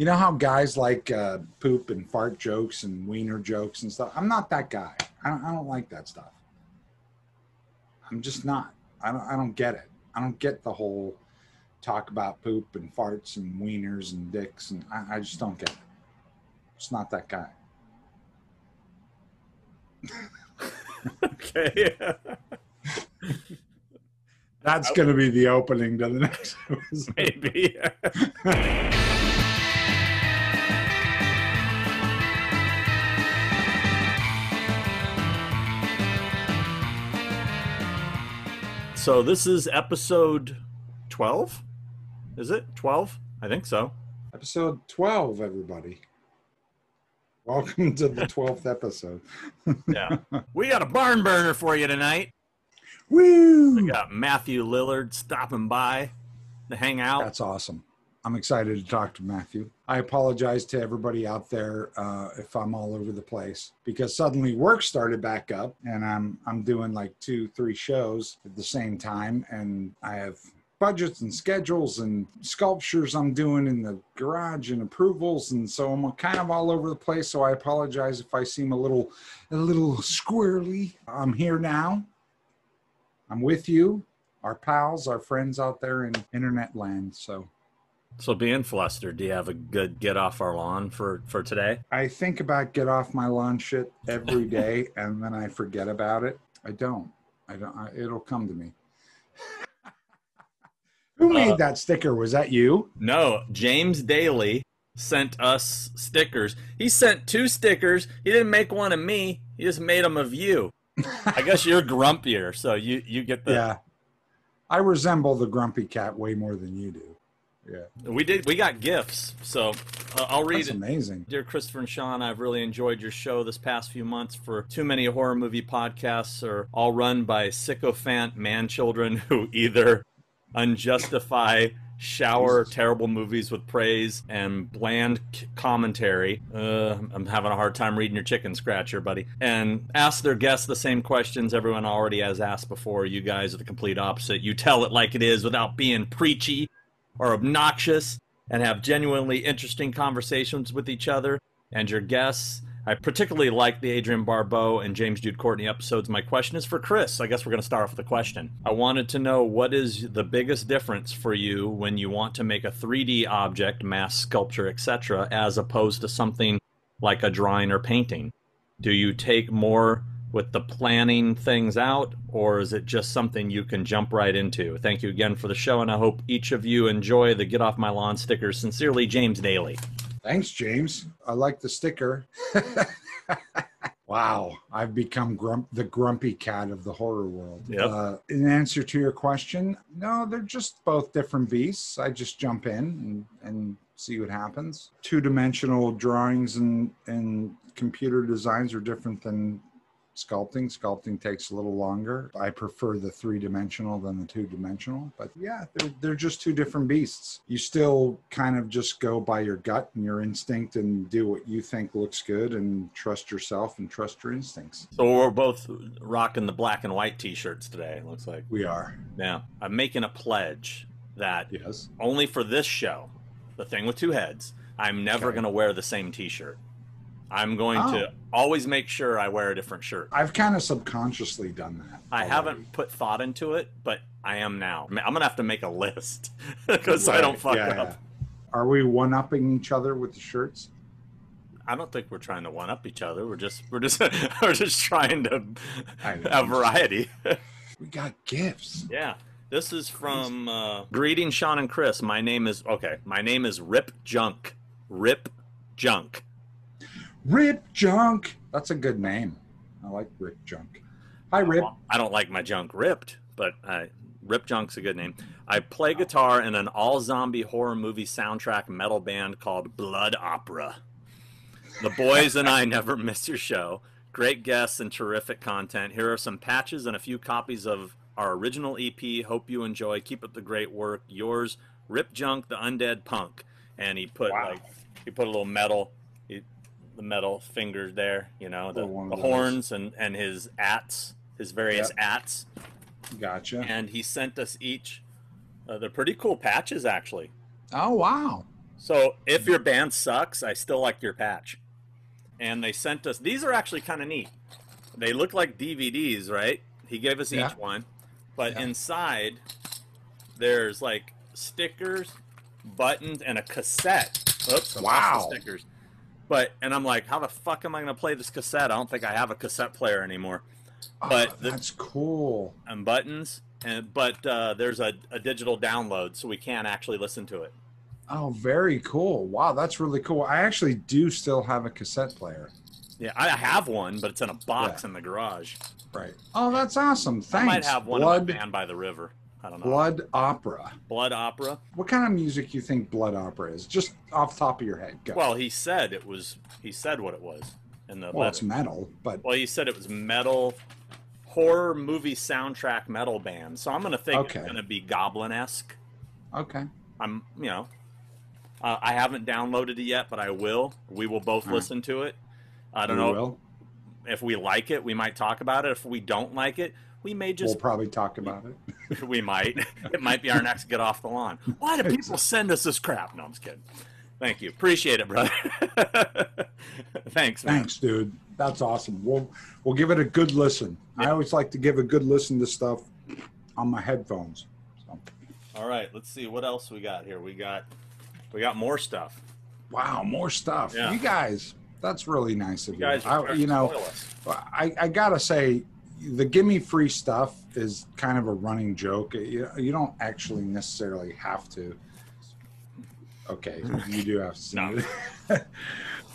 You know how guys like uh, poop and fart jokes and wiener jokes and stuff. I'm not that guy. I don't, I don't like that stuff. I'm just not. I don't. I don't get it. I don't get the whole talk about poop and farts and wieners and dicks and I, I just don't get it. It's not that guy. okay. That's going to be the opening to the next episode. Maybe. so this is episode 12? Is it 12? I think so. Episode 12, everybody. Welcome to the 12th episode. Yeah. We got a barn burner for you tonight. Woo! We got Matthew Lillard stopping by to hang out. That's awesome. I'm excited to talk to Matthew. I apologize to everybody out there uh, if I'm all over the place because suddenly work started back up and I'm I'm doing like two three shows at the same time and I have budgets and schedules and sculptures I'm doing in the garage and approvals and so I'm kind of all over the place so I apologize if I seem a little a little squirrely. I'm here now. I'm with you, our pals, our friends out there in internet land. So So being flustered, do you have a good get off our lawn for for today? I think about get off my lawn shit every day and then I forget about it. I don't. I don't. I, it'll come to me. Who made Uh, that sticker? Was that you? No, James Daly sent us stickers. He sent two stickers. He didn't make one of me. He just made them of you. I guess you're grumpier, so you you get the. Yeah. I resemble the grumpy cat way more than you do. Yeah. We did. We got gifts, so uh, I'll read That's amazing. Dear Christopher and Sean, I've really enjoyed your show this past few months. For too many horror movie podcasts are all run by sycophant man children who either unjustify shower terrible movies with praise and bland c- commentary. Uh, I'm having a hard time reading your chicken scratcher, buddy. And ask their guests the same questions everyone already has asked before. You guys are the complete opposite. You tell it like it is without being preachy or obnoxious and have genuinely interesting conversations with each other and your guests. I particularly like the Adrienne Barbeau and James Jude Courtney episodes. My question is for Chris. I guess we're going to start off with a question. I wanted to know what is the biggest difference for you when you want to make a 3D object, mass sculpture, etc., as opposed to something like a drawing or painting? Do you take more with the planning things out, or is it just something you can jump right into? Thank you again for the show, and I hope each of you enjoy the Get Off My Lawn stickers. Sincerely, James Daly. Thanks, James. I like the sticker. wow, I've become grump, the grumpy cat of the horror world. Yep. Uh, in answer to your question, no, they're just both different beasts. I just jump in and, and see what happens. Two dimensional drawings and, and computer designs are different than sculpting. Sculpting takes a little longer. I prefer the three dimensional than the two dimensional. But yeah, they're, they're just two different beasts. You still kind of just go by your gut and your instinct and do what you think looks good and trust yourself and trust your instincts. So we're both rocking the black and white T-shirts today. Looks like. We are. Now I'm making a pledge that Yes. only for this show, the thing with two heads, I'm never Okay. going to wear the same T-shirt. I'm going to Oh. always make sure I wear a different shirt. I've kind of subconsciously done that. I already. haven't put thought into it, but I am now. I'm gonna have to make a list because I don't fuck yeah, up. yeah. Are we one upping each other with the shirts? I don't think we're trying to one up each other. We're just we're just we're just trying to have variety. We got gifts. yeah. This is from uh, Greetings, Sean and Chris. My name is okay. My name is Rip Junk. Rip Junk. Rip Junk. That's a good name. I like Rip Junk. Hi, Rip. I don't like my junk ripped, but uh, Rip Junk's a good name. I play guitar in an all zombie horror movie soundtrack metal band called Blood Opera. The boys and I never miss your show. Great guests and terrific content. Here are some patches and a few copies of our original EP. Hope you enjoy. Keep up the great work. Yours, Rip Junk, the Undead Punk. And he put Wow. like he put a little metal, the metal fingers there. You know the, Oh, one the horns and and his ats, his various ats. Gotcha. And he sent us each. Uh, they're pretty cool patches, actually. Oh, wow. So if your band sucks, I still like your patch. And they sent us. These are actually kind of neat. They look like DVDs, right? He gave us Yeah. each one, but Yeah. inside there's like stickers, buttons, and a cassette. Oops, Wow. stickers. But and I'm like, how the fuck am I gonna play this cassette? I don't think I have a cassette player anymore. But Oh, the- that's cool. And buttons, and but uh, there's a, a digital download, so we can actually listen to it. Oh, very cool. Wow, that's really cool. I actually do still have a cassette player. Yeah, I have one, but it's in a box in the garage. Right. Oh, that's awesome. Thanks. I might have one Blood, in my band by the river. I don't know. Blood opera. Blood opera. What kind of music you think blood opera is? Just off the top of your head. Go. Well, he said it was. He said what it was in the well, it's metal, but Well, he said it was metal, horror movie soundtrack metal band. So I'm gonna think Okay. it's gonna be goblin esque. okay. I'm, you know, uh, I haven't downloaded it yet, but I will. We will both All right. listen to it. I don't We know will. if we like it. We might talk about it. If we don't like it, we may just We'll probably talk about it. we might. It might be our next get off the lawn. Why do people send us this crap? No, I'm just kidding. Thank you. Appreciate it, brother. Thanks, man. Thanks, dude. That's awesome. We'll we'll give it a good listen. I always like to give a good listen to stuff on my headphones. So, All right, let's see what else we got here. We got we got more stuff. wow, more stuff. Yeah. You guys, that's really nice of You you. guys, are I, you know. I, I gotta say, the gimme free stuff is kind of a running joke. You, you don't actually necessarily have to. Okay, you do have to. No.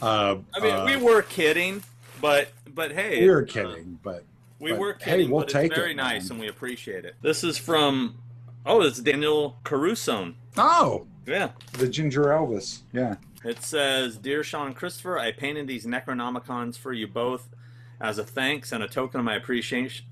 uh, I mean, uh, we were kidding, but but hey, we were uh, kidding, but we but, were hey, we'll but take it's very it, nice man. and we appreciate it. This is from oh, it's Daniel Caruso. oh, Yeah. the Ginger Elvis. Yeah. It says, Dear Sean Christopher, I painted these Necronomicons for you both as a thanks and a token of my appreciation.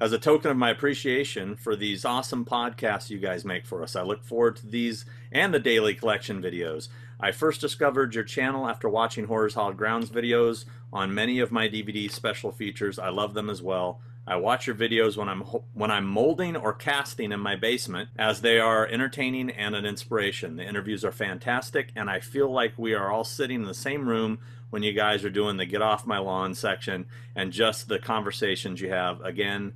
As a token of my appreciation for these awesome podcasts you guys make for us. I look forward to these and the daily collection videos. I first discovered your channel after watching Horrors Hallowed Grounds videos on many of my DVD special features. I love them as well. I watch your videos when I'm when I'm molding or casting in my basement, as they are entertaining and an inspiration. The interviews are fantastic, and I feel like we are all sitting in the same room when you guys are doing the "Get Off My Lawn" section, and just the conversations you have. Again,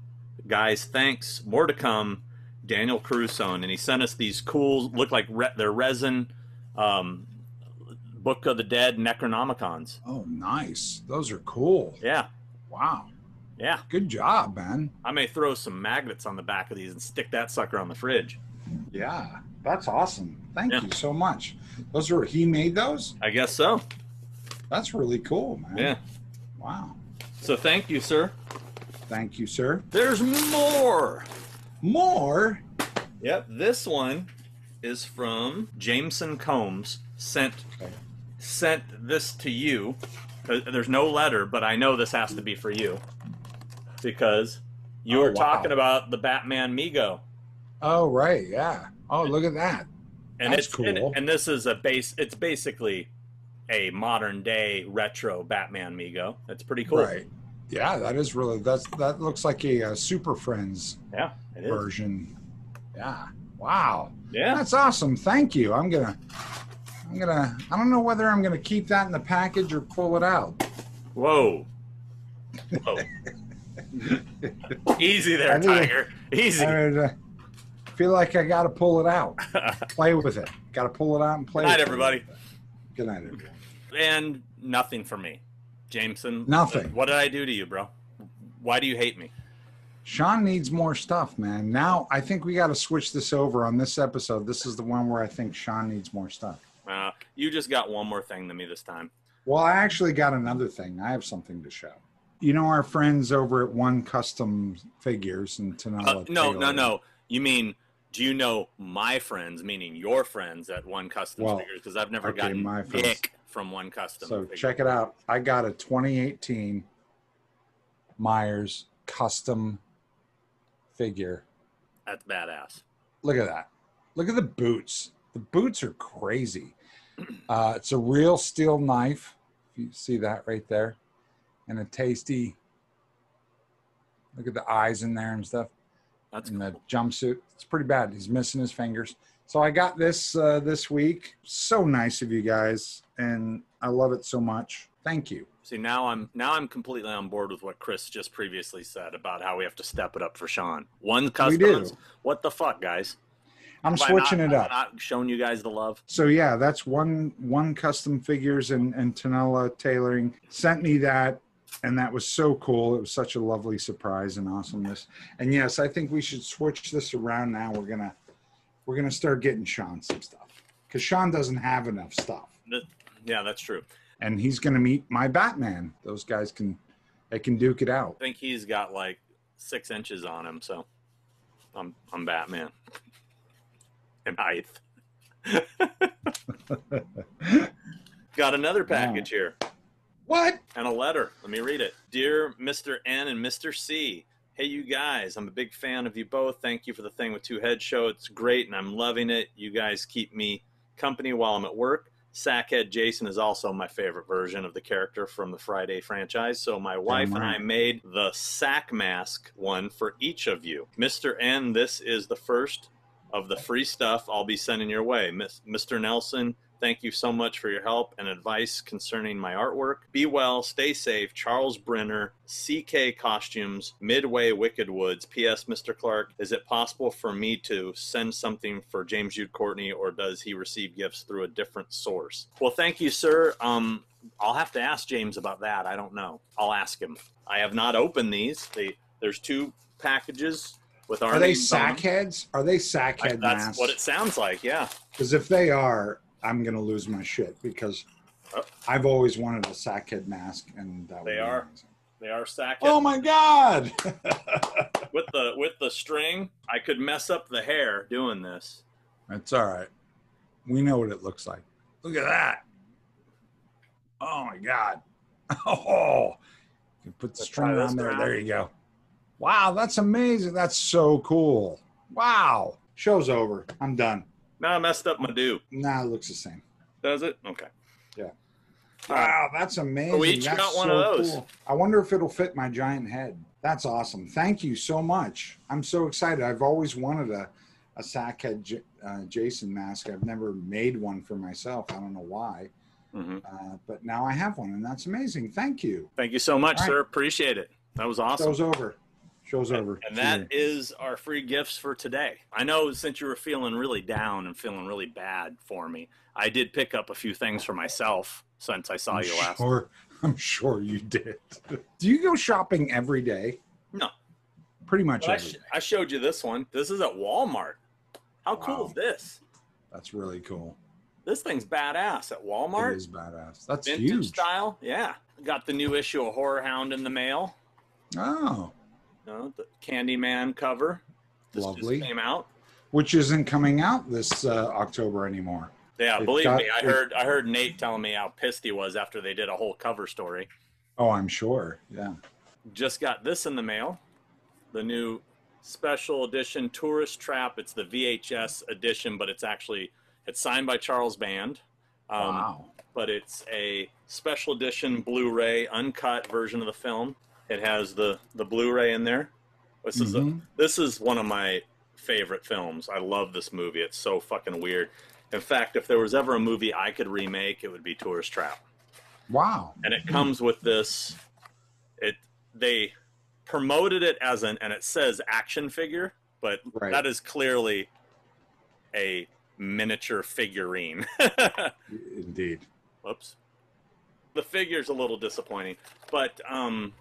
guys, thanks. More to come. Daniel Caruso, and he sent us these cool, look like re- they're resin, um, Book of the Dead Necronomicons. Oh, nice. Those are cool. Yeah, Wow. yeah. Good job, man. I may throw some magnets on the back of these and stick that sucker on the fridge. Yeah, that's awesome. Thank Yeah. you so much. Those are he made those. I guess so. That's really cool, man. Yeah. Wow. So thank you, sir. Thank you, sir. There's more. More. Yep. This one is from Jameson Combs. Sent Okay. sent this to you. Uh, There's no letter, but I know this has to be for you because you Oh, were wow. talking about the Batman Mego, Oh, right. Yeah. Oh, look at that. and That's it's and- cool. and this is a base. It's basically a modern day retro Batman Mego. That's pretty cool. Right. Yeah, that is really that's that looks like a, uh Super Friends Yeah, it is. version. Yeah. Wow. Yeah. That's awesome. Thank you. I'm gonna. I'm gonna. I don't know whether I'm gonna keep that in the package or pull it out. Whoa. Whoa. Easy there, I think- Tiger. Easy. I uh, feel like I got to pull it out. Play with it. Got to pull it out and play. Good night, everybody. Good night, everybody. And nothing for me. Jameson. Nothing. What did I do to you, bro? Why do you hate me? Sean needs more stuff, man. Now I think we got to switch this over on this episode. This is the one where I think Sean needs more stuff. Uh, you just got one more thing than me this time. Well, I actually got another thing. I have something to show. You know our friends over at One Custom Figures in Tanola. Uh, no, no, no. You mean, do you know my friends, meaning your friends at One Custom Well, Figures? Because I've never okay, gotten my friends. dick from One Custom. So Figures. check it out. I got a 2018 Myers custom figure. That's badass. Look at that. Look at the boots. The boots are crazy. Uh, it's a real steel knife. If you see that right there, and a tasty. Look at the eyes in there and stuff. That's in cool. the jumpsuit. It's pretty bad. He's missing his fingers. So I got this uh, this week. So nice of you guys, and I love it so much. Thank you. See now I'm now I'm completely on board with what Chris just previously said about how we have to step it up for Sean. One do. What the fuck, guys? I'm Have switching not- it up. Not showing you guys the love. So yeah, that's one one custom figures and and Tanella tailoring sent me that, and that was so cool. It was such a lovely surprise and awesomeness. And yes, I think we should switch this around now. We're gonna we're gonna start getting Sean some stuff because Sean doesn't have enough stuff, Yeah, that's true. and he's gonna meet my Batman. Those guys can they can duke it out. I think he's got like six inches on him, so I'm I'm Batman. And height. got another package here. What? and a letter. Let me read it. Dear Mr. N and Mr. C, hey, you guys, I'm a big fan of you both. Thank you for the thing with Two Head Show. It's great and I'm loving it. You guys keep me company while I'm at work. Sackhead Jason is also my favorite version of the character from the Friday franchise. So my oh, wife and I made the sack mask one for each of you. Mr. N, this is the first of the free stuff I'll be sending your way. Miss- Mr. Nelson, thank you so much for your help and advice concerning my artwork. Be well, stay safe. Charles Brenner, CK Costumes, Midway Wicked Woods. P.S. Mr. Clark, is it possible for me to send something for James Jude Courtney or does he receive gifts through a different source? Well, thank you, sir. Um, I'll have to ask James about that. I don't know. I'll ask him. I have not opened these. They, there's two packages with our Are they sack heads? Are they sack I- that's masks? what it sounds like. Yeah. Because if they are, I'm gonna lose my shit because Oh. I've always wanted a sackhead mask, and that They are. amazing. They are sack Oh my god! with the with the string. I could mess up the hair doing this. That's all right. We know what it looks like. Look at that! Oh my god! Oh, you put the Let's string on there. around. There you go. Wow, that's amazing. That's so cool. Wow. Show's over. I'm done. Now I messed up my do. Nah, it looks the same. Does it? Okay. Yeah. Wow, that's amazing. We each that's got one so of those. Cool. I wonder if it'll fit my giant head. That's awesome. Thank you so much. I'm so excited. I've always wanted a, a sackhead J- uh, Jason mask. I've never made one for myself. I don't know why, hmm uh, but now I have one, and that's amazing. Thank you. Thank you so much, right. sir. Appreciate it. That was awesome. Show's over. Show's And- over. And See that is our free gifts for today. I know since you were feeling really down and feeling really bad for me, I did pick up a few things for myself since I saw I'm you last. sure. I'm sure you did. Do you go shopping every day? No. Pretty much But I, sh- day. I showed you this one. This is at Walmart. How cool is this? That's really cool. This thing's badass at Walmart. It is badass. That's Vintage huge. style. Yeah. Got the new issue of Horror Hound in the mail. Oh, know, the Candyman cover. This Lovely. came out. which isn't coming out this uh, October anymore. Yeah, It believe got- me, I it- heard I heard Nate telling me how pissed he was after they did a whole cover story. Oh, I'm sure. Yeah. Just got this in the mail. The new special edition Tourist Trap. It's the VHS edition, but it's actually it's signed by Charles Band. Um, wow. but it's a special edition Blu-ray uncut version of the film. It has the the Blu-ray in there. This is a, Mhm. this is one of my favorite films. I love this movie. It's so fucking weird. In fact, if there was ever a movie I could remake, it would be Tourist Trap. Wow. And it comes with this. It they promoted it as an and it says action figure, but Right. that is clearly a miniature figurine. Indeed. Whoops. The figure's a little disappointing, but um,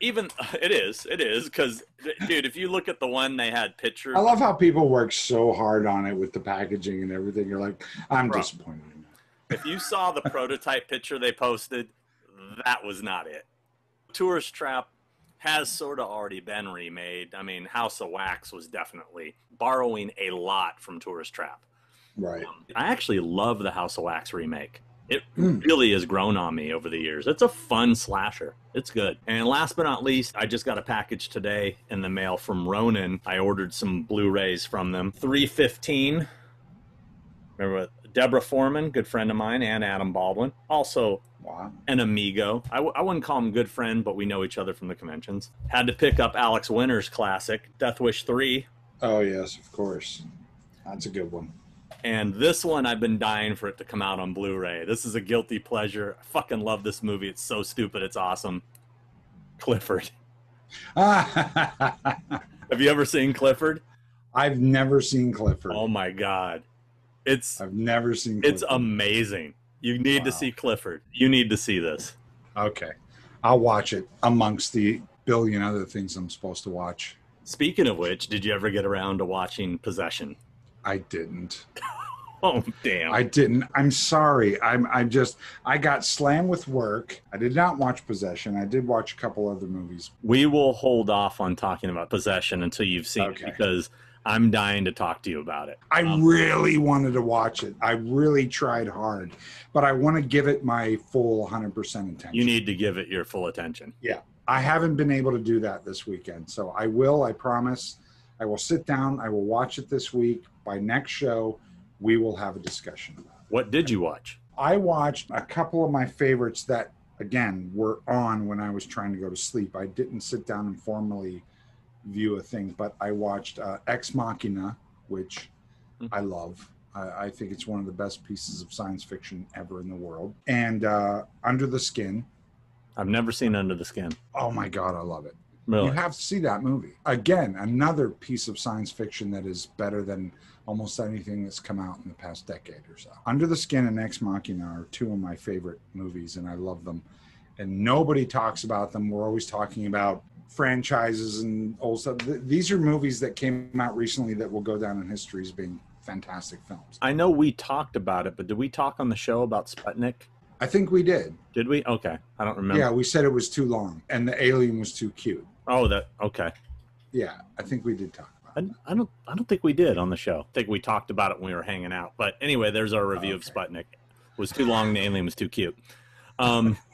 even it is, it is because dude, if you look at the one they had pictures, I love how people work so hard on it with the packaging and everything. You're like, I'm Bro. disappointed in if you saw the prototype picture they posted, that was not it. Tourist Trap has sort of already been remade. I mean, House of Wax was definitely borrowing a lot from Tourist Trap. Right. Um, I actually love the House of Wax remake. It Mm. really has grown on me over the years. It's a fun slasher. It's good. And last but not least, I just got a package today in the mail from Ronin. I ordered some Blu-rays from them. 315. Remember what- Deborah Foreman, good friend of mine, and Adam Baldwin. Also Wow. an amigo. I, w- I wouldn't call him good friend, but we know each other from the conventions. Had to pick up Alex Winter's classic, Death Wish 3. Oh yes, of course. That's a good one. And this one, I've been dying for it to come out on Blu-ray. This is a guilty pleasure. I fucking love this movie. It's so stupid. It's awesome. Clifford. Have you ever seen Clifford? I've never seen Clifford. Oh my god, it's I've never seen. Clifford. it's amazing. You need Wow. to see Clifford. You need to see this. okay. I'll watch it amongst the billion other things I'm supposed to watch. Speaking of which, did you ever get around to watching Possession? I didn't. Oh damn! I didn't. I'm sorry. I'm. I just. I got slammed with work. I did not watch Possession. I did watch a couple other movies. we will hold off on talking about Possession until you've seen Okay. it because I'm dying to talk to you about it. I Um, really wanted to watch it. I really tried hard, but I want to give it my full 100% attention. you need to give it your full attention. Yeah. I haven't been able to do that this weekend. So I will, I promise. I will sit down. I will watch it this week. By next show, we will have a discussion about it. What did you watch? I watched a couple of my favorites that, again, were on when I was trying to go to sleep. I didn't sit down and formally view a thing, but I watched uh, Ex Machina, which Hmm. I love. I, I think it's one of the best pieces of science fiction ever in the world. And uh, Under the Skin. I've never seen Under the Skin. Oh my God, I love it. Really? You have to see that movie. Again, another piece of science fiction that is better than almost anything that's come out in the past decade or so. Under the Skin and Ex Machina are two of my favorite movies, and I love them. And nobody talks about them. We're always talking about franchises and old stuff. These are movies that came out recently that will go down in history as being fantastic films. I know we talked about it, but did we talk on the show about Sputnik? I think we did. Did we? Okay, I don't remember. Yeah, we said it was too long and the alien was too cute. Oh, that okay. Yeah, I think we did talk about. I, I don't. I don't think we did on the show. I think we talked about it when we were hanging out. But anyway, there's our review of Okay. Sputnik. It was too long. The alien was too cute. Um,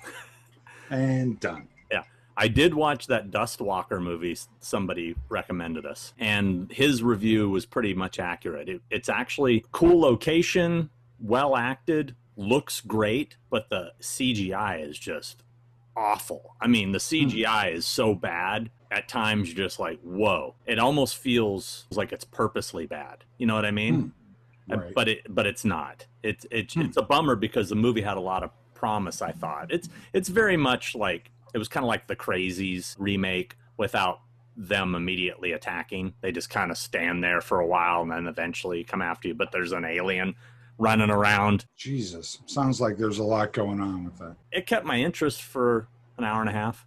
And done. Yeah, I did watch that Dust Walker movie somebody recommended us, and his review was pretty much accurate. It, it's actually cool location, well acted, looks great, but the CGI is just awful. I mean, the CGI is so bad at times you're just like, whoa. It almost feels like it's purposely bad. You know what I mean? And- Right. but it but it's not. It's it's Hmm. it's a bummer because the movie had a lot of promise. I thought it's it's very much like it was kind of like the Crazies remake without them immediately attacking. They just kind of stand there for a while and then eventually come after you. But there's an alien running around. Jesus, sounds like there's a lot going on with that. It kept my interest for an hour and a half.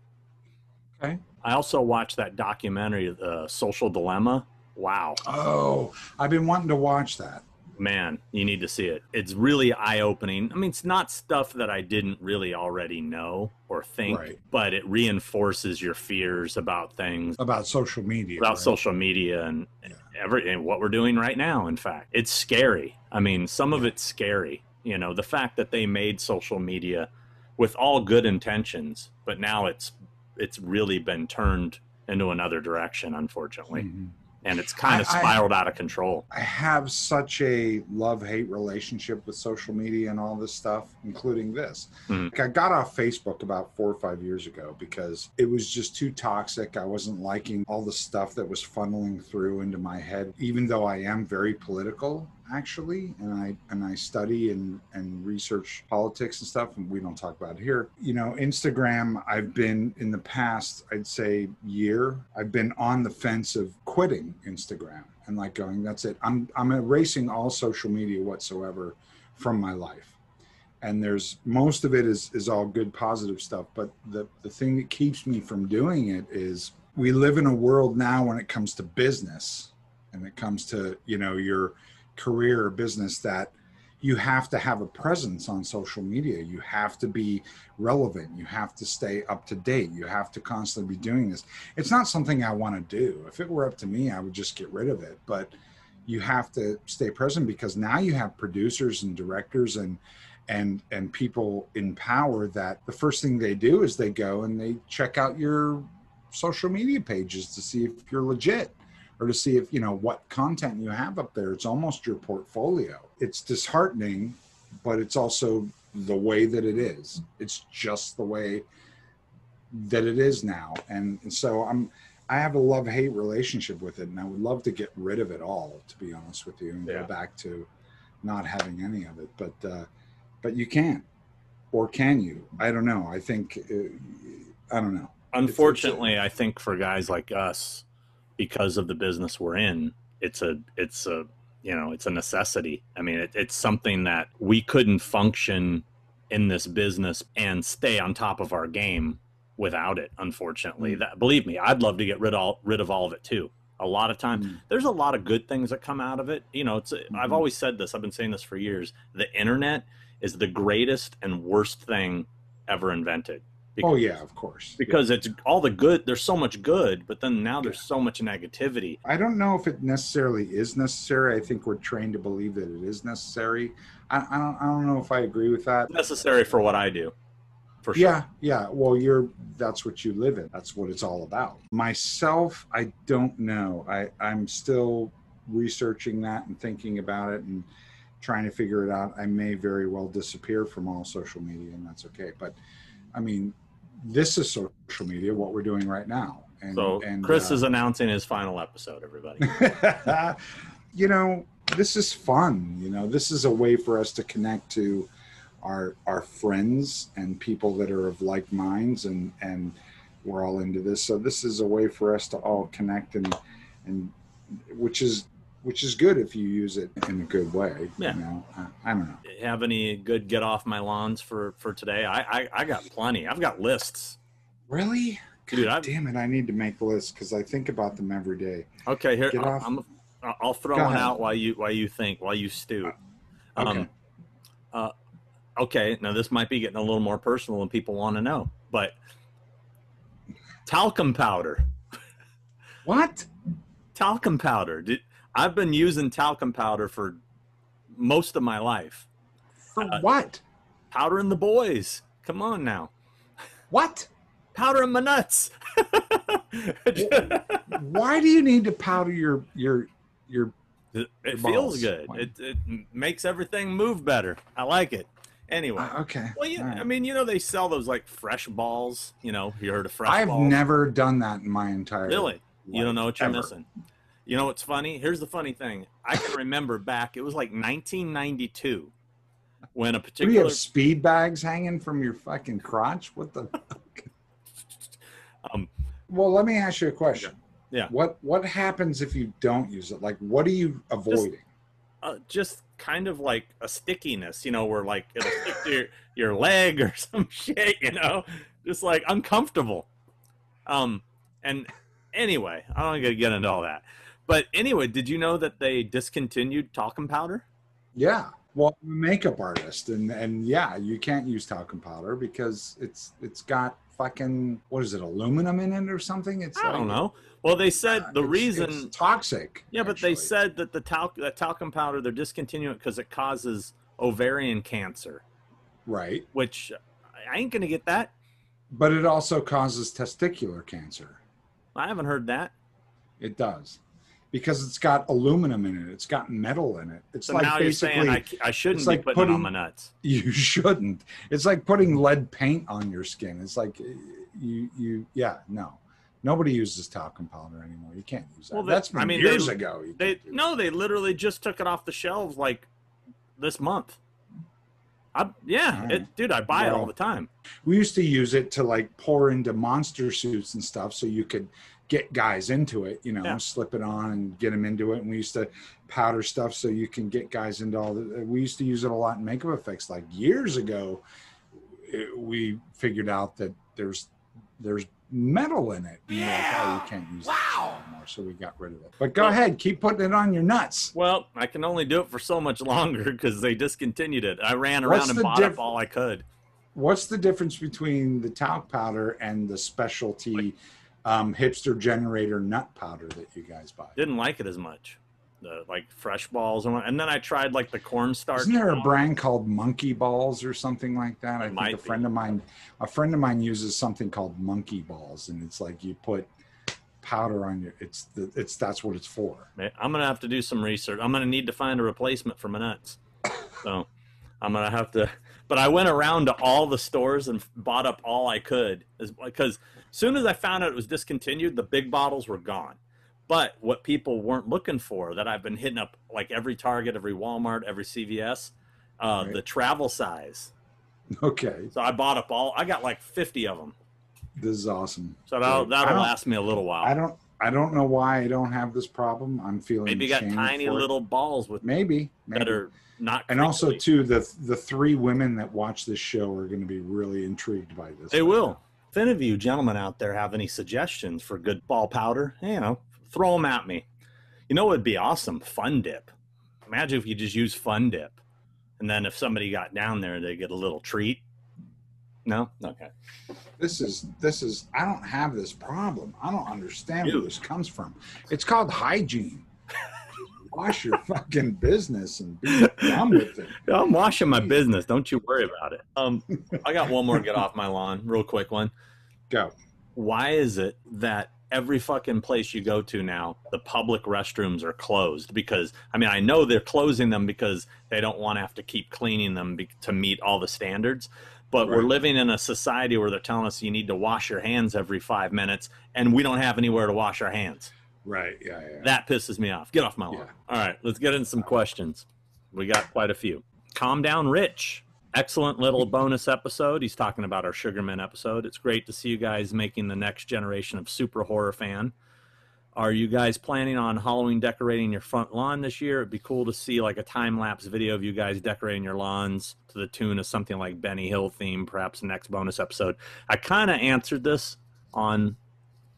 Okay. I also watched that documentary, The Social Dilemma. Wow. Oh, I've been wanting to watch that. Man, you need to see it. It's really eye opening. I mean, it's not stuff that I didn't really already know or think, Right. but it reinforces your fears about things, About social media. about right? social media and Yeah. every and what we're doing right now. In fact, it's scary. I mean, some of it's scary. You know, the fact that they made social media with all good intentions, but now it's it's really been turned into another direction, unfortunately, Mhm. And it's kind of I- I- spiraled out of control. I have such a love hate relationship with social media and all this stuff, including this. Mhm. Like, I got off Facebook about four or five years ago because it was just too toxic. I wasn't liking all the stuff that was funneling through into my head, even though I am very political actually and i and i study and and research politics and stuff and we don't talk about it here. You know instagram i've been in the past i'd say year i've been on the fence of quitting instagram and like going that's it. I'm i'm erasing all social media whatsoever from my life. And there's most of it is is all good positive stuff but the the thing that keeps me from doing it is we live in a world now when it comes to business and it comes to you know your career or business that you have to have a presence on social media. You have to be relevant. You have to stay up to date. You have to constantly be doing this. It's not something i want to do. If it were up to me i would just get rid of it. But you have to stay present because now you have producers and directors and and and people in power that the first thing they do is they go and they check out your social media pages to see if you're legit or to see if you know what content you have up there it's almost your portfolio it's disheartening but it's also the way that it is it's just the way that it is now and, and so i'm I have a love hate relationship with it, and I would love to get rid of it all, to be honest with you, and Yeah. go back to not having any of it. But uh, but you can't, or can you? I don't know. I think uh, I don't know. Unfortunately, I think for guys like us, because of the business we're in, it's a it's a you know it's a necessity. I mean, it, it's something that we couldn't function in this business and stay on top of our game without it. Unfortunately, Mm. that believe me, I'd love to get rid all rid of all of it too. A lot of time, Mm. there's a lot of good things that come out of it. You know, it's I've Mhm. always said this. I've been saying this for years. The internet is the greatest and worst thing ever invented. Oh yeah, of course. because it's all the good. There's so much good, but then now there's so much negativity. I don't know if it necessarily is necessary. I think we're trained to believe that it is necessary. I, I don't. I don't know if I agree with that. Necessary for what I do, for sure. Yeah, yeah. Well, you're that's what you live in. That's what it's all about. Myself, I don't know. I I'm still researching that and thinking about it and trying to figure it out. I may very well disappear from all social media, and that's okay. But I mean, this is social media. What we're doing right now. And, So and, Chris uh, is announcing his final episode. Everybody. you know, this is fun. You know, this is a way for us to connect to our our friends and people that are of like minds, and and we're all into this. So this is a way for us to all connect and and which is which is good if you use it in a good way. Yeah. You know, I, I don't know. Have any good get off my lawns for for today? I I, I got plenty. I've got lists. Really. Dude, I've- damn it! I need to make lists because I think about them every day. Okay, here Get I'll, off. I'm, I'll throw Go one ahead. out while you while you think while you stew. Okay. Um, uh, okay, now this might be getting a little more personal than people want to know, but talcum powder. What? talcum powder. Did, I've been using talcum powder for most of my life. For Uh, what? Powdering the boys. Come on now. What? Powdering my nuts. Why do you need to powder your your your it it Balls. feels good. Why? It, it makes everything move better. I like it. Anyway. Uh, okay. well, yeah, right. I mean, you know, they sell those like fresh balls. You know, you heard of fresh I've balls? never done that in my entire life Really? You don't know what you're ever. missing. You know what's funny? Here's the funny thing. I can remember back, it was like 1992 when a What do you have speed bags hanging from your fucking crotch? What the? Um, Well, let me ask you a question. Yeah. What What happens if you don't use it? Like, what are you avoiding? uh, just kind of like a stickiness, you know, where like it'll stick to your, your leg or some shit, you know, just like uncomfortable. Um, and anyway, I don't gonna get into all that. But anyway, did you know that they discontinued talcum powder? Yeah. Well, I'm a makeup artist, and and yeah, you can't use talcum powder because it's it's got fucking what is it, aluminum in it or something? It's I don't know. Well, they said uh, the it's- reason. it's toxic. yeah, but they said that the talc that talcum powder they're discontinuing because it causes ovarian cancer, right, which I ain't gonna get that. but it also causes testicular cancer. I haven't heard that. It does. Because it's got aluminum in it. It's got metal in it. It's So like now you're basically saying I, I shouldn't like putting it on my nuts. you shouldn't. It's like putting lead paint on your skin. It's like uh, you you yeah, no. Nobody uses talcum powder anymore. You can't use that. Well, they- That's been I mean, years they- ago. They no, they literally just took it off the shelves like this month. I, yeah, it, dude, I buy it all the time. we used to use it to like pour into monster suits and stuff so you could get guys into it you know Yeah. slip it on and get them into it and we used to powder stuff so you can get guys into all the we used to use it a lot in makeup effects like years ago it- we figured out that there's there's metal in it and we're like, oh, you can't use wow. anymore so we got rid of it but go Well- ahead keep putting it on your nuts Well, I can only do it for so much longer because they discontinued it. I ran around What's and bought diff- up all I could. what's the difference between the talc powder and the specialty um, hipster generator nut powder that you guys buy Didn't like it as much. The like fresh balls and, and then I tried like the cornstarch. Isn't there a brand called Monkey Balls or something like that? I think a friend be. of mine, a friend of mine uses something called Monkey Balls, and it's like you put powder on your. It's the. It's that's what it's for. I'm gonna have to do some research. I'm gonna need to find a replacement for my nuts. So, I'm gonna have to. But I went around to all the stores and bought up all I could, because soon as I found out it was discontinued, the big bottles were gone. But what people weren't looking for, that I've been hitting up like every Target, every Walmart, every CVS, uh, Right. the travel size. Okay, So I bought up all. I got like 50 of them. this is awesome. So that'll that'll last me a little while. I don't. I don't know why I don't have this problem. I'm feeling Maybe you got tiny little balls with Maybe, maybe. that are not. And also, too, the the three women that watch this show are going to be really intrigued by this. They will. If any of you gentlemen out there have any suggestions for good ball powder, you know, throw them at me. You know, it'd be awesome. Fun dip. Imagine if you just use Fun dip, and then if somebody got down there, they get a little treat. No, okay. This is this is. I don't have this problem. I don't understand where this comes from. It's called hygiene. Wash your fucking business and be done with it. I'm washing my business. Don't you worry about it. Um, I got one more get off my lawn, real quick one. Go. why is it that every fucking place you go to now the public restrooms are closed because i mean i know they're closing them because they don't want to have to keep cleaning them be- to meet all the standards but we're living in a society where they're telling us you need to wash your hands every five minutes and we don't have anywhere to wash our hands Right. Yeah. Yeah. that pisses me off get off my lawn Yeah. all right let's get in some questions we got quite a few calm down rich excellent little bonus episode he's talking about our sugarman episode it's great to see you guys making the next generation of super horror fan are you guys planning on halloween decorating your front lawn this year it'd be cool to see like a time lapse video of you guys decorating your lawns to the tune of something like benny hill theme perhaps the next bonus episode i kind of answered this on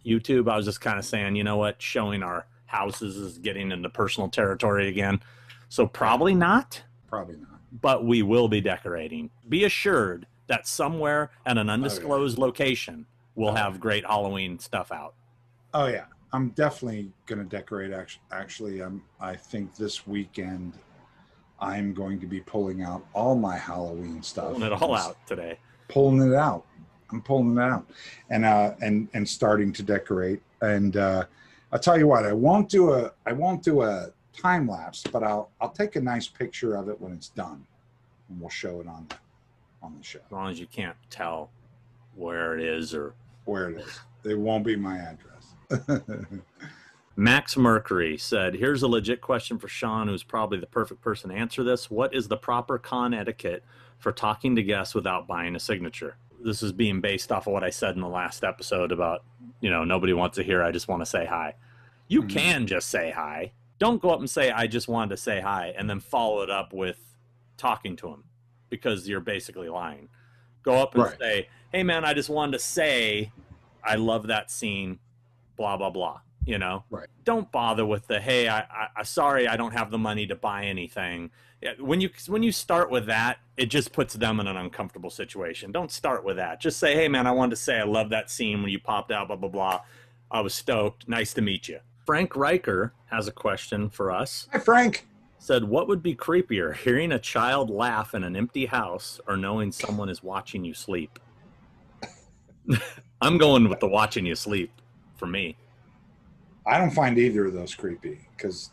youtube i was just kind of saying you know what showing our houses is getting into personal territory again so probably not Probably not. but we will be decorating. Be assured that somewhere at an undisclosed location we'll Oh, have great Halloween stuff out. Oh yeah, I'm definitely going to decorate. Actually, actually, I'm. I think this weekend, I'm going to be pulling out all my Halloween stuff. Pulling it all out today. Pulling it out. I'm pulling it out, and uh, and and starting to decorate. And uh, I'll tell you what, I won't do a. I won't do a time lapse, but I'll I'll take a nice picture of it when it's done, and we'll show it on the on the show As long as you can't tell where it is or where it is. It won't be my address. Max Mercury said, Here's a legit question for Sean, who's probably the perfect person to answer this. What is the proper con etiquette for talking to guests without buying a signature? This is being based off of what I said in the last episode about, you know, nobody wants to hear, I just want to say hi. You Mhm. can just say hi. Don't go up and say, I just wanted to say hi, and then follow it up with talking to him because you're basically lying. Go up and Right. say, Hey, man, I just wanted to say, I love that scene, blah, blah, blah. You know? right. don't bother with the hey I, I i sorry i don't have the money to buy anything. When you when you start with that it just puts them in an uncomfortable situation. Don't start with that. Just say hey man i wanted to say i love that scene when you popped out blah blah blah. I was stoked. Nice to meet you. Frank Riker has a question for us. Hi, Frank. said what would be creepier hearing a child laugh in an empty house or knowing someone is watching you sleep? I'm going with the watching you sleep for me I don't find either of those creepy because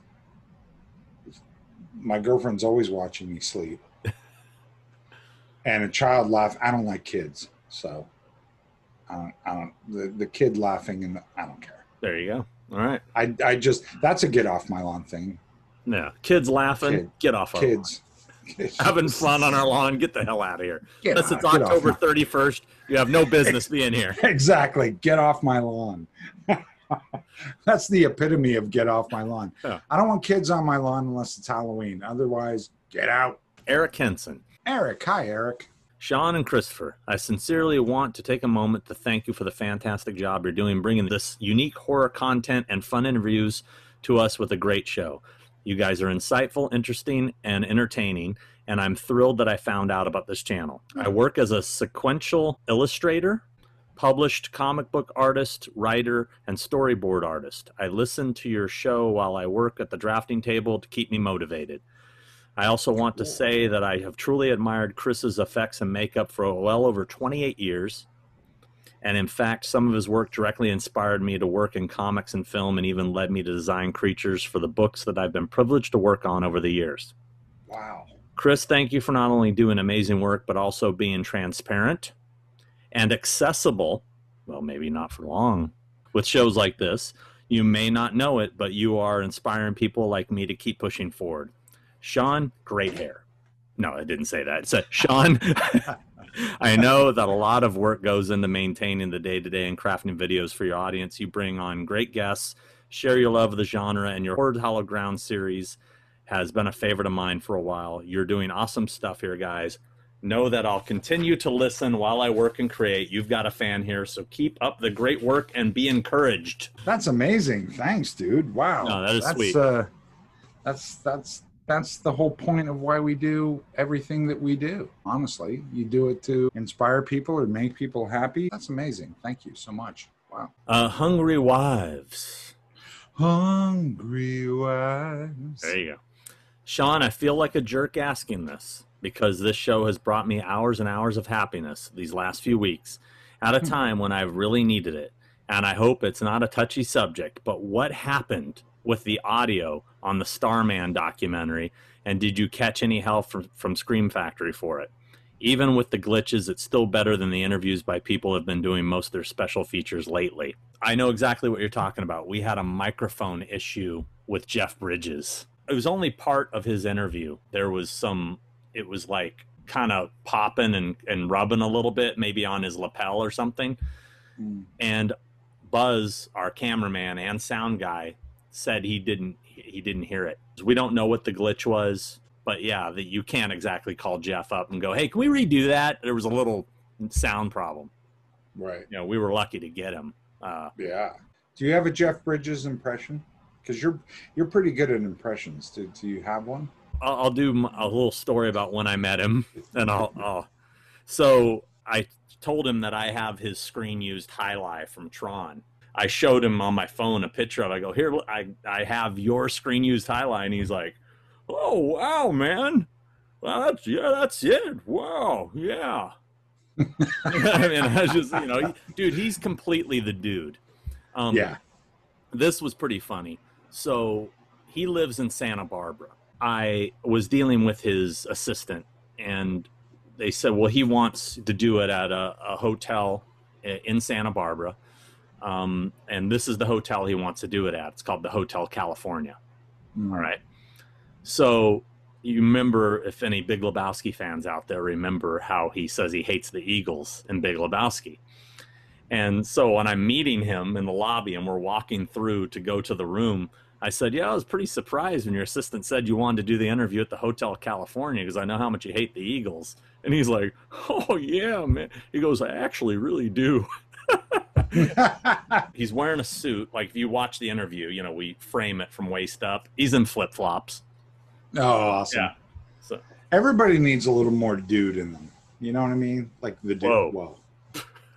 my girlfriend's always watching me sleep. and a child laugh. I don't like kids, so I don't. I don't. The, the kid laughing and I don't care. there you go all right I I just that's a get off my lawn thing. Yeah, kids laughing. Kid- get off our Kids lawn. having fun on our lawn. Get the hell out of here. Get Unless it's October thirty first, you have no business being here. exactly. Get off my lawn. That's the epitome of get off my lawn. Yeah. I don't want kids on my lawn unless it's Halloween. Otherwise, get out. Eric Henson, Eric, hi Eric. Sean, and Christopher. I sincerely want to take a moment to thank you for the fantastic job you're doing bringing this unique horror content and fun interviews to us with a great show. You guys are insightful, interesting, and entertaining, and I'm thrilled that I found out about this channel. I work as a sequential illustrator, published comic book artist, writer, and storyboard artist. I listen to your show while I work at the drafting table to keep me motivated. I also want to say that I have truly admired Chris's effects and makeup for well over 28 years. And in fact, some of his work directly inspired me to work in comics and film and even led me to design creatures for the books that I've been privileged to work on over the years. Wow. Chris, thank you for not only doing amazing work, but also being transparent and accessible. Well, maybe not for long with shows like this. You may not know it, but you are inspiring people like me to keep pushing forward. Sean, great hair. No, I didn't say that. Said, Sean, I know that a lot of work goes into maintaining the day to day and crafting videos for your audience. You bring on great guests, share your love of the genre, and your Horror's Hallowed Ground series has been a favorite of mine for a while. You're doing awesome stuff here, guys. Know that I'll continue to listen while I work and create. You've got a fan here, so keep up the great work and be encouraged. That's amazing. Thanks, dude. Wow. No, that is that's, sweet. Uh, that's that's that's the whole point of why we do everything that we do. Honestly, you do it to inspire people or make people happy. That's amazing. Thank you so much. Wow. Uh, Hungry Wives. Hungry wives. There you go. Sean, I feel like a jerk asking this because this show has brought me hours and hours of happiness these last few weeks at a Hmm. time when I've really needed it. And I hope it's not a touchy subject, but what happened with the audio on the Starman documentary? And did you catch any help from, from Scream Factory for it? Even with the glitches, it's still better than the interviews by people who have been doing most of their special features lately. I know exactly what you're talking about. We had a microphone issue with Jeff Bridges. It was only part of his interview. There was some, it was like kind of popping and, and rubbing a little bit, maybe on his lapel or something. Mm. And Buzz, our cameraman and sound guy, said he didn't he didn't hear it. We don't know what the glitch was, but yeah, that you can't exactly call Jeff up and go, "Hey, can we redo that?" There was a little sound problem. Right. You know, we were lucky to get him. Uh, Yeah. Do you have a Jeff Bridges impression? Because you're you're pretty good at impressions. Do, do you have one? I'll, I'll do a little story about when I met him, and I'll, I'll. So I told him that I have his screen used highlight from Tron. I showed him on my phone a picture of. it. I go here. I I have your screen used highlight, and he's like, "Oh wow, man! Well, that's yeah, that's it. Wow, yeah." I mean, I just you know, dude, he's completely the dude. Um, yeah. this was pretty funny. So he lives in Santa Barbara. I was dealing with his assistant, and they said, well, he wants to do it at a, a hotel in Santa Barbara. Um, and this is the hotel he wants to do it at. It's called the Hotel California. Mm. All right. So you remember, if any Big Lebowski fans out there remember how he says he hates the Eagles in Big Lebowski. And so when I'm meeting him in the lobby and we're walking through to go to the room, I said, Yeah, I was pretty surprised when your assistant said you wanted to do the interview at the Hotel California because I know how much you hate the Eagles. And he's like, Oh, yeah, man. He goes, I actually really do. He's wearing a suit. Like if you watch the interview, you know, we frame it from waist up. He's in flip flops. oh, awesome. Yeah. So Everybody needs a little more dude in them. You know what I mean? Like the dude. Whoa. Whoa.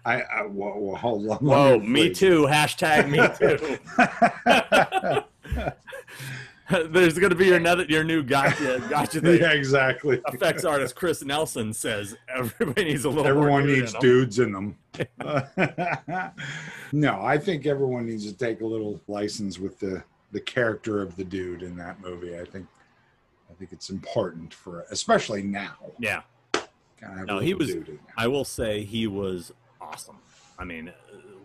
I, I whoa, whoa, hold on. Whoa, me too. Hashtag me too. There's going to be your another, your new gotcha gotcha thing. yeah, exactly. Effects artist Chris Nelson says everybody needs a little. Everyone needs in dudes in them. no, I think everyone needs to take a little license with the the character of the dude in that movie. I think I think it's important for especially now. Yeah, Kind of have No, he was- dude in there. I will say he was awesome. I mean,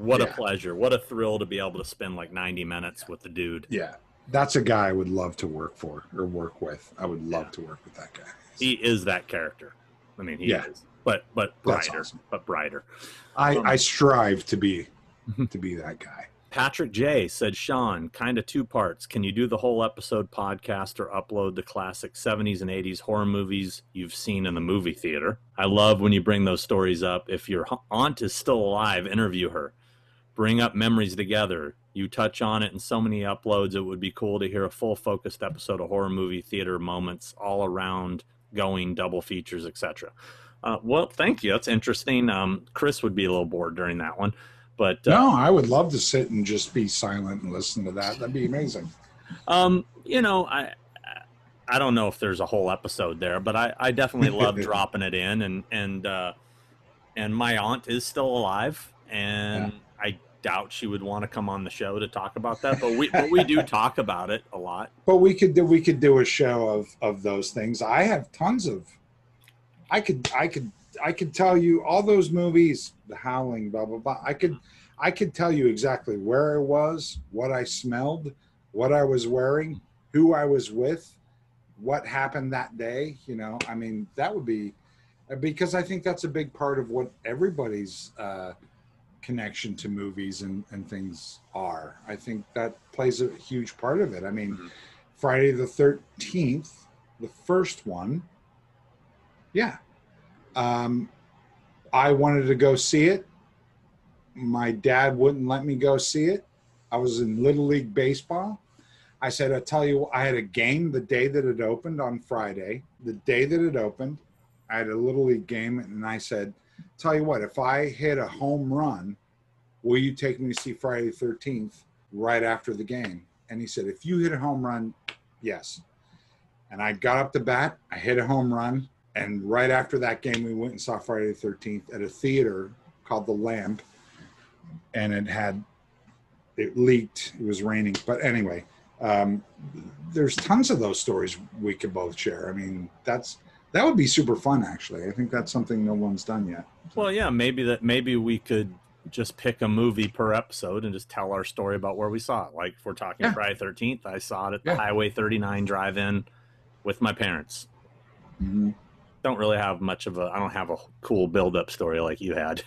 what a pleasure! What a thrill to be able to spend like 90 minutes with the dude. Yeah. That's a guy I would love to work for or work with. I would love Yeah. to work with that guy. He is that character. I mean, he Yeah. is, but but brighter, awesome. but brighter. I, Um, I strive to be to be that guy. Patrick J said, Sean, kind of two parts. Can you do the whole episode podcast or upload the classic 70s and 80s horror movies you've seen in the movie theater? I love when you bring those stories up. If your aunt is still alive, interview her. Bring up memories together. You touch on it in so many uploads. It would be cool to hear a full focused episode of horror movie theater moments all around going double features, etc. Uh, well, thank you. That's interesting. Um, Chris would be a little bored during that one, but uh, No, I would love to sit and just be silent and listen to that. That'd be amazing. Um, you know, I I don't know if there's a whole episode there, but I, I definitely love dropping it in and and uh and my aunt is still alive and doubt she would want to come on the show to talk about that, but we but we do talk about it a lot. But we could do we could do a show of of those things. I have tons of. I could I could I could tell you all those movies, The Howling, blah blah blah. I could I could tell you exactly where I was, what I smelled, what I was wearing, who I was with, what happened that day. You know, I mean, that would be because I think that's a big part of what everybody's uh, connection to movies and, and things are. I think that plays a huge part of it. I mean, Mhm. Friday the 13th, the first one, yeah. Um, I wanted to go see it. My dad wouldn't let me go see it. I was in Little League Baseball. I said, I tell you, I had a game the day that it opened on Friday. The day that it opened, I had a Little League game, and I said, Tell you what, if I hit a home run, will you take me to see Friday the 13th right after the game? And he said, If you hit a home run, yes. And I got up to bat, I hit a home run, and right after that game, we went and saw Friday the 13th at a theater called The Lamp, and it had it leaked. It was raining, but anyway, um, there's tons of those stories we could both share. I mean, that's that would be super fun. Actually, I think that's something no one's done yet. Well, yeah, maybe that maybe we could just pick a movie per episode and just tell our story about where we saw it. Like if we're talking Yeah. Friday Thirteenth, I saw it at the Highway 39 drive-in with my parents. Mhm. Don't really have much of a. I don't have a cool build-up story like you had.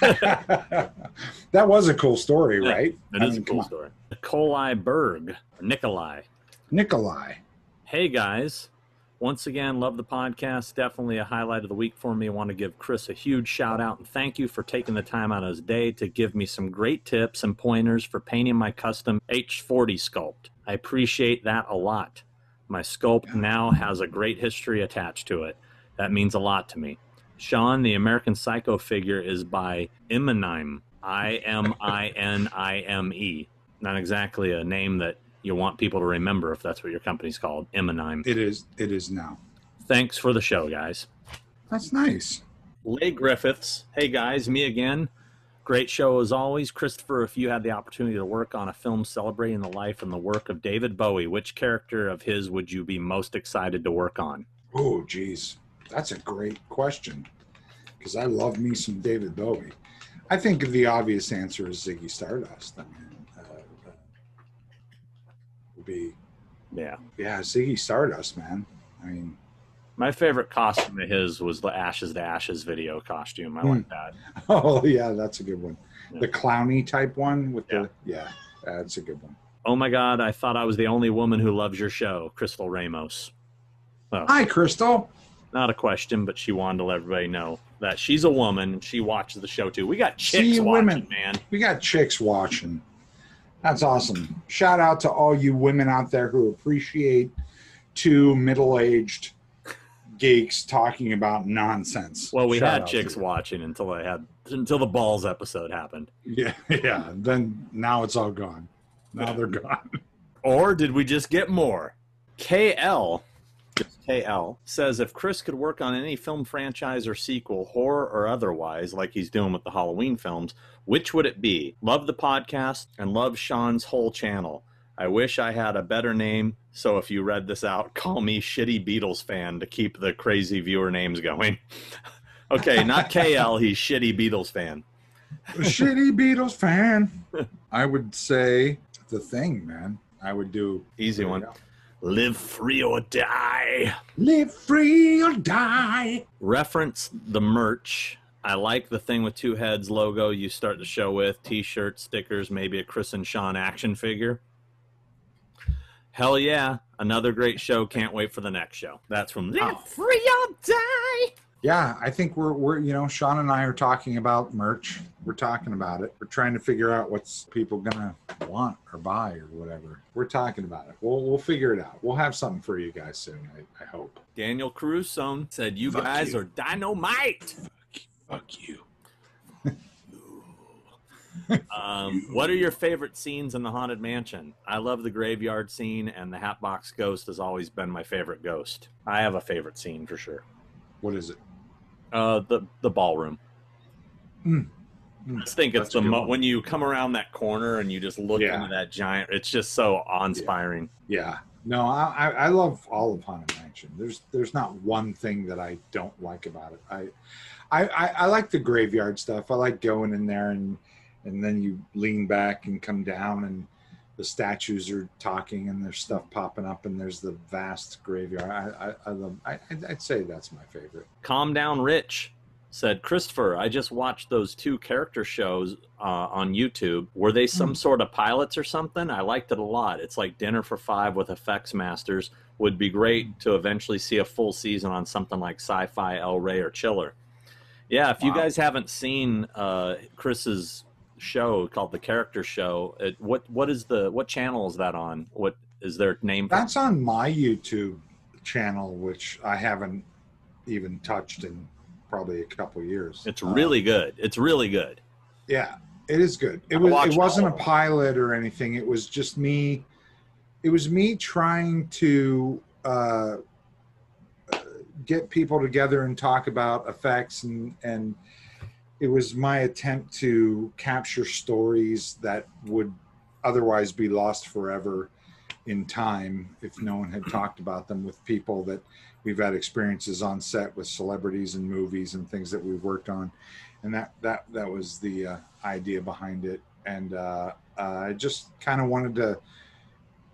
that was a cool story, Yeah, right? It I is mean, a cool story. Nikolai Berg, Nikolai. Nikolai. Hey guys, once again, love the podcast. Definitely a highlight of the week for me. I want to give Chris a huge shout out and thank you for taking the time out of his day to give me some great tips and pointers for painting my custom H40 sculpt. I appreciate that a lot. My sculpt now has a great history attached to it. That means a lot to me. Sean, the American Psycho figure, is by Iminime. I M I N I M E. Not exactly a name that you want people to remember if that's what your company's called, Iminime. It is. It is now. Thanks for the show, guys. That's nice. Leigh Griffiths. Hey, guys, me again. Great show as always. Christopher, if you had the opportunity to work on a film celebrating the life and the work of David Bowie, which character of his would you be most excited to work on? Oh, geez, that's a great question. Because I love me some David Bowie. I think the obvious answer is Ziggy Stardust. I mean, would be Yeah. yeah, Ziggy Stardust, man. I mean, My favorite costume of his was the Ashes to Ashes video costume. I Hmm. like that. oh yeah, that's a good one. Yeah. The clowny type one with Yeah. the yeah, that's a good one. Oh my God, I thought I was the only woman who loves your show, Crystal Ramos. Well, Hi, Crystal. not a question, but she wanted to let everybody know that she's a woman and she watches the show too. We got chicks See, watching, women. man. We got chicks watching. That's awesome. Shout out to all you women out there who appreciate two middle-aged geeks talking about nonsense. Well, we Shout had chicks watching until they had until the balls episode happened. Yeah, yeah. Then now it's all gone. Now they're gone. Or did we just get more? KL, KL says if Chris could work on any film franchise or sequel, horror or otherwise, like he's doing with the Halloween films, which would it be? Love the podcast and love Sean's whole channel. I wish I had a better name, so if you read this out, call me Shitty Beatles fan to keep the crazy viewer names going. okay, not KL, he's Shitty Beatles fan. Shitty Beatles fan. I would say the thing, man. I would do Easy one. Live free or die. Live free or die. reference the merch. I like the thing with two heads logo you start the show with t-shirts, stickers, maybe a Chris and Sean action figure. Hell yeah, another great show. Can't wait for the next show. That's from Live Oh. Free or Die. Yeah, I think we're we're you know Sean and I are talking about merch. We're talking about it. We're trying to figure out what's people gonna want or buy or whatever. We're talking about it. We'll we'll figure it out. We'll have something for you guys soon. I, I hope. Daniel Caruso said, "You Fuck guys you. are dynamite." Fuck you. Um, what are your favorite scenes in the haunted mansion? I love the graveyard scene, and the Hatbox Ghost has always been my favorite ghost. I have a favorite scene for sure. What is it? Uh, the the ballroom. Mm, I just think it's that's a the mo- when you come around that corner and you just look Yeah. into that giant. It's just so awe-inspiring. Yeah. No, I, I I love all of Haunted Mansion. There's there's not one thing that I don't like about it. I, I I I like the graveyard stuff. I like going in there and and then you lean back and come down and the statues are talking and there's stuff popping up and there's the vast graveyard. I I, I love. I I'd- say that's my favorite. Calm down, Rich said Christopher. I just watched those two character shows uh, on YouTube. Were they some Hmm. sort of pilots or something? I liked it a lot. It's like Dinner for Five with effects masters. Would be great to eventually see a full season on something like Sci-Fi, El Rey, or Chiller. Yeah, if you guys haven't seen uh, Chris's show called The Character Show, it, what what is the what channel is that on? What is their name? That's on my YouTube channel, which I haven't even touched in probably a couple years. It's really good. It's really good. Yeah, it is good. It I was. It wasn't a all of it. pilot or anything. It was just me. It was me trying to uh, get people together and talk about effects, and and it was my attempt to capture stories that would otherwise be lost forever in time if no one had talked about them with people that we've had experiences on set with celebrities and movies and things that we've worked on. And that that that was the uh, idea behind it. And uh, uh, i just kind of wanted to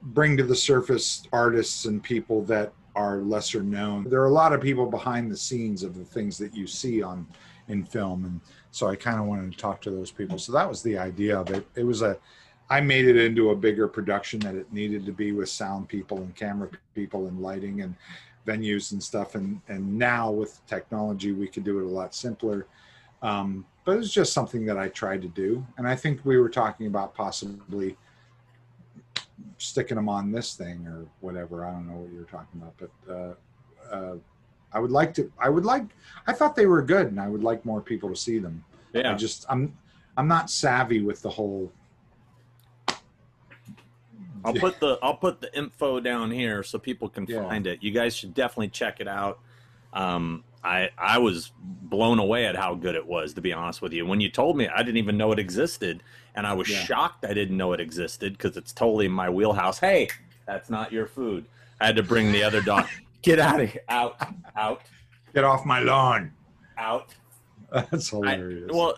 bring to the surface artists and people that are lesser known. There are a lot of people behind the scenes of the things that you see on in film and so i kind of wanted to talk to those people. So that was the idea of it. It was a i made it into a bigger production that it needed to be with sound people and camera people and lighting and venues and stuff and and now with technology we could do it a lot simpler. Um, but it was just something that I tried to do, and I think we were talking about possibly sticking them on this thing or whatever. I don't know what you're talking about, but uh, uh, I would like to. I would like. I thought they were good, and I would like more people to see them. Yeah. I just I'm I'm not savvy with the whole. I'll put the I'll put the info down here so people can Yeah. find it. You guys should definitely check it out. Um, I I was blown away at how good it was. To be honest with you, when you told me, I didn't even know it existed, and I was Yeah. shocked I didn't know it existed because it's totally in my wheelhouse. Hey, that's not your food. I had to bring the other dog. Get out of here! Out! Out! Get off my lawn! Out! That's I, hilarious. well,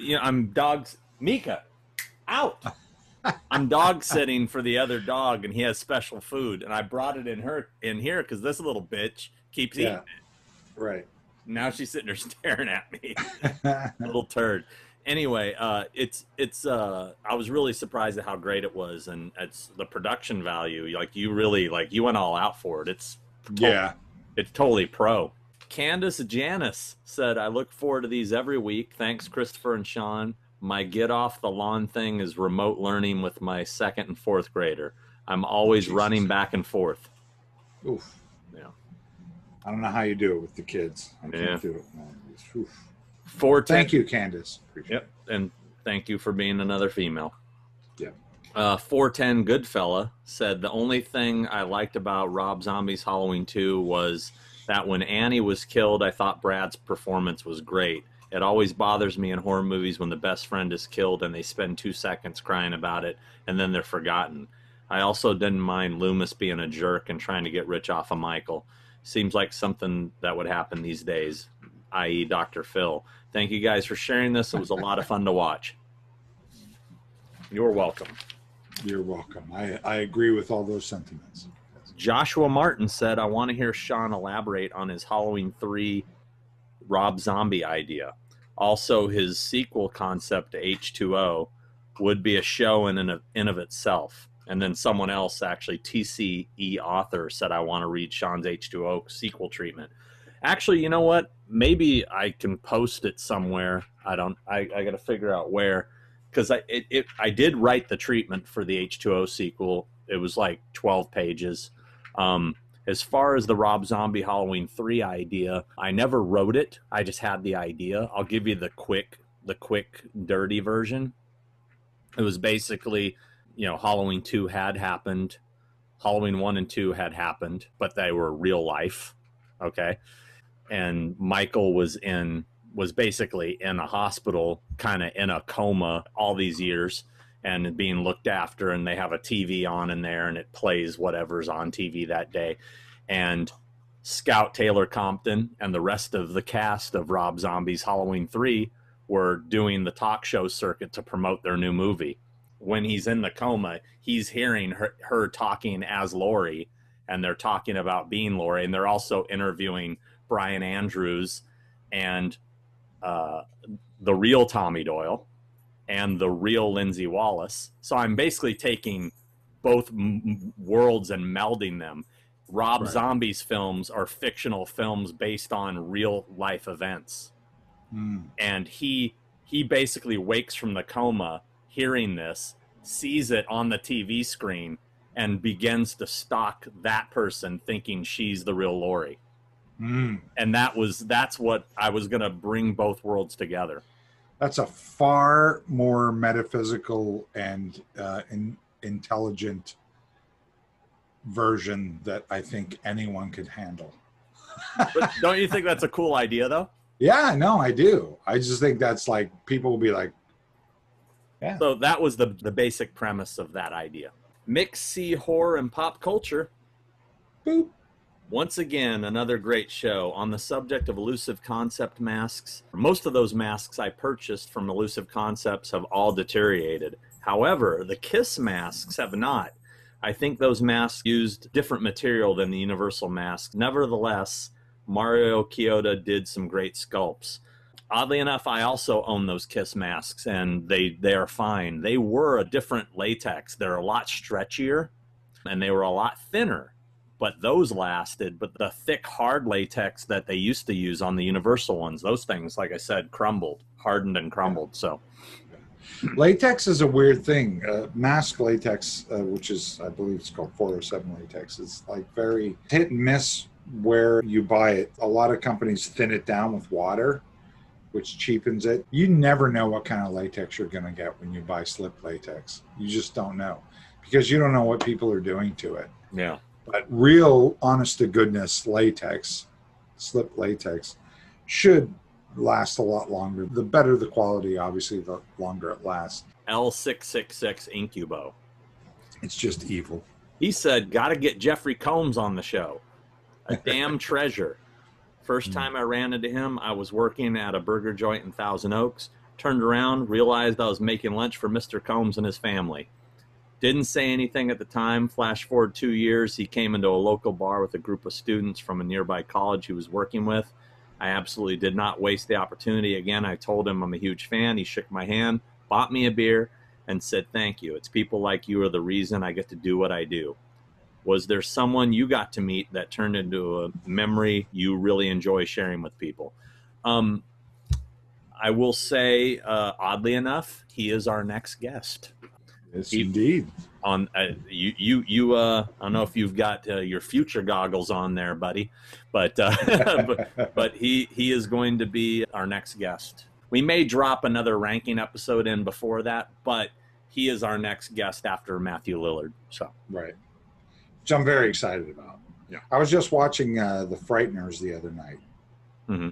you know, I'm dogs. Mika, out. I'm dog sitting for the other dog, and he has special food, and I brought it in her in here because this little bitch keeps eating. it. right. Now she's sitting there staring at me, little turd. Anyway, uh, it's it's. Uh, I was really surprised at how great it was, and it's the production value. Like you really like you went all out for it. It's yeah. it's totally pro. Candace Janice said, I look forward to these every week. Thanks, Christopher and Sean. My get off the lawn thing is remote learning with my second and fourth grader. I'm always Jesus. running back and forth. Oof. Yeah. I don't know how you do it with the kids. I can't Yeah. do it. man. Oof. Four Thank you, Candace. Appreciate Yep. And thank you for being another female. Yep. Uh, 410 Goodfella said the only thing I liked about Rob Zombie's Halloween 2 was that when Annie was killed, I thought Brad's performance was great. It always bothers me in horror movies when the best friend is killed and they spend two seconds crying about it and then they're forgotten. I also didn't mind Loomis being a jerk and trying to get rich off of Michael. Seems like something that would happen these days, i.e., Dr. Phil. Thank you guys for sharing this. It was a lot of fun to watch. You're welcome. You're welcome. I, I agree with all those sentiments. Joshua Martin said, I want to hear Sean elaborate on his Halloween 3 Rob Zombie idea. Also, his sequel concept to H2O would be a show in and of, in of itself. And then someone else, actually, TCE author, said, I want to read Sean's H2O sequel treatment. Actually, you know what? Maybe I can post it somewhere. I don't, I, I got to figure out where. Because I, it, it, I did write the treatment for the H2O sequel. It was like 12 pages. Um, as far as the Rob Zombie Halloween 3 idea, I never wrote it. I just had the idea. I'll give you the quick the quick dirty version. It was basically, you know, Halloween 2 had happened. Halloween 1 and 2 had happened, but they were real life. Okay? And Michael was in was basically in a hospital, kind of in a coma all these years and being looked after. And they have a TV on in there and it plays whatever's on TV that day. And Scout Taylor Compton and the rest of the cast of Rob Zombie's Halloween 3 were doing the talk show circuit to promote their new movie. When he's in the coma, he's hearing her, her talking as Laurie, and they're talking about being Laurie, and they're also interviewing Brian Andrews and uh, the real Tommy Doyle and the real Lindsay Wallace. So I'm basically taking both m- worlds and melding them. Rob right. Zombie's films are fictional films based on real life events. Mm. And he he basically wakes from the coma hearing this, sees it on the TV screen and begins to stalk that person thinking she's the real Laurie. Mm. And that was that's what I was going to bring both worlds together. That's a far more metaphysical and uh, in, intelligent version that I think anyone could handle. but don't you think that's a cool idea, though? Yeah, no, I do. I just think that's like people will be like, yeah. So that was the the basic premise of that idea. Mix C horror and pop culture. Boop. Once again, another great show on the subject of elusive concept masks. Most of those masks I purchased from elusive concepts have all deteriorated. However, the Kiss masks have not. I think those masks used different material than the universal mask. Nevertheless, Mario Chiodo did some great sculpts. Oddly enough, I also own those Kiss masks, and they they are fine. They were a different latex. They're a lot stretchier, and they were a lot thinner. But those lasted. But the thick, hard latex that they used to use on the Universal ones, those things, like I said, crumbled, hardened, and crumbled. So latex is a weird thing. Uh, mask latex, uh, which is I believe it's called 407 latex, is like very hit and miss where you buy it. A lot of companies thin it down with water, which cheapens it. You never know what kind of latex you're going to get when you buy slip latex. You just don't know because you don't know what people are doing to it. Yeah. But real, honest to goodness latex, slip latex, should last a lot longer. The better the quality, obviously, the longer it lasts. L666 Incubo. It's just evil. He said, Got to get Jeffrey Combs on the show. A damn treasure. First hmm. time I ran into him, I was working at a burger joint in Thousand Oaks. Turned around, realized I was making lunch for Mr. Combs and his family. Didn't say anything at the time. Flash forward two years, he came into a local bar with a group of students from a nearby college he was working with. I absolutely did not waste the opportunity. Again, I told him I'm a huge fan. He shook my hand, bought me a beer, and said, Thank you. It's people like you are the reason I get to do what I do. Was there someone you got to meet that turned into a memory you really enjoy sharing with people? Um, I will say, uh, oddly enough, he is our next guest. Yes, he, indeed. On uh, you, you, you. Uh, I don't know if you've got uh, your future goggles on there, buddy, but, uh, but but he he is going to be our next guest. We may drop another ranking episode in before that, but he is our next guest after Matthew Lillard. So right, which I'm very excited about. Yeah, I was just watching uh, the Frighteners the other night, mm-hmm.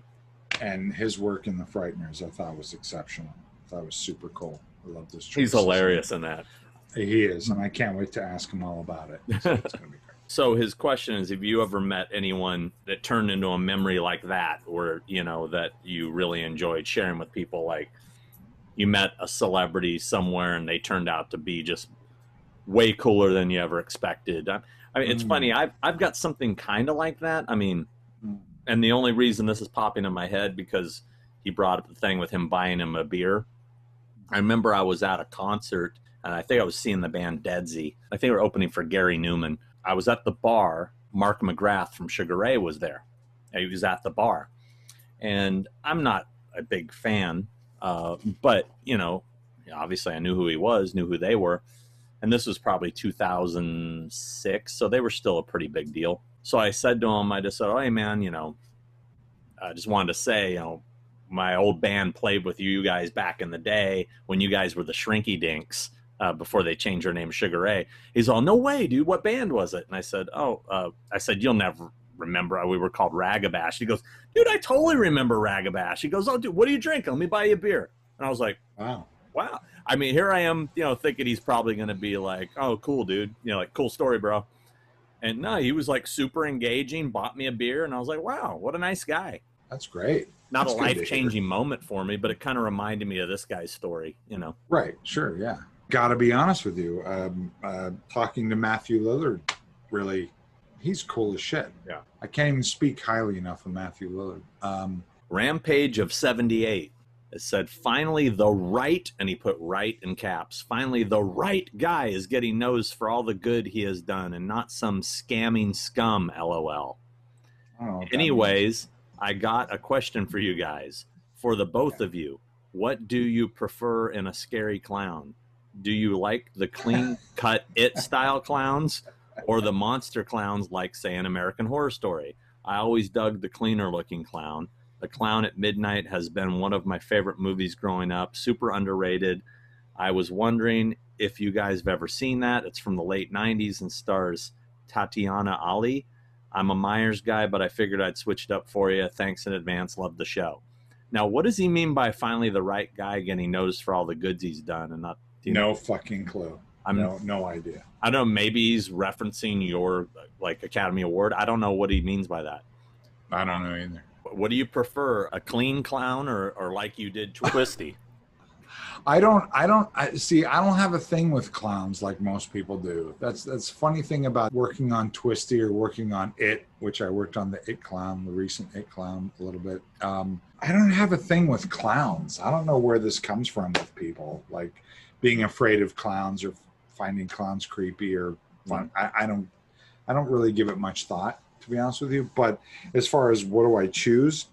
and his work in the Frighteners I thought was exceptional. I thought was super cool. I love this. He's hilarious in that. He is, and I can't wait to ask him all about it. So, so his question is: Have you ever met anyone that turned into a memory like that, or you know that you really enjoyed sharing with people? Like you met a celebrity somewhere, and they turned out to be just way cooler than you ever expected. I, I mean, it's mm. funny. I've I've got something kind of like that. I mean, mm. and the only reason this is popping in my head because he brought up the thing with him buying him a beer I remember I was at a concert and I think I was seeing the band Deadsy. I think they were opening for Gary Numan. I was at the bar. Mark McGrath from Sugar Ray was there. He was at the bar. And I'm not a big fan, uh, but, you know, obviously I knew who he was, knew who they were. And this was probably 2006, so they were still a pretty big deal. So I said to him, I just said, oh, hey, man, you know, I just wanted to say, you know, my old band played with you guys back in the day when you guys were the Shrinky Dinks uh, before they changed their name Sugar Ray. He's all, no way, dude. What band was it? And I said, oh, uh, I said you'll never remember we were called Ragabash. He goes, dude, I totally remember Ragabash. He goes, oh, dude, what do you drink? Let me buy you a beer. And I was like, Wow. wow. I mean, here I am, you know, thinking he's probably going to be like, oh, cool, dude. You know, like, cool story, bro. And no, he was like super engaging, bought me a beer, and I was like, wow, what a nice guy. That's great. Not That's a good to hear. life changing moment for me, but it kind of reminded me of this guy's story, you know. Right. Sure. Yeah. Got to be honest with you. Um, uh, talking to Matthew Lillard, really, he's cool as shit. Yeah. I can't even speak highly enough of Matthew Lillard. Um, Rampage of 78. It said, finally, the right, and he put right in caps. Finally, the right guy is getting noticed for all the good he has done and not some scamming scum, lol. I don't know what that Anyways, I got a question for you guys. For the both of you, what do you prefer in a scary clown? Do you like the clean cut it style clowns or the monster clowns like, say, an American Horror Story? I always dug the cleaner looking clown. The Clown at Midnight has been one of my favorite movies growing up, super underrated. I was wondering if you guys have ever seen that. It's from the late 90s and stars Tatiana Ali. I'm a Myers guy, but I figured I'd switch it up for you. Thanks in advance. Love the show. Now, what does he mean by finally the right guy getting noticed for all the goods he's done and not? do you know? No fucking clue. I'm, no, no idea. I don't know. Maybe he's referencing your like Academy Award. I don't know what he means by that. I don't know either. What do you prefer, a clean clown or, or like you did Twisty? I don't. I don't. I see. I don't have a thing with clowns like most people do. That's that's funny thing about working on Twisty or working on It, which I worked on the It clown, the recent It clown, a little bit. Um, I don't have a thing with clowns. I don't know where this comes from with people, like being afraid of clowns or finding clowns creepy or fun. I, I don't. I don't really give it much thought, to be honest with you. But as far as what do I choose,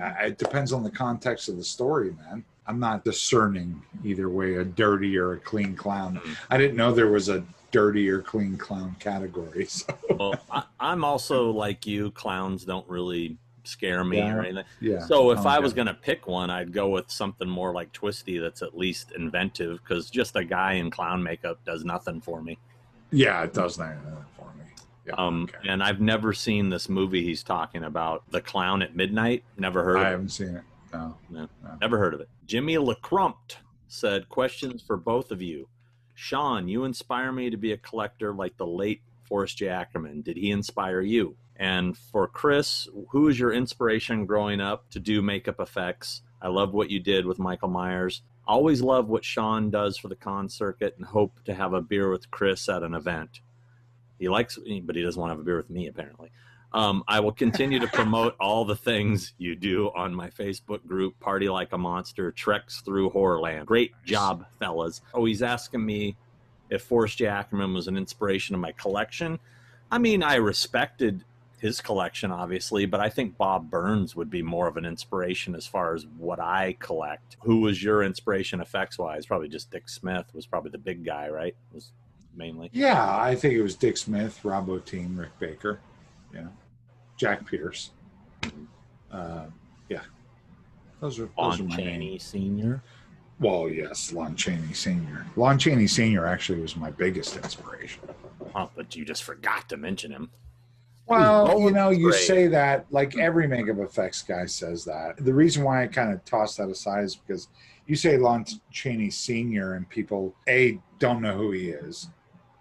uh, it depends on the context of the story, man. I'm not discerning either way, a dirty or a clean clown. I didn't know there was a dirty or clean clown category. So well, I, I'm also like you. Clowns don't really scare me Yeah. or anything. yeah. So if I Okay. was going to pick one, I'd go with something more like Twisty that's at least inventive because just a guy in clown makeup does nothing for me. yeah, it does that for me. Yeah, Um, okay. And I've never seen this movie he's talking about, The Clown at Midnight. Never heard I it. haven't seen it. No. Never heard of it. Jimmy LeCrumped said, Questions for both of you. Sean, you inspire me to be a collector like the late Forrest J. Ackerman. Did he inspire you? And for Chris, who is your inspiration growing up to do makeup effects? I love what you did with Michael Myers. Always love what Sean does for the con circuit and hope to have a beer with Chris at an event. He likes, but he doesn't want to have a beer with me, apparently. Um, I will continue to promote all the things you do on my Facebook group, Party Like a Monster, Treks Through Horrorland. Great job, fellas. Oh, he's asking me if Forrest J. Ackerman was an inspiration of my collection. I mean, I respected his collection, obviously, but I think Bob Burns would be more of an inspiration as far as what I collect. Who was your inspiration effects wise? Probably just Dick Smith was probably the big guy, right? Was mainly. Yeah, I think it was Dick Smith, Rob Bottin, Rick Baker, yeah, Jack Pierce. Uh, yeah, those are those are On my Chaney names. Senior. Well, yes, Lon Chaney Sr. Lon Chaney Sr. actually was my biggest inspiration. Oh, but you just forgot to mention him. Well, you know, you great. say that like every makeup effects guy says that. The reason why I kind of toss that aside is because you say Lon Chaney Sr. and people A don't know who he is,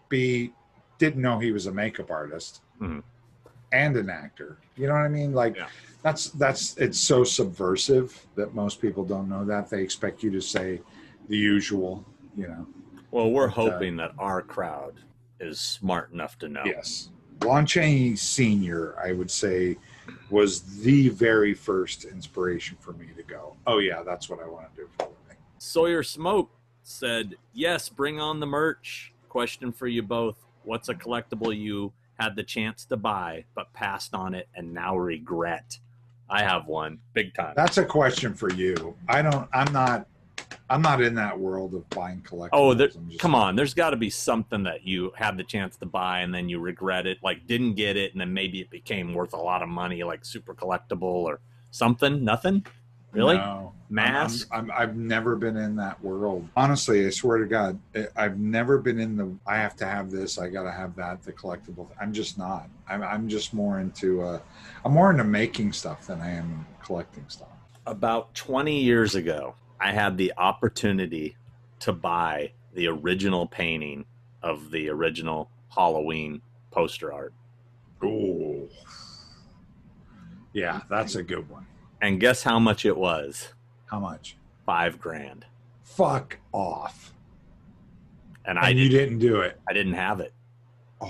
B didn't know he was a makeup artist Mhm. And an actor. You know what I mean? Like Yeah. that's that's it's so subversive that most people don't know that. They expect you to say the usual, you know. Well, we're uh, hoping that our crowd is smart enough to know. Yes. Lon Chaney Sr., I would say, was the very first inspiration for me to go, oh, yeah, that's what I want to do for a living. Sawyer Smoke said, Yes, bring on the merch. Question for you both. What's a collectible you had the chance to buy but passed on it and now regret? I have one. Big time. That's a question for you. I don't, I'm not, I'm not in that world of buying collectibles. Oh, there, come on. There's got to be something that you had the chance to buy and then you regret it, like didn't get it, and then maybe it became worth a lot of money, like super collectible or something. Nothing. Really? No. Mask? I'm, I'm, I've never been in that world. Honestly, I swear to God, I- I've never been in the. I have to have this. I got to have that. The collectible. I'm just not. I'm. I'm just more into. Uh, I'm more into making stuff than I am collecting stuff. About 20 years ago, I had the opportunity to buy the original painting of the original Halloween poster art. Oh. Yeah, that's a good one. And guess how much it was? How much? Five grand. Fuck off. And I And you didn't, didn't do it. I didn't have it. Oh.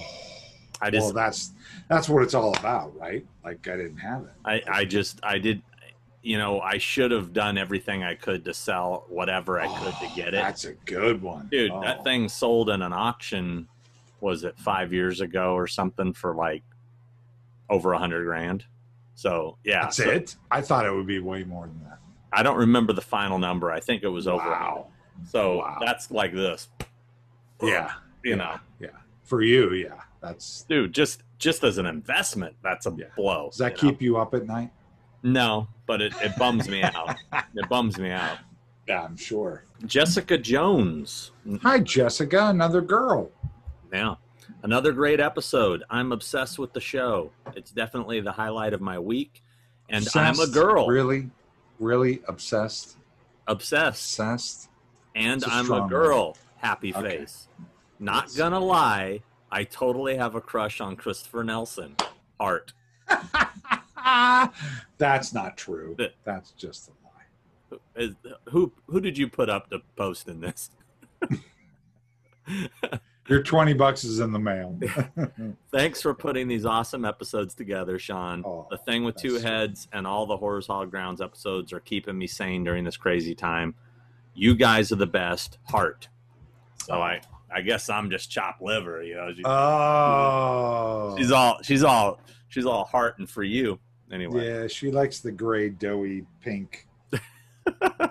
I well, just, that's that's what it's all about, right? Like I didn't have it. I, I just, I did, you know, I should have done everything I could to sell whatever I could to Oh, get it. That's a good one, Dude, Oh. that thing sold in an auction, was it five years ago or something for like over a hundred grand? So yeah, That's so it. I thought it would be way more than that. I don't remember the final number. I think it was over. Wow. So Wow. that's like this, Yeah. you yeah, know, Yeah. For you, yeah. That's dude. Just just as an investment, that's a Yeah. blow. does that you know? keep you up at night? No, but it, it bums me out. It bums me out. Yeah, I'm sure. Jessica Jones. Hi, Jessica, another girl. Yeah. Another great episode. I'm obsessed with the show. It's definitely the highlight of my week. And I'm a girl. Really? Really obsessed? Obsessed. Obsessed? And a I'm a girl. Happy Okay. face. Not Yes. gonna lie, I totally have a crush on Christopher Nelson. Art. That's not true. That- That's just a lie. Who who did you put up to post in this? Your 20 bucks is in the mail. Thanks for putting these awesome episodes together, Sean. Oh, the thing with two heads and all the Horror's Hallowed Grounds episodes are keeping me sane during this crazy time. You guys are the best. Heart. So I I guess I'm just chopped liver, you know. She- oh. she's all she's all she's all heart and for you anyway. Yeah, she likes the gray, doughy, pink,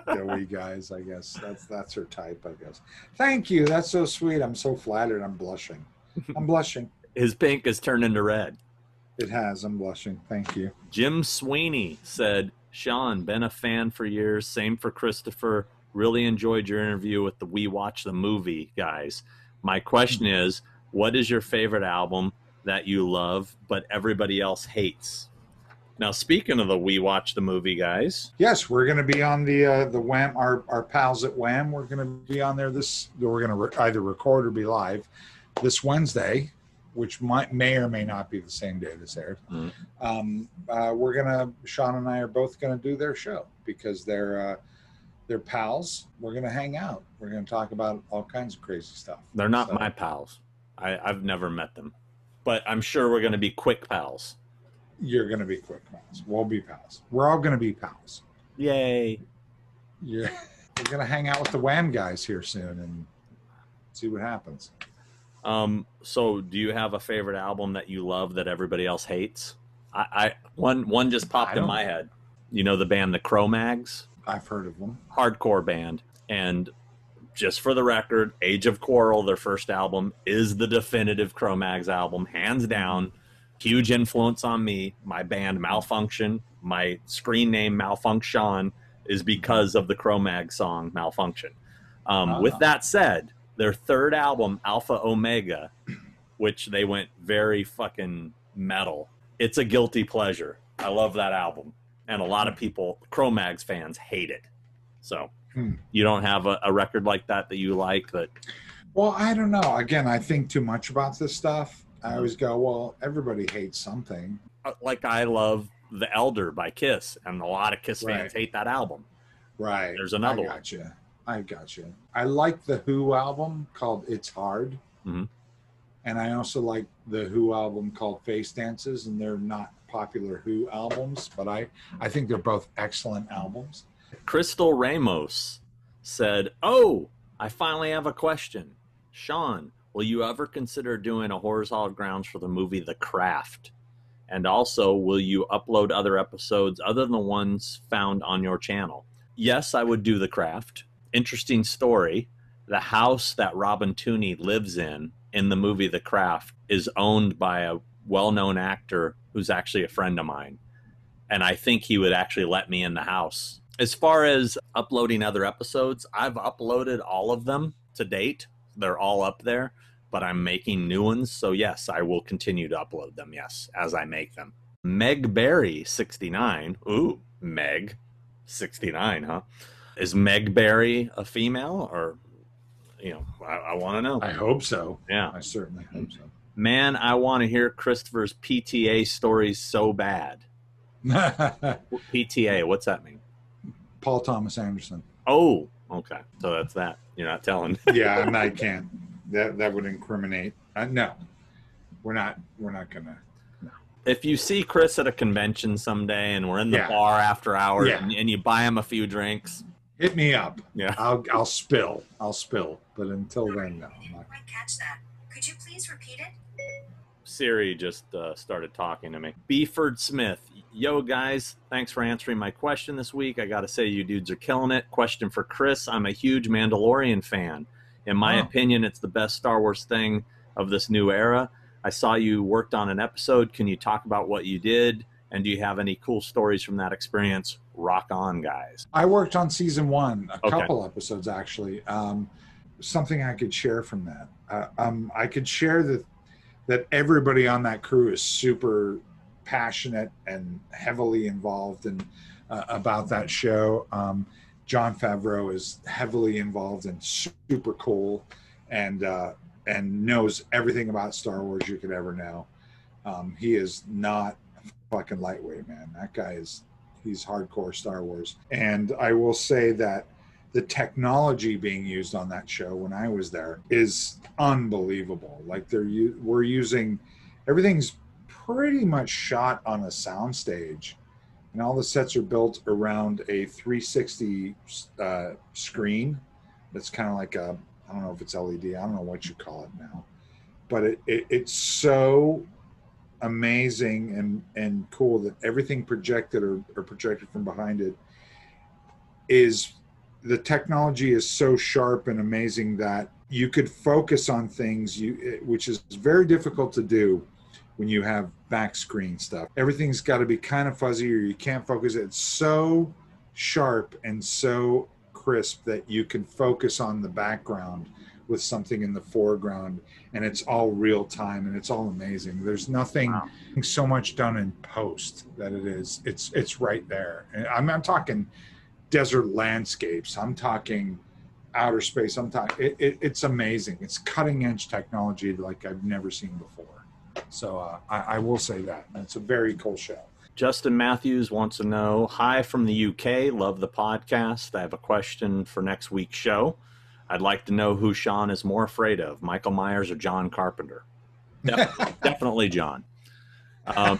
doughy guys. I guess that's that's her type. I guess. Thank you. That's so sweet. I'm so flattered. I'm blushing. I'm blushing. His pink has turned into red. It has. I'm blushing. Thank you. Jim Sweeney said, Sean, been a fan for years. Same for Christopher. Really enjoyed your interview with the We Watch the Movie guys. My question mm-hmm. is, what is your favorite album that you love but everybody else hates? Now, speaking of the We Watch the Movie guys, Yes, we're going to be on the uh, the Wham. Our our pals at Wham. We're going to be on there this. We're going to re- either record or be live this Wednesday, which might may or may not be the same day this airs. Mhm. Um, uh, we're gonna. Sean and I are both going to do their show because they're uh, they're pals. We're going to hang out. We're going to talk about all kinds of crazy stuff. they're not So- my pals. I, I've never met them, but I'm sure we're going to be quick pals. You're going to be quick pals. We'll be pals. We're all going to be pals. Yay. Yeah, we're going to hang out with the Wham guys here soon and see what happens. Um, so do you have a favorite album that you love that everybody else hates? I, I one one just popped in my head. You know the band the Cro-Mags, I've heard of them. hardcore band, and just for the record, Age of Quarrel, their first album, is the definitive Cro-Mags album, hands down. Huge influence on me. My band Malfunction, my screen name Malfunction, is because of the Cro-Mags song Malfunction. Um, Ah. With that said, their third album, Alpha Omega, which they went very fucking metal. It's a guilty pleasure. I love that album, and a lot of people, Cro-Mags fans, hate it. So Hmm. you don't have a, a record like that that you like that. Well, I don't know. Again, I think too much about this stuff. I always go, well, everybody hates something. uh, Like I love The Elder by Kiss, and a lot of Kiss fans Right. hate that album. Right. There's another I one. gotcha. I gotcha. I like the Who album called It's Hard. Mhm. And I also like the Who album called Face Dances, and they're not popular Who albums, but I, I think they're both excellent albums. Crystal Ramos said, "Oh, I finally have a question. Sean, will you ever consider doing a Hallowed Grounds for the movie The Craft? And also, will you upload other episodes other than the ones found on your channel?" Yes, I would do The Craft. Interesting story. The house that Robin Tunney lives in in the movie The Craft is owned by a well-known actor who's actually a friend of mine and I think he would actually let me in the house as far as uploading other episodes, I've uploaded all of them to date. They're all up there, but I'm making new ones. So, yes, I will continue to upload them, yes, as I make them. Meg Berry, 69. Ooh, Meg, 69, huh? Is Meg Berry a female or, you know, I, I want to know. I hope so. Yeah. I certainly hope so. Man, I want to hear Christopher's PTA stories so bad. PTA, what's that mean? Paul Thomas Anderson. Oh, okay. So that's that. You're not telling. Yeah, and I can't. That that would incriminate. Uh, no, we're not. We're not gonna. if you see Chris at a convention someday and we're in the Yeah. bar after hours Yeah. and, and you buy him a few drinks, Hit me up. yeah. I'll I'll spill. I'll spill. But until then, no. I didn't not. quite catch that. Could you please repeat it? Siri just uh, started talking to me. Beeford Smith. Yo, guys. Thanks for answering my question this week. I got to say, you dudes are killing it. Question for Chris. I'm a huge Mandalorian fan. In my Oh. opinion, it's the best Star Wars thing of this new era. I saw you worked on an episode. Can you talk about what you did? And do you have any cool stories from that experience? Rock on, guys. I worked on season one, a Okay. couple episodes actually. Um, something I could share from that. Uh, um, I could share that that everybody on that crew is super passionate and heavily involved in uh, about that show. Um, Jon Favreau is heavily involved and super cool, and uh, and knows everything about Star Wars you could ever know. Um, he is not fucking lightweight, man. That guy is he's hardcore Star Wars. And I will say that the technology being used on that show when I was there is unbelievable. Like they're we're using everything's pretty much shot on a soundstage, and all the sets are built around a 360 uh, screen. That's kind of like a I don't know if it's LED. I don't know what you call it now, but it, it it's so amazing and and cool that everything projected or, or projected from behind it is the technology is so sharp and amazing that you could focus on things you eh, which is very difficult to do when you have back screen stuff. Everything's got to be kind of fuzzy or you can't focus. It's so sharp and so crisp that you can focus on the background with something in the foreground and it's all real time and it's all amazing. There's nothing Wow. so much done in post that it is. It's it's right there. And i'm, I'm talking desert landscapes i'm talking outer space i'm talking it, it, it's amazing it's cutting edge technology like i've never seen before so uh, I, I will say that it's a very cool show Justin Matthews wants to know Hi from the UK. Love the podcast. I have a question for next week's show. I'd like to know who Sean is more afraid of, Michael Myers or John Carpenter. Definitely, definitely John. Um,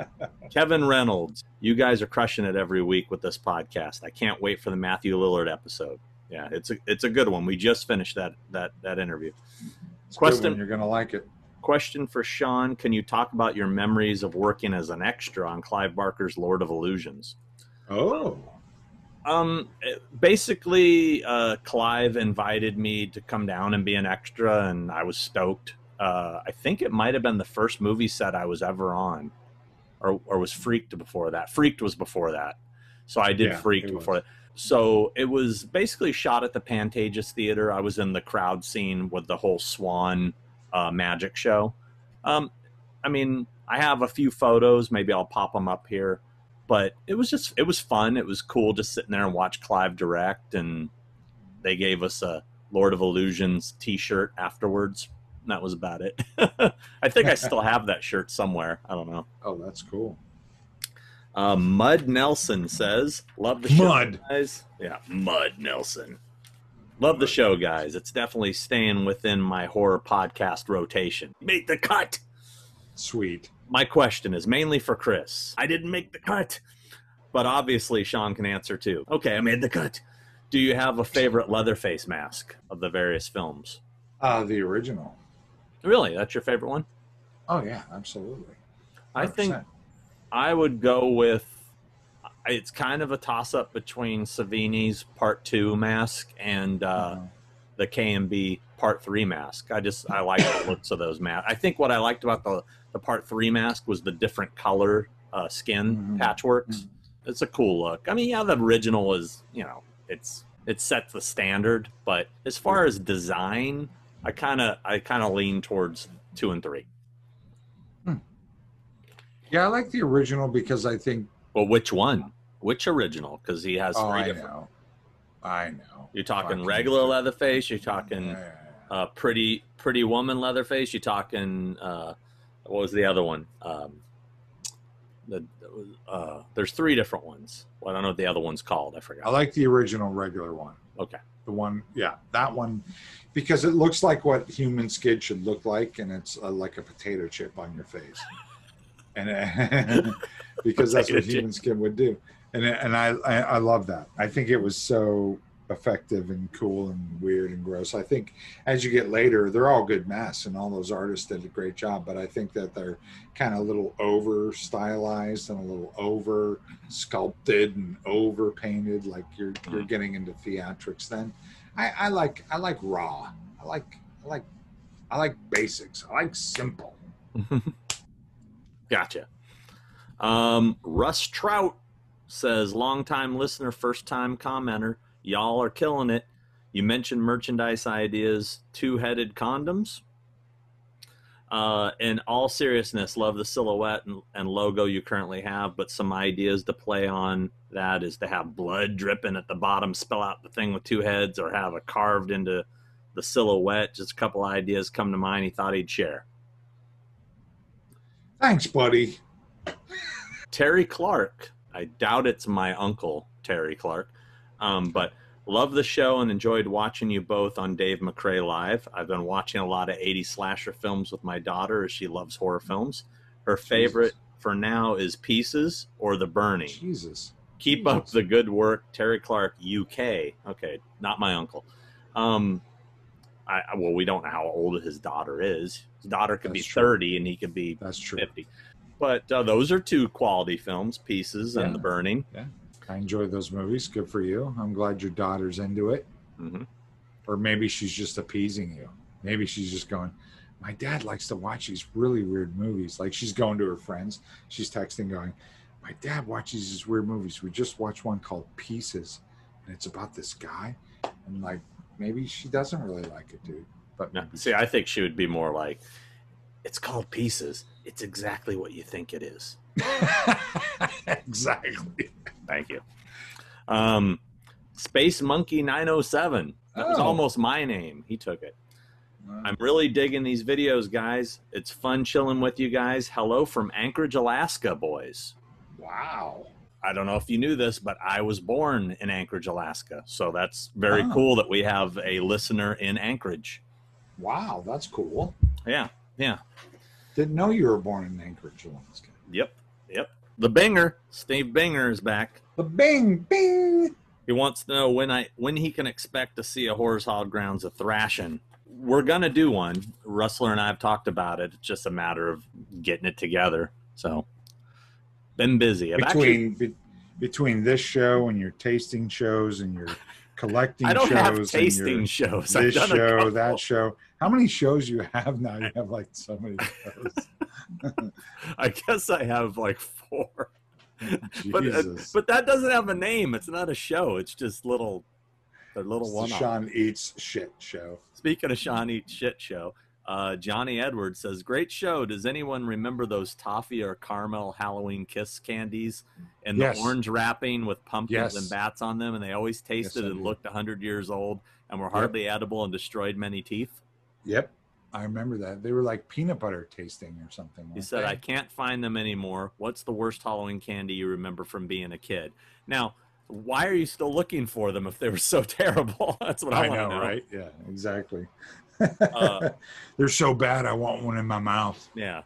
Kevin Reynolds, you guys are crushing it every week with this podcast. I can't wait for the Matthew Lillard episode. Yeah, it's a it's a good one. We just finished that that that interview. It's Question- you're gonna like it Question for Sean: Can you talk about your memories of working as an extra on Clive Barker's Lord of Illusions? oh Um, basically, uh, Clive invited me to come down and be an extra, and I was stoked. Uh, I think it might have been the first movie set I was ever on, or or was Freaked before that. Freaked was before that, so I did Yeah, Freaked was. before that. So it was basically shot at the Pantages Theater. I was in the crowd scene with the whole Swan uh, magic show. Um, I mean, I have a few photos. Maybe I'll pop them up here but it was just it was fun it was cool just sitting there and watch clive direct and they gave us a lord of illusions t-shirt afterwards and that was about it. I think i still have that shirt somewhere. I don't know. Oh that's cool. Uh, mud nelson says love the show mud. guys. Yeah mud nelson. Love the show guys. It's definitely staying within my horror podcast rotation. Make the cut. Sweet. My question is mainly for Chris. I didn't make the cut, but obviously Sean can answer too. Okay, I made the cut. Do you have a favorite Leatherface mask of the various films? uh the original Really, that's your favorite one? oh yeah absolutely I think 100%. I would go with. It's kind of a toss up between Savini's Part Two mask and uh, Uh-huh. the KNB Part Three mask. I just I like the looks of those masks. I think what I liked about the the Part Three mask was the different color uh, skin Mhm. patchworks. It's a cool look. I mean, yeah, the original is you know it's it sets the standard, but as far as design, I kind of I kind of lean towards two and three. Yeah, I like the original because I think. Well, which one? Which original? Because he has Oh, three I different. know. I know. You're talking Fucking regular. Leatherface. You're talking yeah. uh, pretty pretty woman Leatherface. You're talking uh, what was the other one? Um, the uh, there's three different ones. Well, I don't know what the other one's called. I forgot. I like the original regular one. okay. The one, yeah, that one, because it looks like what human skid should look like, and it's uh, like a potato chip on your face, and uh, because that's what chip. human skin would do, and and I, I I love that. I think it was so effective and cool and weird and gross. I think as you get later, they're all good masks, and all those artists did a great job. But I think that they're kind of a little over stylized and a little over sculpted and over painted. Like you're you're Mhm. getting into theatrics. Then I, I like I like raw. I like I like I like basics. I like simple. Gotcha. Um, Russ Trout says, longtime listener, first time commenter. Y'all are killing it. You mentioned merchandise ideas, two headed condoms. Uh, in all seriousness, love the silhouette and, and logo you currently have, but some ideas to play on that is to have blood dripping at the bottom, spell out the thing with two heads, or have it carved into the silhouette. Just a couple ideas come to mind he thought he'd share. Thanks, buddy. Terry Clark. I doubt it's my uncle, Terry Clark. Um, but love the show and enjoyed watching you both on Dave McCrae Live. I've been watching a lot of 80 slasher films with my daughter as she loves horror films. Her favorite for now is Pieces or The Burning. Jesus. Keep up the good work, Terry Clark, UK. Okay, not my uncle. Um, I, well, we don't know how old his daughter is. His daughter could be true. 30 and he could be That's true. 50. But uh, those are two quality films, Pieces Yeah. and The Burning. I enjoy those movies. Good for you. I'm glad your daughter's into it. hmm Or maybe she's just appeasing you. Maybe she's just going, My dad likes to watch these really weird movies. Like she's going to her friends. She's texting, going, My dad watches these weird movies. We just watched one called Pieces, and it's about this guy. And like, maybe she doesn't really like it, dude. But No, see, I think she would be more like, it's called Pieces. It's exactly what you think it is. exactly. Thank you. Um, Space Monkey 907. That was Oh. almost my name. He took it. I'm really digging these videos, guys. It's fun chilling with you guys. Hello from Anchorage, Alaska, boys. wow. I don't know if you knew this, but I was born in Anchorage, Alaska. So that's very Oh. cool that we have a listener in Anchorage. Wow, that's cool. Yeah, yeah. Didn't know you were born in Anchorage, Alaska. Yep, yep. The Binger, Steve Binger is back. The bing, bing. He wants to know when I when he can expect to see a Horror's Hallowed Grounds a thrashing. We're gonna do one. Rustler and I have talked about it. It's just a matter of getting it together. So, been busy. I've actually, Between be, between this show and your tasting shows and your collecting I don't shows have and tasting your, shows. This show, that show. How many shows you have now? You have like so many shows. I guess I have like four. But, uh, Jesus. but that doesn't have a name. It's not a show. It's just little, they're little one. Sean eats shit show. Speaking of Sean eats Shit Show, uh, Johnny Edwards says, "Great show. Does anyone remember those toffee or caramel Halloween kiss candies and Yes. the orange wrapping with pumpkins Yes. and bats on them? And they always tasted I and do. looked hundred years old and were hardly edible and destroyed many teeth." Yep, I remember that. They were like peanut butter tasting or something. He said, they? "I can't find them anymore. What's the worst Halloween candy you remember from being a kid?" Now, why are you still looking for them if they were so terrible? That's what I, I want know, to know. right? Yeah, exactly. Uh, They're so bad. I want one in my mouth. Yeah.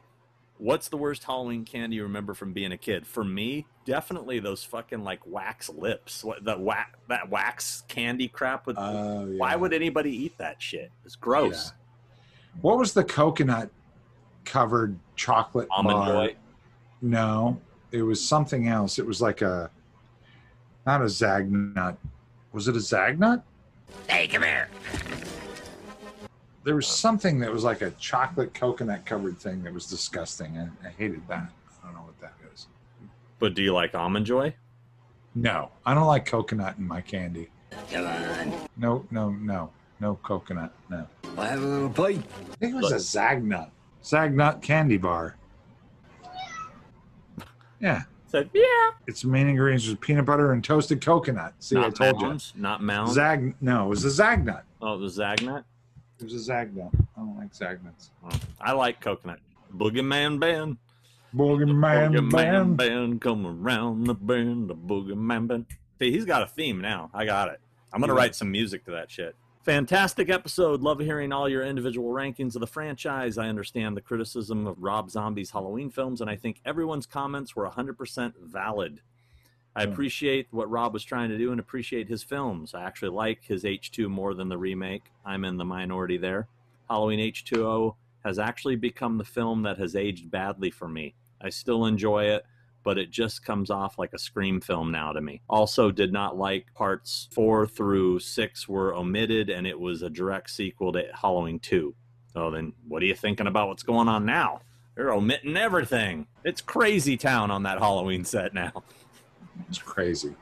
What's the worst Halloween candy you remember from being a kid? For me, definitely those fucking like wax lips. What the wax that wax candy crap with Uh, Why would anybody eat that shit? It's gross. What was the coconut covered chocolate Almond bar? Joy. No, it was something else. It was like a not a Zagnut. Was it a Zagnut? Hey, come here. There was uh, something that was like a chocolate coconut covered thing that was disgusting. I, I hated that. I don't know what that is. But do you like almond joy? No, I don't like coconut in my candy. Come on. No, no, no, no coconut. No. I'll have a little bite. I think it was a Zagnut. Zagnut candy bar. Yeah, Said, yeah. its main ingredients was peanut butter and toasted coconut. See, I not told mounds, Not you. mounds. Zag. No, it was a Zagnut. oh, the Zagnut. It was a Zagnut. I don't like Zagnuts. I like coconut. Boogeyman band. Boogeyman Boogeyman band. band come around the bend, the boogeyman band. See, he's got a theme now. I got it. I'm gonna Yeah. write some music to that shit. Fantastic episode. Love hearing all your individual rankings of the franchise. I understand the criticism of Rob Zombie's Halloween films, and I think everyone's comments were 100% valid. I hmm. appreciate what Rob was trying to do and appreciate his films. I actually like his H2 more than the remake. I'm in the minority there. Halloween H2O has actually become the film that has aged badly for me. I still enjoy it, but it just comes off like a Scream film now to me. Also, did not like parts four through six were omitted, and it was a direct sequel to Halloween 2. So then, what are you thinking about what's going on now? They're omitting everything. It's crazy town on that Halloween set now. It's crazy.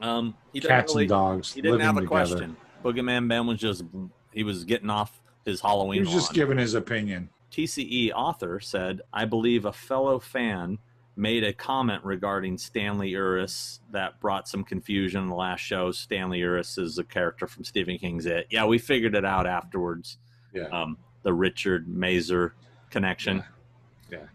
Um, he Cats really- and dogs He didn't have a together. question. Boogeyman Ben was just he was getting off his Halloween. He was just lawn. giving his opinion. TCE author said, I believe a fellow fan made a comment regarding Stanley Uris that brought some confusion in the last show. Stanley Uris is a character from Stephen King's It. Yeah, we figured it out afterwards. Yeah. Um, the Richard Mazer connection. Yeah. Yeah.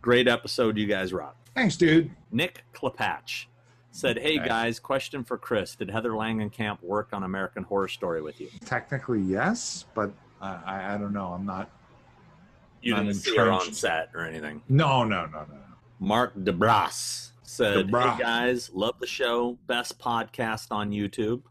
Great episode, you guys rock. Thanks, dude. Nick Klepatch said, Hey Okay. guys, question for Chris. Did Heather Langenkamp work on American Horror Story with you? Technically, yes, but I, I, I don't know. I'm not. You Not didn't see her on set or anything. No, no, no, no. Mark DeBras said, DeBras. Hey guys, love the show. Best podcast on YouTube.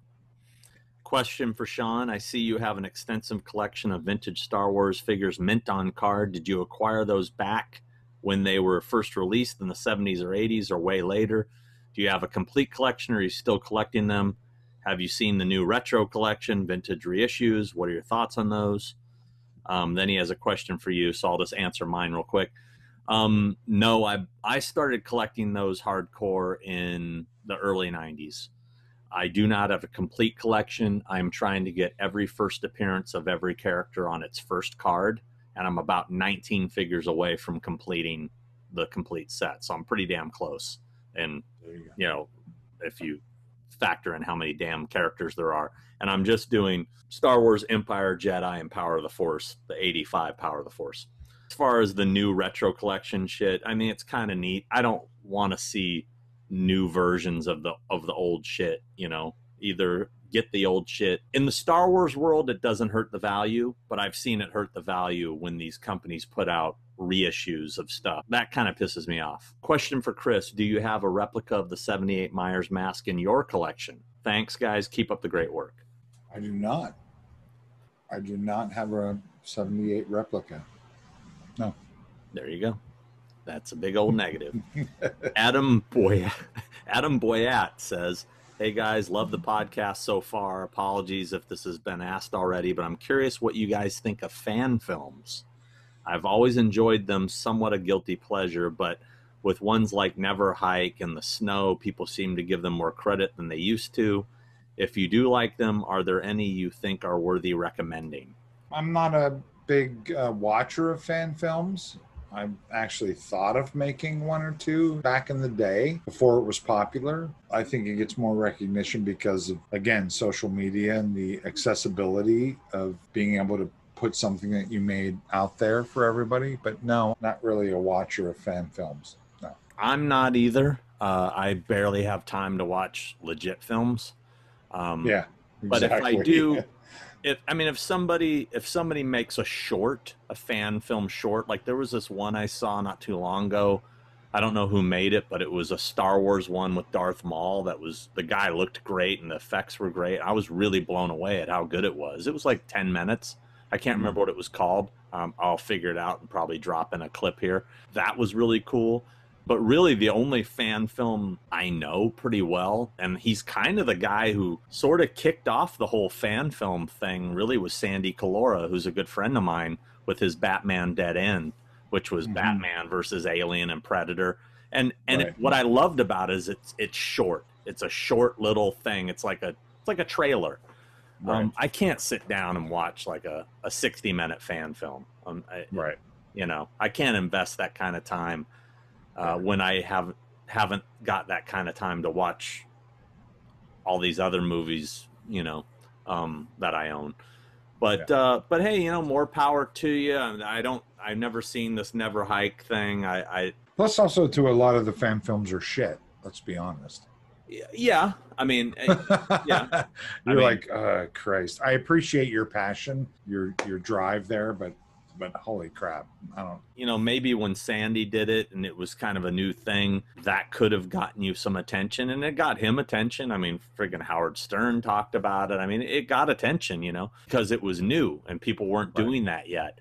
Question for Sean. I see you have an extensive collection of vintage Star Wars figures mint on card. Did you acquire those back when they were first released in the 70s or 80s or way later? Do you have a complete collection or are you still collecting them? Have you seen the new retro collection, vintage reissues? What are your thoughts on those? Um, then he has a question for you, so I'll just answer mine real quick. Um, no, I I started collecting those hardcore in the early '90s. I do not have a complete collection. I'm trying to get every first appearance of every character on its first card, and I'm about 19 figures away from completing the complete set. So I'm pretty damn close. And you you know, if you factor in how many damn characters there are. And I'm just doing Star Wars Empire, Jedi, and Power of the Force, the 85 Power of the Force. As far as the new retro collection shit, I mean, it's kind of neat. I don't want to see new versions of the of the old shit, you know. Either get the old shit. In the Star Wars world, it doesn't hurt the value, but I've seen it hurt the value when these companies put out reissues of stuff. That kind of pisses me off. Question for Chris Do you have a replica of the 78 Myers mask in your collection? Thanks, guys. Keep up the great work. I do not. I do not have a 78 replica. No. There you go. That's a big old negative. Adam Boy Adam Boyat says, Hey guys, love the podcast so far. Apologies if this has been asked already, but I'm curious what you guys think of fan films. I've always enjoyed them somewhat a guilty pleasure, but with ones like Never Hike in the Snow, people seem to give them more credit than they used to. If you do like them, are there any you think are worthy recommending? I'm not a big uh, watcher of fan films. I've actually thought of making one or two back in the day before it was popular. I think it gets more recognition because of, again, social media and the accessibility of being able to put something that you made out there for everybody. But no, not really a watcher of fan films. No. I'm not either. Uh, I barely have time to watch legit films. Um, Yeah. but if I exactly. do, if I mean, if somebody if somebody makes a short, a fan film short, like there was this one I saw not too long ago. I don't know who made it, but it was a Star Wars one with Darth Maul. That was the guy looked great and the effects were great. I was really blown away at how good it was. It was like ten minutes. I can't remember what it was called. Um, I'll figure it out and probably drop in a clip here. That was really cool but really the only fan film I know pretty well, and he's kind of the guy who sort of kicked off the whole fan film thing, really was Sandy Collora, who's a good friend of mine with his Batman Dead End, which was Mhm. Batman versus Alien and Predator. And and it, what I loved about it is it's it's short. it's a short little thing. It's like a it's like a trailer. Um, I can't sit down and watch like a, a 60 minute fan film. Um, I, right. you know, I can't invest that kind of time uh, when I have haven't got that kind of time to watch all these other movies, you know, um, that I own. But Yeah. uh, but hey, you know, more power to you. I don't. I've never seen this never hike thing. I, I Plus, also, to a lot of the fan films are shit. Let's be honest. yeah. I mean, eh, Yeah. You're mean- like, uh, Christ. I appreciate your passion, your your drive there, but but holy crap, I don't. you know, maybe when Sandy did it and it was kind of a new thing, that could have gotten you some attention and it got him attention. I mean, friggin' Howard Stern talked about it. I mean, it got attention, you know, because it was new and people weren't Right. doing that yet.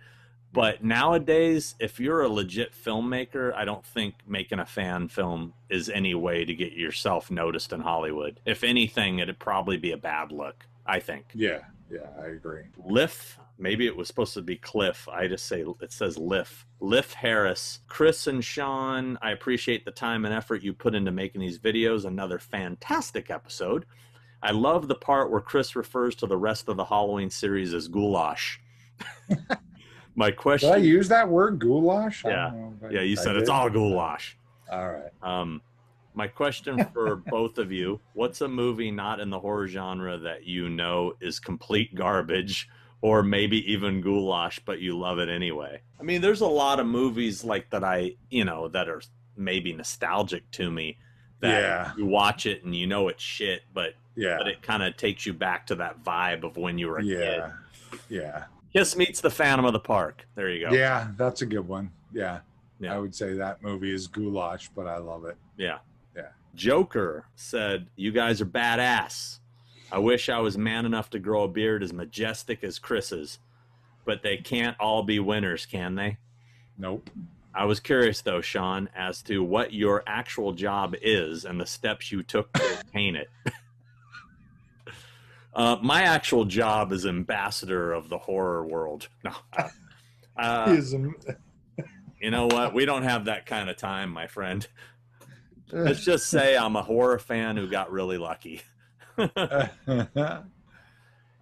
But nowadays, if you're a legit filmmaker, I don't think making a fan film is any way to get yourself noticed in Hollywood. If anything, it'd probably be a bad look, I think. Yeah, yeah, I agree. Liff, maybe it was supposed to be Cliff. I just say it says Liff. Liff Harris, Chris and Sean, I appreciate the time and effort you put into making these videos. Another fantastic episode. I love the part where Chris refers to the rest of the Halloween series as goulash. My question. Did I use that word goulash? Yeah. know yeah, you said it's all goulash. All right. Um, my question for both of you: What's a movie not in the horror genre that you know is complete garbage, or maybe even goulash, but you love it anyway? I mean, there's a lot of movies like that. I you know that are maybe nostalgic to me. That Yeah. you watch it and you know it's shit, but Yeah. but it kind of takes you back to that vibe of when you were a kid. Yeah. Yeah. Kiss meets the Phantom of the Park. There you go. Yeah, that's a good one. Yeah. Yeah. I would say that movie is goulash, but I love it. Yeah. Yeah. Joker said, You guys are badass. I wish I was man enough to grow a beard as majestic as Chris's, but they can't all be winners, can they? Nope. I was curious, though, Sean, as to what your actual job is and the steps you took to attain it. uh, my actual job is ambassador of the horror world. No. Uh, uh, you know what? We don't have that kind of time, my friend. Let's just say I'm a horror fan who got really lucky.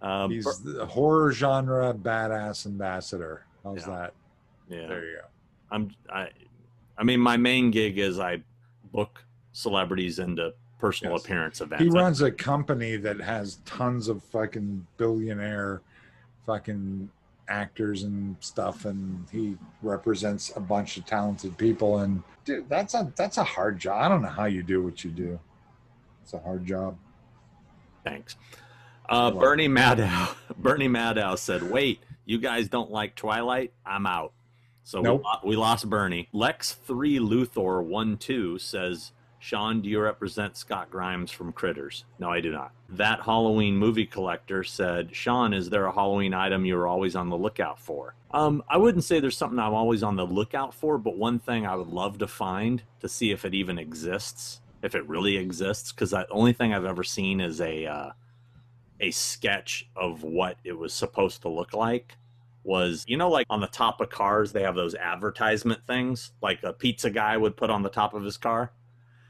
Um, He's the horror genre badass ambassador. How's Yeah. that? yeah, There you go. I'm. I, I mean, my main gig is I book celebrities into personal Yes. appearance events. He runs a company that has tons of fucking billionaire fucking actors and stuff and he represents a bunch of talented people and dude that's a that's a hard job i don't know how you do what you do it's a hard job Thanks. Uh, Bernie Madow. Bernie Madow said, "Wait, you guys don't like Twilight? I'm out." So Nope. we, we lost Bernie. Lex three Luthor one two says, "Sean, do you represent Scott Grimes from Critters?" No, I do not. That Halloween movie collector said, "Sean, is there a Halloween item you're always on the lookout for?" Um, I wouldn't say there's something I'm always on the lookout for, but one thing I would love to find to see if it even exists, if it really exists, because the only thing I've ever seen is a uh, a sketch of what it was supposed to look like was you know like on the top of cars they have those advertisement things like a pizza guy would put on the top of his car?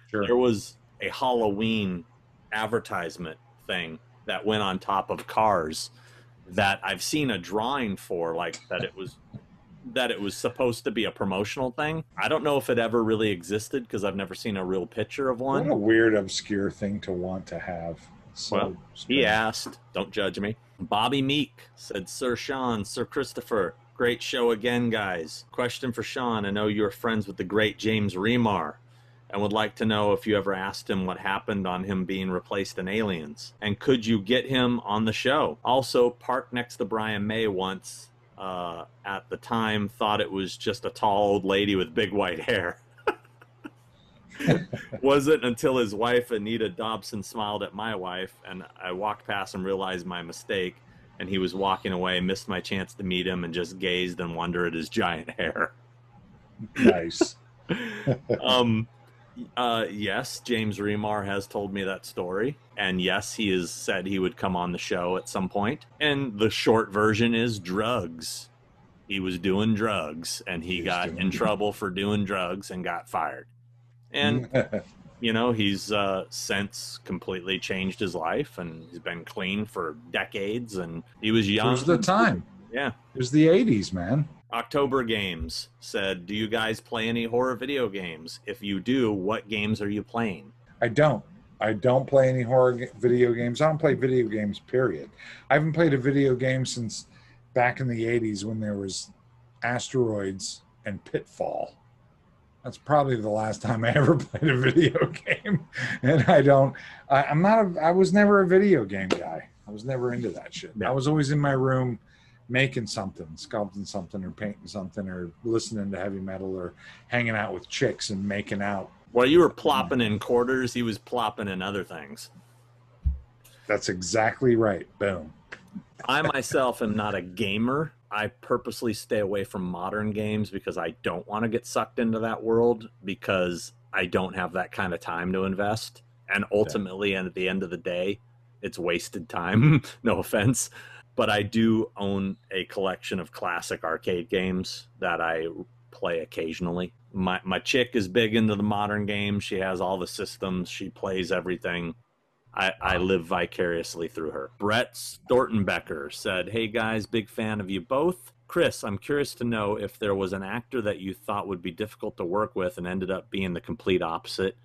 Sure. There was a halloween advertisement thing that went on top of cars that i've seen a drawing for like that it was that it was supposed to be a promotional thing i don't know if it ever really existed because i've never seen a real picture of one what a weird obscure thing to want to have so Well, He asked, don't judge me. Bobby Meek said, Sir Sean, Sir Christopher, great show again, guys. Question for Sean I know you're friends with the great James Remar and would like to know if you ever asked him what happened on him being replaced in Aliens. And could you get him on the show? Also, parked next to Brian May once uh, at the time thought it was just a tall old lady with big white hair. wasn't until his wife Anita Dobson smiled at my wife, and I walked past and realized my mistake. And he was walking away, missed my chance to meet him, and just gazed and wondered at his giant hair. nice um, uh, yes, James Remar has told me that story, and yes, he has said he would come on the show at some point. And the short version is drugs. He was doing drugs, and he He got in trouble for doing drugs and got fired. And you know, he's uh, since completely changed his life and he's been clean for decades. And he was It young. was the time. Yeah. It was the 80s, man. October Games said, Do you guys play any horror video games? If you do, what games are you playing? I don't. I don't play any horror ga- video games. I don't play video games, period. I haven't played a video game since back in the 80s when there was Asteroids and Pitfall. That's probably the last time I ever played a video game. And I don't, I, I'm not, a, I was never a video game guy. I was never into that shit. I was always in my room making something, sculpting something or painting something or listening to heavy metal or hanging out with chicks and making out. While you were plopping in quarters, he was plopping in other things. That's exactly right. Boom. I myself am not a gamer. I purposely stay away from modern games because I don't want to get sucked into that world because I don't have that kind of time to invest. And ultimately, and at the end of the day, it's wasted time. no offense. But I do own a collection of classic arcade games that I play occasionally. My my chick is big into the modern games. She has all the systems. She plays everything. I, I live vicariously through her. Brett Stortenbecker said, Hey guys, big fan of you both. Chris, I'm curious to know if there was an actor that you thought would be difficult to work with and ended up being the complete opposite,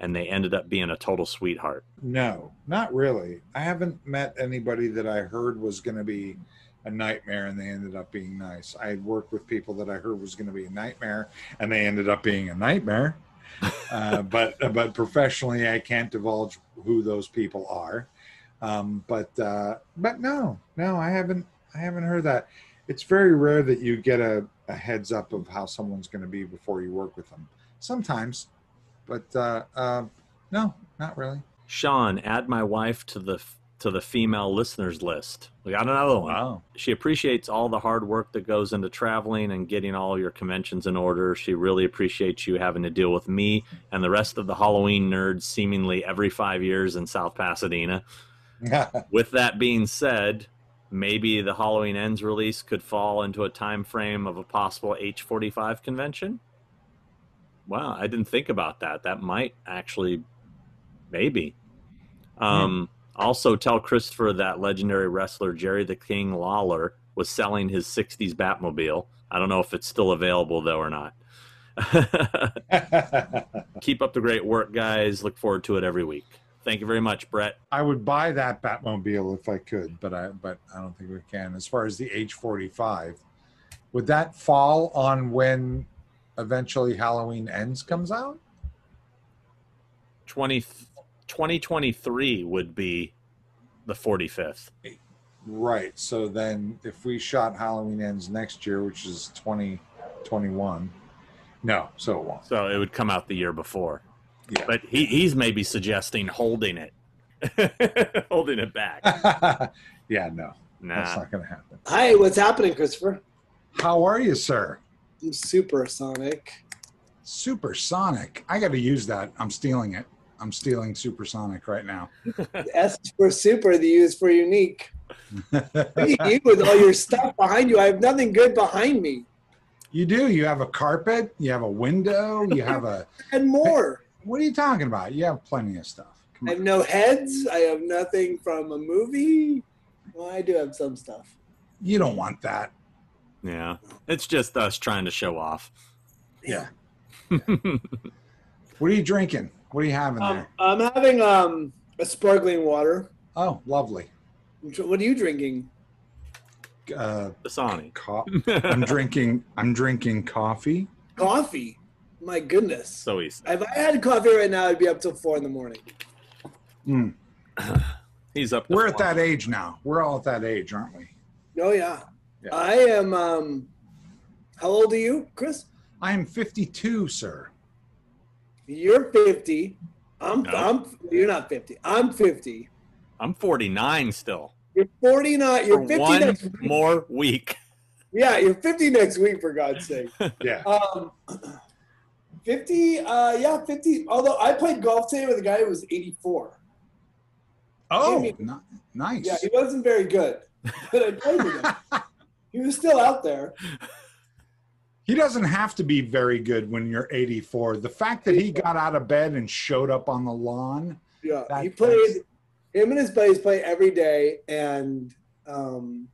and they ended up being a total sweetheart. No, not really. I haven't met anybody that I heard was going to be a nightmare and they ended up being nice. I had worked with people that I heard was going to be a nightmare and they ended up being a nightmare. uh, but but professionally, I can't divulge who those people are. Um, but uh, but no, no, I haven't I haven't heard that. It's very rare that you get a, a heads up of how someone's going to be before you work with them. Sometimes, but uh, uh, no, not really. Sean, add my wife to the to the female listeners list. We got another one. Wow. She appreciates all the hard work that goes into traveling and getting all your conventions in order. She really appreciates you having to deal with me and the rest of the Halloween nerds seemingly every five years in South Pasadena. With that being said, maybe the Halloween Ends release could fall into a time frame of a possible H45 convention. Wow, I didn't think about that. That might actually, maybe. Um, Also, tell Christopher that legendary wrestler Jerry the King Lawler was selling his '60s Batmobile. I don't know if it's still available though or not. Keep up the great work, guys. Look forward to it every week. Thank you very much, Brett. I would buy that Batmobile if I could, but I but I don't think we can. As far as the H forty five, would that fall on when eventually Halloween Ends comes out? 20, 2023 would be the 45th. Right. So then, if we shot Halloween Ends next year, which is twenty twenty one, no, so it won't. So it would come out the year before. Yeah. But he, he's maybe suggesting holding it. holding it back. yeah, no, that's not going to happen. Hi, what's happening, Christopher? How are you, sir? Supersonic. Supersonic. I got to use that. I'm stealing it. I'm stealing supersonic right now. The S is for super, the U is for unique. You with all your stuff behind you. I have nothing good behind me. You do. You have a carpet. You have a window. You have a. And more. What are you talking about? You have plenty of stuff. I have no heads. I have nothing from a movie. Well, I do have some stuff. You don't want that. Yeah. It's just us trying to show off. Yeah. What are you drinking? What are you having Um, there? I'm having um, a sparkling water. Oh, lovely. What are you drinking? Uh, Dasani. co- I'm drinking. I'm drinking coffee. Coffee. My goodness. so he's If I had coffee right now, I'd be up till four in the morning. Mm. he's up. We're at that age now. We're all at that age, aren't we? Oh yeah. Yeah. I am. Um, how old are you, Chris? I am 52, sir. You're 50. I'm. No. I'm. You're not 50. I'm 50. I'm 49 still. You're 49. You're For 50 one next week. more week. Yeah, you're 50 next week for God's sake. Yeah. Um, 50. Uh, yeah, 50. Although I played golf today with a guy who was 84. Oh, Jimmy. ni- nice. Yeah, he wasn't very good, but I played with him. He was still out there. He doesn't have to be very good when you're 84. The fact that he got out of bed and showed up on the lawn. Yeah, he played. Him and his buddies play every day, and um,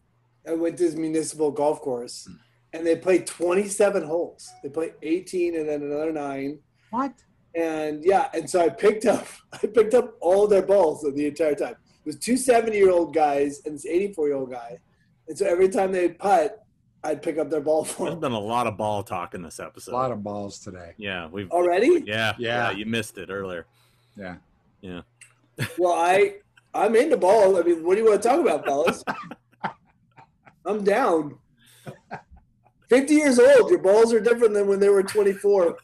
I went to his municipal golf course, and they played 27 holes. They played 18 and then another nine, What? and yeah, and so I picked up, I picked up all their balls the entire time. It was two 70 year old guys and this 84 year old guy, and so every time they'd putt, I'd pick up their ball for There's them. been a lot of ball talk in this episode. A lot of balls today. yeah, we've Already? yeah, Yeah. yeah, you missed it earlier. Yeah, yeah. Well, I I'm into ball. I mean, what do you want to talk about, fellas? I'm down. 50 years old, your balls are different than when they were 24.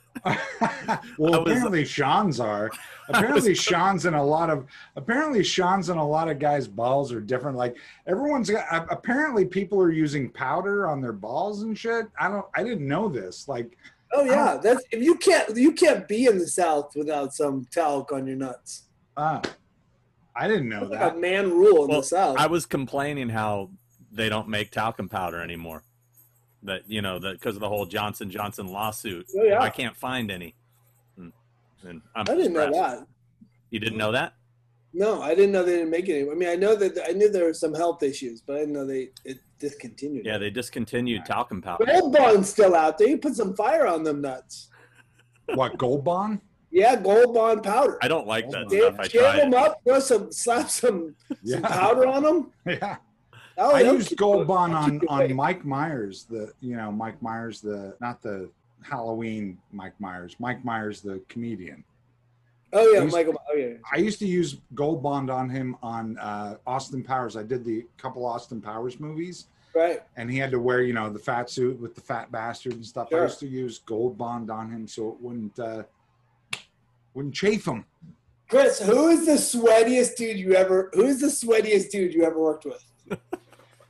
Well, was- apparently Sean's are. Apparently Sean's and a lot of apparently Sean's and a lot of guys' balls are different. Like everyone's got. Apparently people are using powder on their balls and shit. I don't. I didn't know this. Like, Oh yeah, that's if you can't you can't be in the South without some talc on your nuts. ah, I didn't know That's like that. a man rule in Well, the South. I was complaining how they don't make talcum powder anymore. That you know that because of the whole Johnson Johnson lawsuit. Oh, yeah. I can't find any. And, and I'm I didn't know stressed. that. You didn't know that? No, I didn't know they didn't make any. I mean, I know that I knew there were some health issues, but I didn't know they it discontinued. Yeah, they discontinued talcum powder. Gold Bond's still out there. You put some fire on them nuts. What Gold Bond? Yeah, Gold Bond powder. I don't like that Oh, stuff. Jam, I tried. them up, throw some, slap some, some powder on them. yeah. Oh, I used Gold Bond on on. Mike Myers. The you know Mike Myers the not the Halloween Mike Myers. Mike Myers the comedian. Oh yeah, Michael. Oh yeah. I used to use Gold Bond on him on uh, Austin Powers. I did the couple Austin Powers movies, Right. and he had to wear, you know, the fat suit with the fat bastard and stuff. I used to use Gold Bond on him so it wouldn't uh, wouldn't chafe him. Chris, who is the sweatiest dude you ever? Who is the sweatiest dude you ever worked with?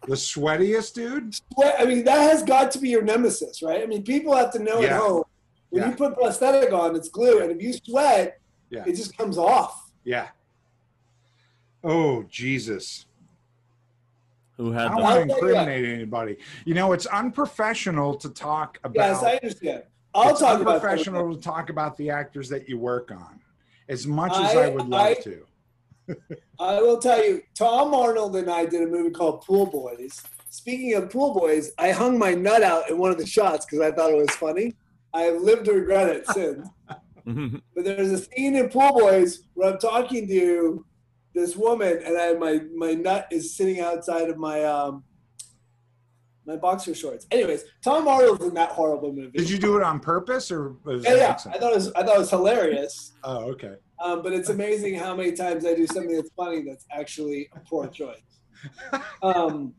The sweatiest dude. Sweat. I mean, that has got to be your nemesis, right? I mean, people have to know Yeah. at home when Yeah. you put prosthetic on, it's glue, and if you sweat, Yeah, it just comes off. yeah. Oh Jesus! Who had I had don't want to tell you what. incriminate anybody. You know, it's unprofessional to talk about. Yes, I understand. I'll it's talk about to talk about the actors that you work on, as much as I, I- would love I- to. I will tell you, Tom Arnold and I did a movie called Pool Boys. Speaking of Pool Boys, I hung my nut out in one of the shots because I thought it was funny. I have lived to regret it since. But there's a scene in Pool Boys where I'm talking to this woman, and I my my nut is sitting outside of my um my boxer shorts. Anyways, Tom Arnold's in that horrible movie. Did you do it on purpose or was Yeah, it yeah. I thought it was I thought it was hilarious. Oh, okay. Um, but it's amazing how many times I do something that's funny that's actually a poor choice. Um,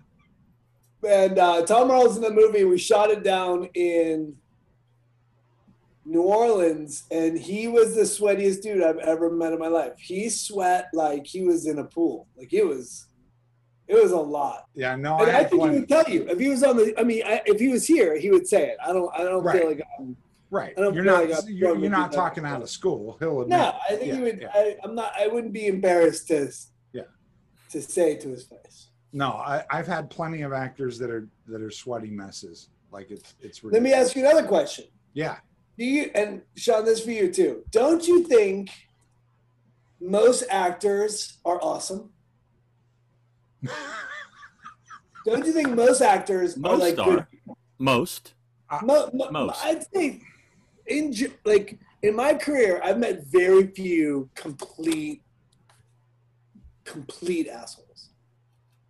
and uh, Tom Arnold's in the movie. We shot it down in New Orleans, and he was the sweatiest dude I've ever met in my life. He sweat like he was in a pool. Like it was, it was a lot. Yeah, no, And I I think he plenty. would tell you if he was on the. I mean, I, if he was here, he would say it. I don't. I don't Right. feel like I'm. Right. I don't You're not like you're, you're not talking out. out of school. He'll admit. No, I think Yeah, he would. yeah. I, I'm not. I wouldn't be embarrassed to. Yeah. To say it to his face. No, I, I've had plenty of actors that are that are sweaty messes. Like it's it's Ridiculous. Let me ask you another question. Yeah. Do you and Sean, this for you too? Don't you think most actors are awesome? Don't you think most actors are Most like are. good? Most. Mo, mo, Most. I'd say, in like in my career, I've met very few complete, complete assholes.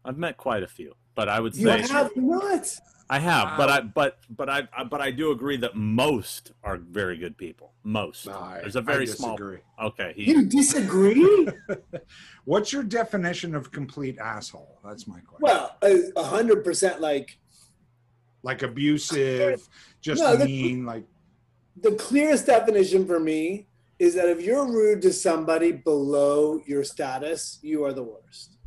I've met quite a few, but I would say You say have not. I have, but I but but I I- but I do agree that most are very good people. Most. No, I- There's a very I small. disagree. Okay. He, You disagree? What's your definition of complete asshole? That's my question. well, a a hundred percent. Like like abusive, just No, mean, like the clearest definition for me is that if you're rude to somebody below your status, you are the worst.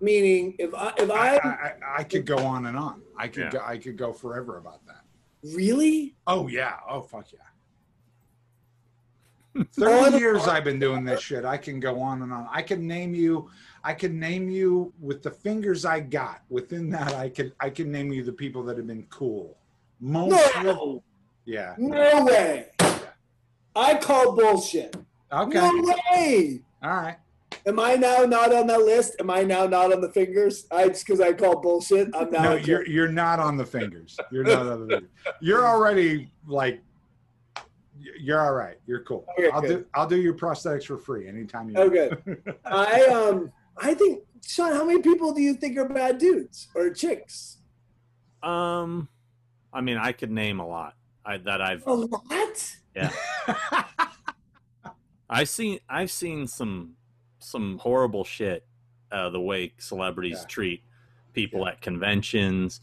Meaning, if I if I, I I, I could go on and on. I could Yeah. go, I could go forever about that. really Oh yeah. Oh fuck yeah. Thirty years I've been doing this shit. I can go on and on. I can name you. I can name you with the fingers I got. Within that, I could I can name you the people that have been cool. Most no, Yeah. No way. I call bullshit. Okay. No way. All right. Am I now not on that list? Am I now not on the fingers? I just because I call bullshit. I'm now. No, you're you're not on the fingers. You're not on the fingers. You're already like. You're all right. You're cool. Okay, I'll good. do I'll do your prosthetics for free anytime you. Okay. I um. I think Sean. How many people do you think are bad dudes or chicks? Um, I mean, I could name a lot I, that I've A lot. Yeah. I've seen I've seen some some horrible shit. Uh, the way celebrities Yeah. treat people at conventions,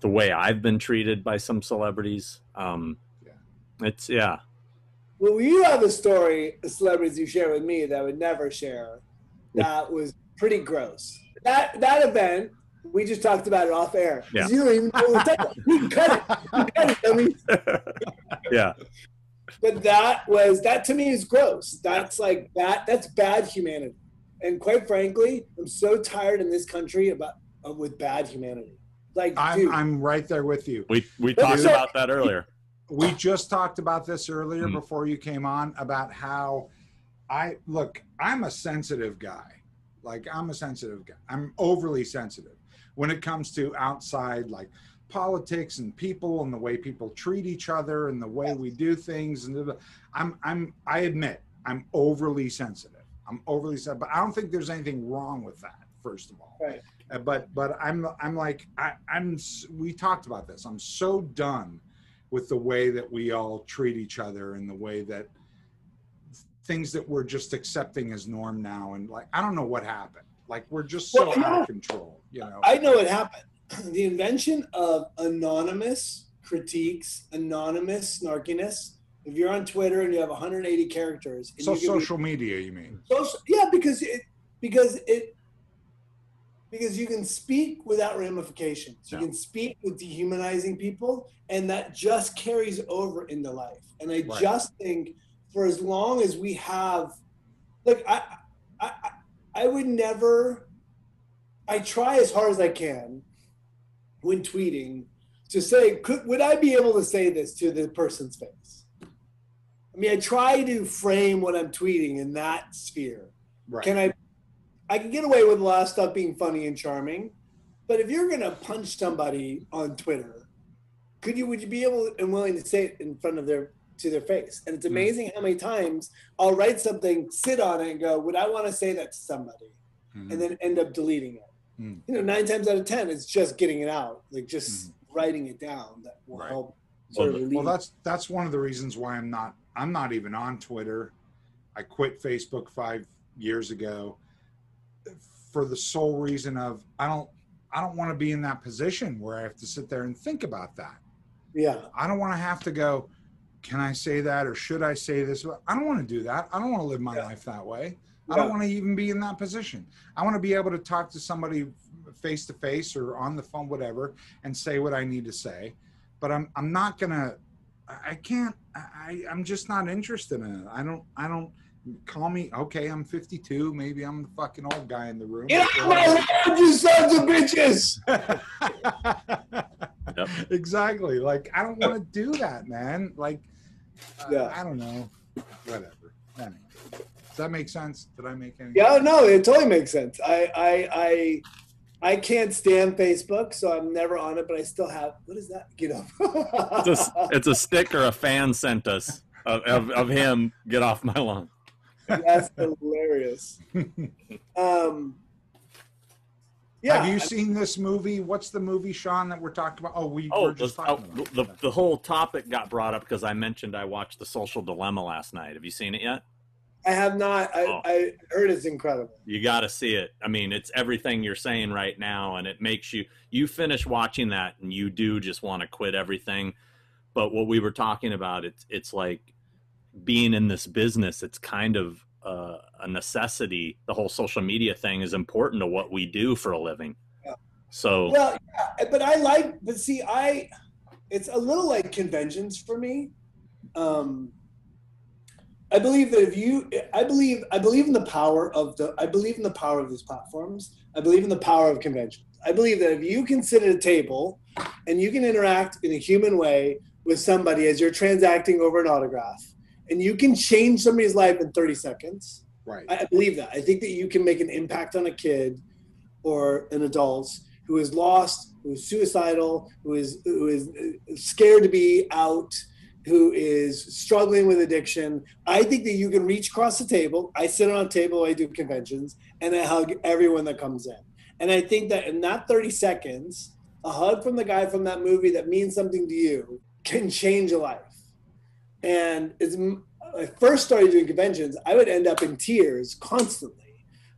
the way I've been treated by some celebrities. Um, Yeah. it's yeah. Well, you have a story of celebrities you share with me that I would never share. That was pretty gross. That that event, we just talked about it off air. Yeah. You don't even know what we're talking about. We can cut it. We can cut it. I mean, yeah. but that was that to me is gross. That's like that. That's bad humanity. And quite frankly, I'm so tired in this country about uh, with bad humanity. Like, I'm dude, I'm right there with you. We we But talked so- about that earlier. We just talked about this earlier Hmm. before you came on about how I look. I'm a sensitive guy. Like I'm a sensitive guy. I'm overly sensitive when it comes to outside like politics and people and the way people treat each other and the way we do things and I'm I'm I admit I'm overly sensitive. I'm overly sensitive, but I don't think there's anything wrong with that. First of all, Right. Uh, but but I'm I'm like I, I'm we talked about this. I'm so done with the way that we all treat each other and the way that things that we're just accepting as norm now and like I don't know what happened. Like we're just so Well, out of control, you know. I know it happened. The invention of anonymous critiques, anonymous snarkiness. If you're on Twitter and you have 180 characters, and so can be- social media, you mean? Social, yeah, because it because it because you can speak without ramifications. You Yeah. can speak with dehumanizing people, and that just carries over into life. And I Right. just think for as long as we have, like I, I, I- would never. I try as hard as I can when tweeting to say, could would I be able to say this to the person's face? I mean, I try to frame what I'm tweeting in that sphere. Right. Can I? I can get away with a lot of stuff being funny and charming, but if you're gonna punch somebody on Twitter, could you? Would you be able and willing to say it in front of their to their face? And it's Mm. amazing how many times I'll write something, sit on it, and go, "Would I want to say that to somebody?" Mhm. And then end up deleting it. Mm. You know, nine times out of ten, it's just getting it out, like just writing it down that will Mm-hmm. Right. help. Sort Well, relieve. well that's that's one of the reasons why i'm not i'm not even on twitter i quit facebook five years ago for the sole reason of i don't i don't want to be in that position where i have to sit there and think about that yeah, i don't want to have to go can i say that or should i say this? I don't want to do that. I don't want to live my Yeah. life that way. I don't want to even be in that position. I want to be able to talk to somebody face to face or on the phone whatever and say what i need to say. But i'm i'm not gonna i I can't i i'm just not interested in it. I don't i don't call me okay i'm 52 maybe i'm the fucking old guy in the room. Get out my lawn, you sons of bitches! Yep. exactly. Like i don't want to do that man. Like uh, Yeah. i don't know whatever anyway, does that make sense did i make any Yeah, no, it totally makes sense. I, I, I, I can't stand Facebook, so I'm never on it. But I still have. What is that? Get up. It's a, it's a sticker a fan sent us of, of, of him. Get off my lawn. That's hilarious. Um, yeah, have you seen this movie what's the movie sean that we're talking about oh we Oh, were the, just oh, talking about the, the whole topic got brought up because I mentioned I watched The Social Dilemma last night. Have you seen it yet? I have not. I, Oh. I heard it's incredible. You got to see it. I mean, it's everything you're saying right now, and it makes you. You finish watching that, and you do just want to quit everything. But what we were talking about, it's it's like being in this business. It's kind of uh, a necessity. The whole social media thing is important to what we do for a living. Yeah. So Well, yeah, but I like. But see, I. It's a little like conventions for me. Um, I believe that if you, I believe, I believe in the power of the, I believe in the power of these platforms. I believe in the power of conventions. I believe that if you can sit at a table and you can interact in a human way with somebody as you're transacting over an autograph, and you can change somebody's life in 30 seconds. Right. I I believe that. I think that you can make an impact on a kid or an adult who is lost, who is suicidal, who is who is uh, scared to be out, who is struggling with addiction. I think that you can reach across the table. I sit on a table, I do conventions, and I hug everyone that comes in. And I think that in that 30 seconds, a hug from the guy from that movie that means something to you can change a life. And it's I first started doing conventions, I would end up in tears constantly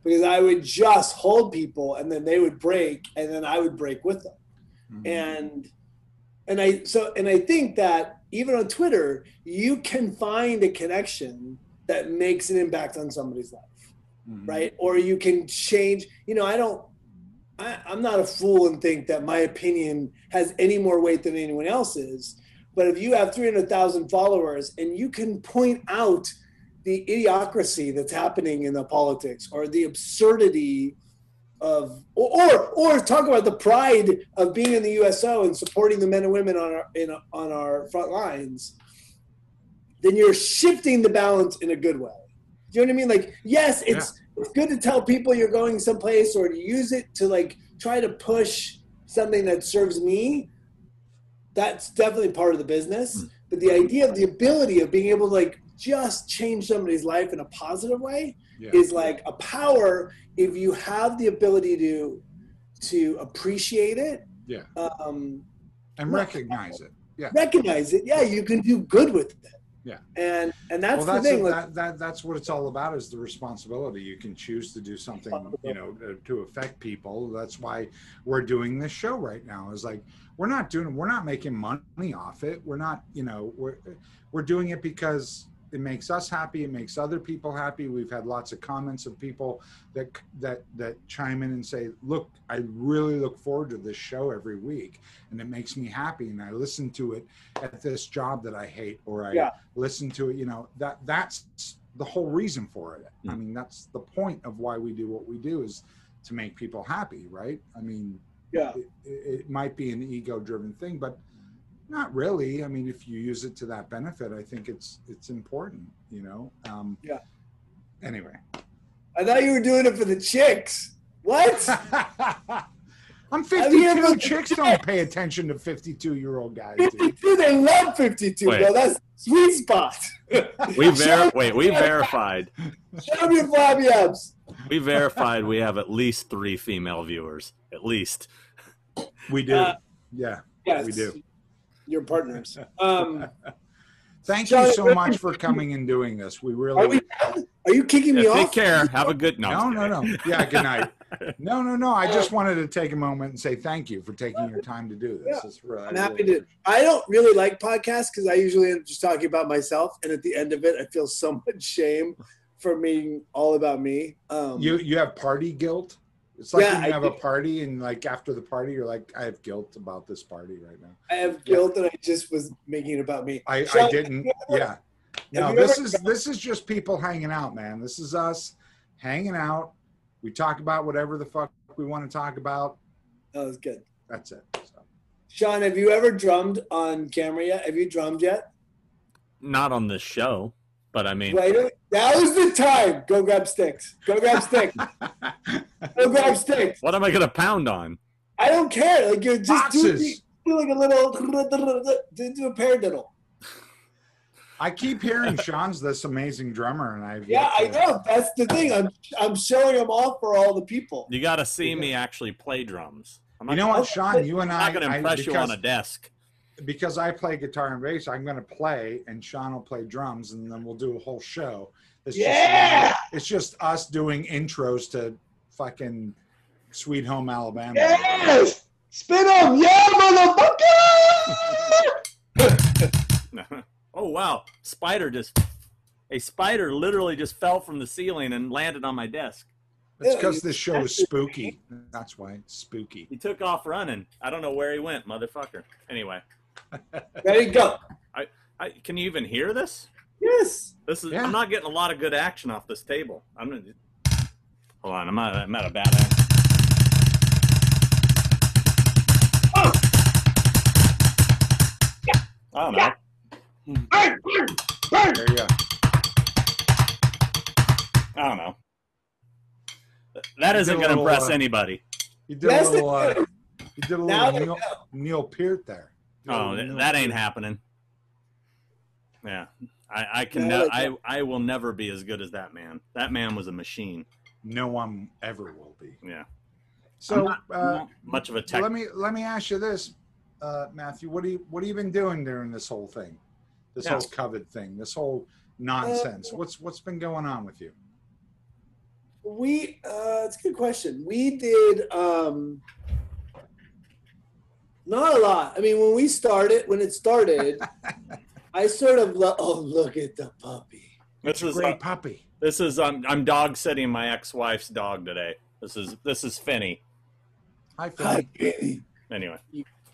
because I would just hold people and then they would break and then I would break with them. Mhm. And and I so and I think that even on Twitter, you can find a connection that makes an impact on somebody's life Mhm. right? Or you can change. You know, I don't. I, I'm not a fool and think that my opinion has any more weight than anyone else's. But if you have 300,000 followers and you can point out the idiocracy that's happening in the politics or the absurdity of or, or talk about the pride of being in the USO and supporting the men and women on our in on our front lines, then you're shifting the balance in a good way. Do you know what I mean? Like, yes, it's it's good to tell people you're going someplace or to use it to like try to push something that serves me. That's definitely part of the business. But the idea of the ability of being able to like just change somebody's life in a positive way Yeah. is like a power if you have the ability to to appreciate it Yeah. um and recognize it. Yeah. recognize it yeah you can do good with it Yeah. and and that's, well, that's the thing what- like, that, that that's what it's all about is the responsibility. You can choose to do something, you know, uh, to affect people. That's why we're doing this show right now. Is like we're not doing, we're not making money off it. We're not, you know, we're we're doing it because it makes us happy. It makes other people happy. We've had lots of comments of people that that that chime in and say, "Look, I really look forward to this show every week, and it makes me happy." And I listen to it at this job that I hate, or I Yeah. listen to it. You know that that's the whole reason for it. I hmm. mean, that's the point of why we do what we do is to make people happy, right? I mean, yeah it, it might be an ego-driven thing, but not really. I mean, if you use it to that benefit, I think it's it's important. You know. Um, Yeah. Anyway. i thought you were doing it for the chicks what I'm I'm 52. for the Chicks don't pay attention to 52 year old guys. Dude. 52 they love 52 Wait. bro that's sweet spot We ver- wait. we verified. show me your flabby abs We verified we have at least three female viewers. At least. We do. Uh, yeah. yes We do. Your partners um Thank Johnny, you so where much for coming and doing this. We are really. we are you kicking me Yeah, off take care. Have a good no. no, no, no. Yeah. Good night. No, no, no. I just wanted to take a moment and say thank you for taking your time to do this. Yeah. It's really, I'm happy really to. I don't really like podcasts because I usually end up just talking about myself, and at the end of it, I feel so much shame for being all about me. Um, You you have party guilt. It's like Yeah, when you I have a party and like after the party, you're like, I have guilt about this party right now. I have guilt that I just was making it about me. I, I didn't. ever- Yeah. No, this ever- is this is just people hanging out, man. This is us hanging out. We talk about whatever the fuck we want to talk about. That was good. That's it. So. Sean, have you ever drummed on camera yet? Have you drummed yet? Not on this show, but I mean, Right. Now is the time. Go grab sticks. Go grab sticks. Go grab sticks. what am I going to pound on? I don't care. Like you just do, Boxes. do like a little do, do a paradiddle. I keep hearing Sean's this amazing drummer, and I've Yeah, I know. That's the thing. I'm I'm showing them off for all the people. You got to see me actually play drums. I'm You not, know what, oh, Sean? You and I'm I, not going to I- impress you because, on a desk. Because I play guitar and bass. I'm going to play, and Sean will play drums, and then we'll do a whole show. It's Yeah! just it's just us doing intros to fucking Sweet Home Alabama. Yes! Spin them! Yeah, motherfucker! oh wow, spider just a spider literally just fell from the ceiling and landed on my desk. It's Yeah, because this show is spooky. That's why it's spooky. He took off running. I don't know where he went, motherfucker. Anyway, Ready, go. I, I, can you even hear this? Yes. This is Yeah. I'm not getting a lot of good action off this table. I'm gonna hold on. I'm at, I'm at a bad angle. I don't know. There you go. I don't know. That isn't did a going to impress uh, anybody. You did Yes, a little. Uh, it is. you did a little Neil, know. Neil Peart there. You Oh, little th- Neil that ain't happening. Yeah, I, I can. No, Ne- they I. I will never be as good as that man. That man was a machine. No one ever will be. Yeah. I'm So not, uh, not much of a tech. let me let me ask you this, uh, Matthew. What do you what have you been doing during this whole thing, this Yeah. whole COVID thing, this whole nonsense? Uh, what's what's been going on with you? We uh it's a good question. We did um not a lot. I mean, when we started, when it started, I sort of lo- oh look at the puppy. This is Great uh, puppy. this is I'm I'm dog sitting my ex-wife's dog today. This is this is Finney. Hi, Phil. Hi, Benny. Anyway,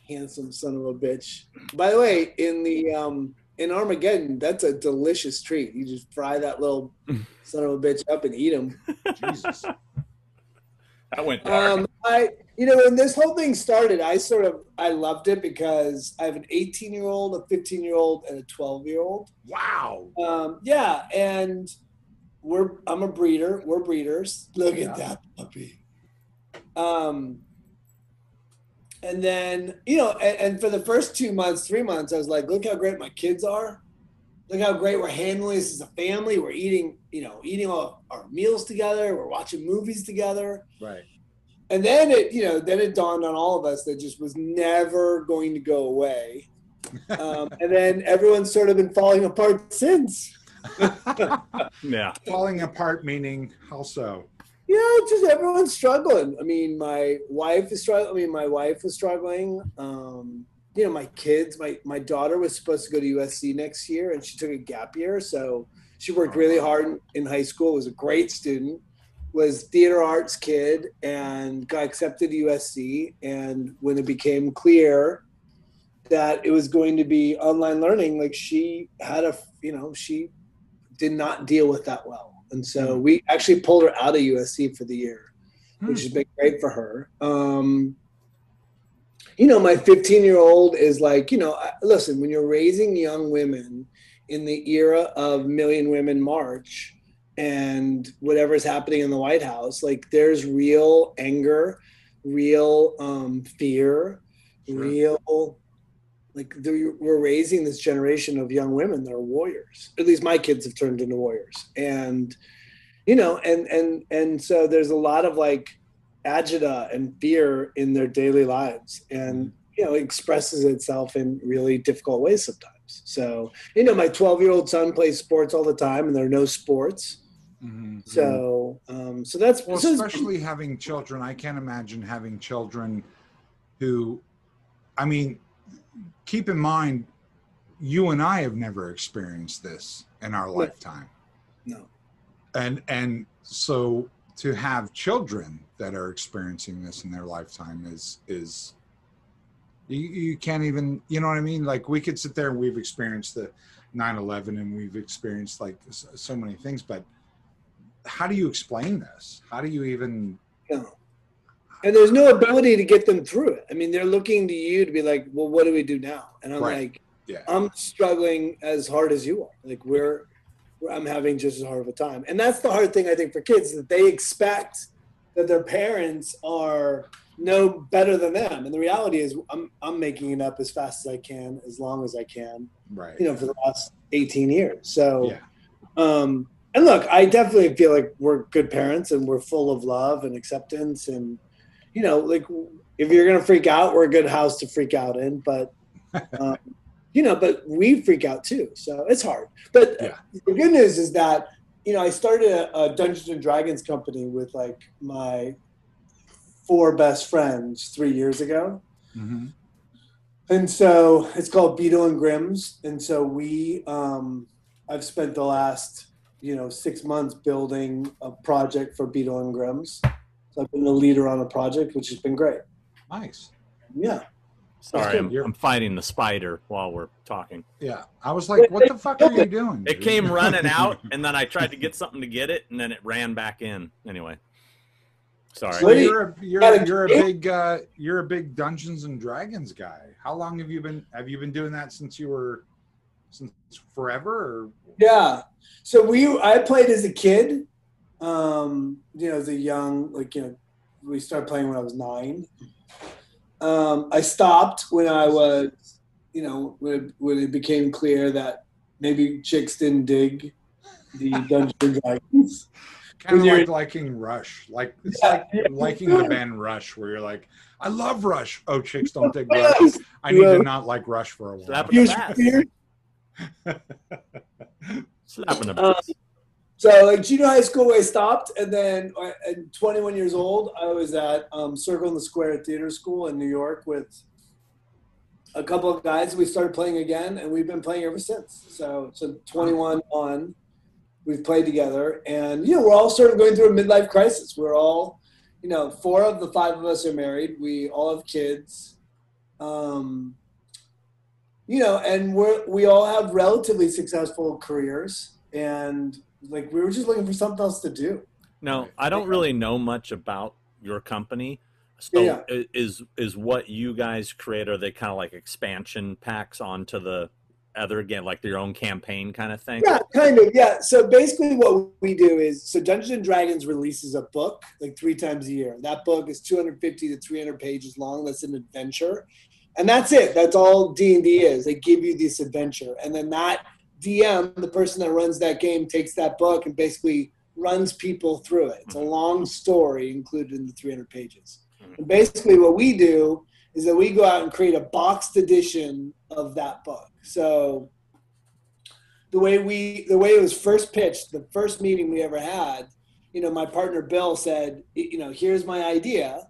handsome son of a bitch. By the way, in the um in Armageddon, that's a delicious treat. You just fry that little son of a bitch up and eat him. Jesus. that went dark. Um, I, you know, when this whole thing started, I sort of I loved it because I have an 18 year old, a 15 year old, and a 12 year old. Wow. Um, yeah, and we're I'm a breeder. We're breeders. Look Yeah. at that puppy. Um, and then you know, and, and for the first two months, three months, I was like, look how great my kids are. Look how great we're handling this as a family. We're eating, you know, eating all our meals together. We're watching movies together. Right. And then it, you know, then it dawned on all of us that just was never going to go away. Um, and then everyone's sort of been falling apart since. yeah. Falling apart meaning how so? Yeah, it's just everyone's struggling. I mean, my wife is struggling. I mean, my wife was struggling. Um, you know, my kids, my my daughter was supposed to go to USC next year, and she took a gap year. So she worked really hard in, in high school. Was a great student. Was theater arts kid, and got accepted to USC. And when it became clear that it was going to be online learning, like she had a, you know, she did not deal with that well. And so we actually pulled her out of USC for the year, which has been great for her. Um, you know, my 15 year old is like, you know, listen, when you're raising young women in the era of Million Women March and whatever's happening in the White House, like there's real anger, real um, fear, Sure. real like we're raising this generation of young women that are warriors. At least my kids have turned into warriors. And you know and and and so there's a lot of like agita and fear in their daily lives and you know it expresses itself in really difficult ways sometimes. So you know my 12 year old son plays sports all the time and there are no sports Mhm. so um so that's Well, so especially having children, I can't imagine having children who, I mean, keep in mind, you and I have never experienced this in our lifetime, no and and so to have children that are experiencing this in their lifetime is is you, you can't even you know what I mean. Like we could sit there and we've experienced the 9/11 and we've experienced like so many things, but how do you explain this? How do you even No. And there's no ability to get them through it. I mean, they're looking to you to be like, well, what do we do now? And I'm Right. like, yeah I'm struggling as hard as you are. Like we're, we're, I'm having just as hard of a time. And that's the hard thing I think for kids that they expect that their parents are no better than them. And the reality is I'm, I'm making it up as fast as I can, as long as I can, right you know, for the last 18 years. So, yeah um, and look, I definitely feel like we're good parents and we're full of love and acceptance. And, you know, like if you're going to freak out, we're a good house to freak out in. But, um, you know, but we freak out too. So it's hard. But Yeah. the good news is that, you know, I started a, a Dungeons and Dragons company with like my four best friends three years ago. Mhm. And so it's called Beadle and Grimm's. And so we, um, I've spent the last, you know, six months building a project for Beadle and Grimm's. So I've been the leader on a project, which has been great. nice Yeah. Sorry. I'm, I'm fighting the spider while we're talking. yeah i was like what the fuck are you doing It came running out, and then I tried to get something to get it, and then it ran back in. Anyway, Sorry. So you- you're a you're, a you're a big uh, you're a big Dungeons and Dragons guy. How long have you been have you been doing that since you were since forever or Yeah. So we I played as a kid. Um, you know, as a young, like you know, we started playing when I was nine. Um, I stopped when I was, you know, when when it became clear that maybe chicks didn't dig the Dungeons and Dragons. kind of like liking Rush? Like it's Yeah. like liking the band Rush, where you're like, I love Rush. Oh, chicks don't dig Rush. I need to not like Rush for a while. Slap Here's Fast. A Um, so like junior high school, I stopped, and then uh, at 21 years old, I was at um, Circle in the Square Theater School in New York with a couple of guys. We started playing again, and we've been playing ever since. So so 21 on, we've played together, and you know we're all sort of going through a midlife crisis. We're all, you know, four of the five of us are married. We all have kids. Um, you know, and we're we all have relatively successful careers, and like we were just looking for something else to do. No, I don't really know much about your company. So Yeah, i- is is what you guys create? Are they kind of like expansion packs onto the other again, like your own campaign kind of thing? Yeah, kind of. Yeah. So basically, what we do is so Dungeons and Dragons releases a book like three times a year. That book is 250 to 300 pages long. That's an adventure, and that's it. That's all D and D is. They give you this adventure, and then that DM, the person that runs that game, takes that book and basically runs people through it. It's a long story included in the 300 pages. Mm-hmm. And basically, what we do is that we go out and create a boxed edition of that book. So the way we the way it was first pitched, the first meeting we ever had, you know, my partner Bill said, you know, here's my idea.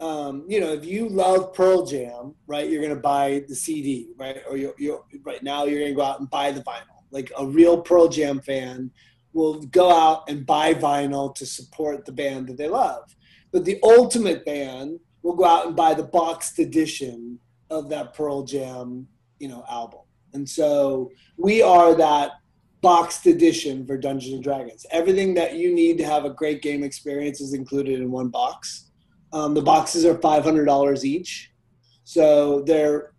Um, you know, if you love Pearl Jam, right, you're gonna buy the CD, right, or you you right now you're gonna go out and buy the vinyl. Like a real Pearl Jam fan will go out and buy vinyl to support the band that they love. But the ultimate fan will go out and buy the boxed edition of that Pearl Jam, you know, album. And so we are that boxed edition for Dungeons and Dragons. Everything that you need to have a great game experience is included in one box. Um, the boxes are five hundred dollars each, so they're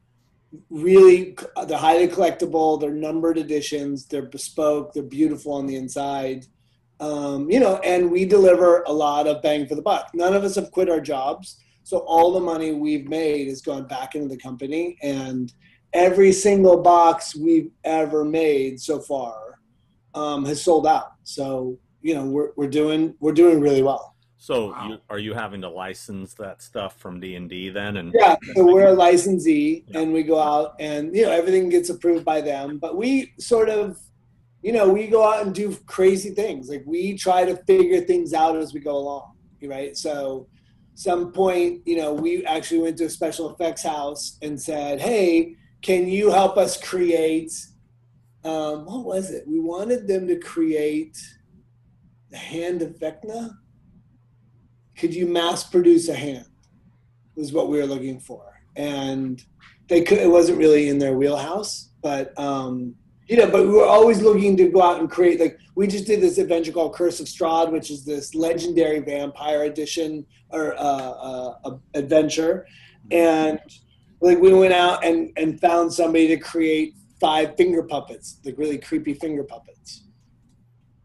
really they're highly collectible. They're numbered editions. They're bespoke. They're beautiful on the inside. Um, you know, and we deliver a lot of bang for the buck. None of us have quit our jobs, so all the money we've made has gone back into the company, and every single box we've ever made so far um, has sold out. So you know, we're we're doing we're doing really well. So Wow. you, are you having to license that stuff from D and D then? And Yeah, so we're a licensee, Yeah. and we go out, and you know everything gets approved by them. But we sort of, you know, we go out and do crazy things. Like we try to figure things out as we go along, right? So, some point, you know, we actually went to a special effects house and said, "Hey, can you help us create?" Um, what was it? We wanted them to create the hand of Vecna. Could you mass produce a hand? Was what we were looking for, and they could. It wasn't really in their wheelhouse, but um, you know, but we were always looking to go out and create. Like we just did this adventure called Curse of Strahd, which is this legendary vampire edition or uh, uh, uh, adventure, and like we went out and and found somebody to create five finger puppets, like really creepy finger puppets.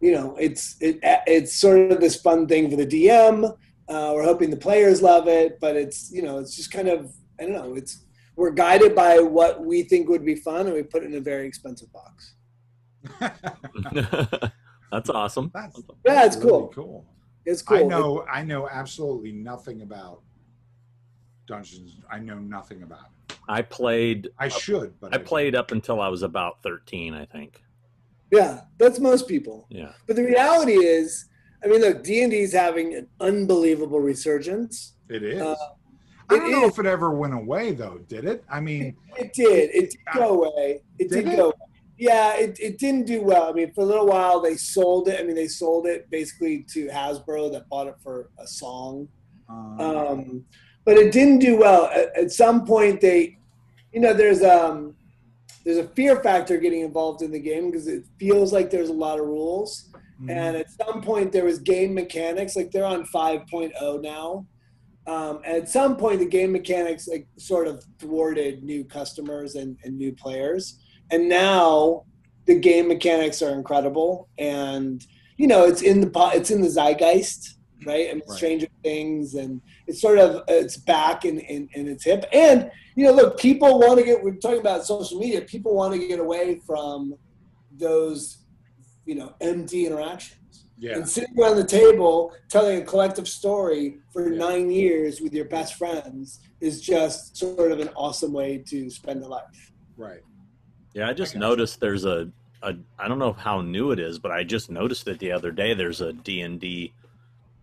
You know, it's it, it's sort of this fun thing for the DM. Uh, we're hoping the players love it, but it's you know it's just kind of I don't know. It's we're guided by what we think would be fun, and we put it in a very expensive box. that's awesome. That's Yeah, it's really cool. Cool. It's cool. I know. I know absolutely nothing about Dungeons. I know nothing about it. I played. I should, but I played up until I was about thirteen, I think. Yeah, that's most people. Yeah. But the reality is, I mean, look, D and D is having an unbelievable resurgence. It is. Uh, I don't know is. if it ever went away though. Did it? I mean, It did. It did go away. It Did did, it? go. Away. Yeah, it, it didn't do well. I mean, for a little while they sold it. I mean, they sold it basically to Hasbro that bought it for a song. um, Um, but it didn't do well. At, at some point, they, you know, there's um, there's a fear factor getting involved in the game because it feels like there's a lot of rules, Mhm. And at some point, there was game mechanics. Like they're on 5.0 now. Um, and at some point, the game mechanics like sort of thwarted new customers and, and new players. And now the game mechanics are incredible. And you know, it's in the it's in the zeitgeist, right? I mean, Right. Stranger Things, and it's sort of it's back in in, in its hip. And you know, look, people want to get. We're talking about social media. People want to get away from those, you know, empty interactions yeah. and sitting around the table telling a collective story for Yeah. nine years with your best friends is just sort of an awesome way to spend a life. Right. Yeah, I just got you. noticed there's a, a I don't know how new it is, but I just noticed it the other day. There's a D and D,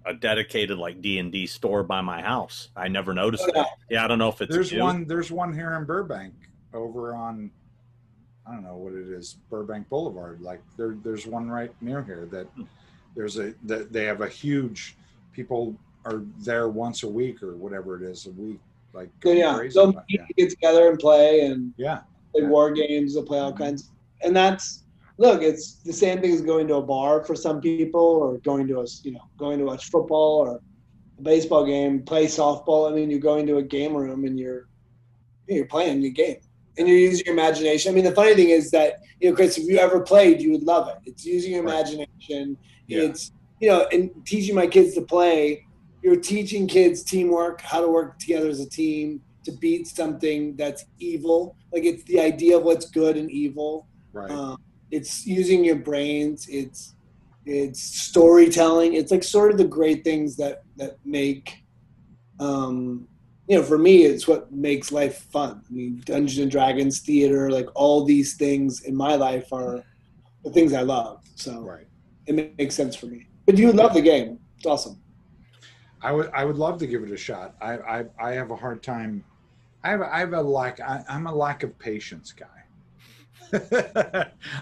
a dedicated like D and D store by my house. I never noticed Oh, yeah. it. Yeah, I don't know if it's There's new. one. There's one here in Burbank, over on, I don't know what it is, Burbank Boulevard. Like there, there's one right near here that hmm. there's a that they have a huge. People are there once a week or whatever it is a week. Like So yeah, crazy they'll about- yeah. get together and play and yeah, play Yeah. war games. They'll play all mm-hmm. kinds, and that's look. It's the same thing as going to a bar for some people, or going to a you know going to watch football or a baseball game, play softball. I mean, you're going to a game room and you're you're playing the game and you're using your imagination. I mean, the funny thing is that you know, Chris, if you ever played, you would love it. It's using your Right. imagination. Yeah. It's you know, and teaching my kids to play. You're teaching kids teamwork, how to work together as a team to beat something that's evil. Like it's the idea of what's good and evil. right. Um, it's using your brains. It's it's storytelling. It's like sort of the great things that that make, um, you know, for me, it's what makes life fun. I mean, Dungeons and Dragons, theater, like all these things in my life are the things I love. So right. it makes sense for me. But you love the game. It's awesome. I would I would love to give it a shot. I I, I have a hard time. I have I have a lack. I, I'm a lack of patience guy.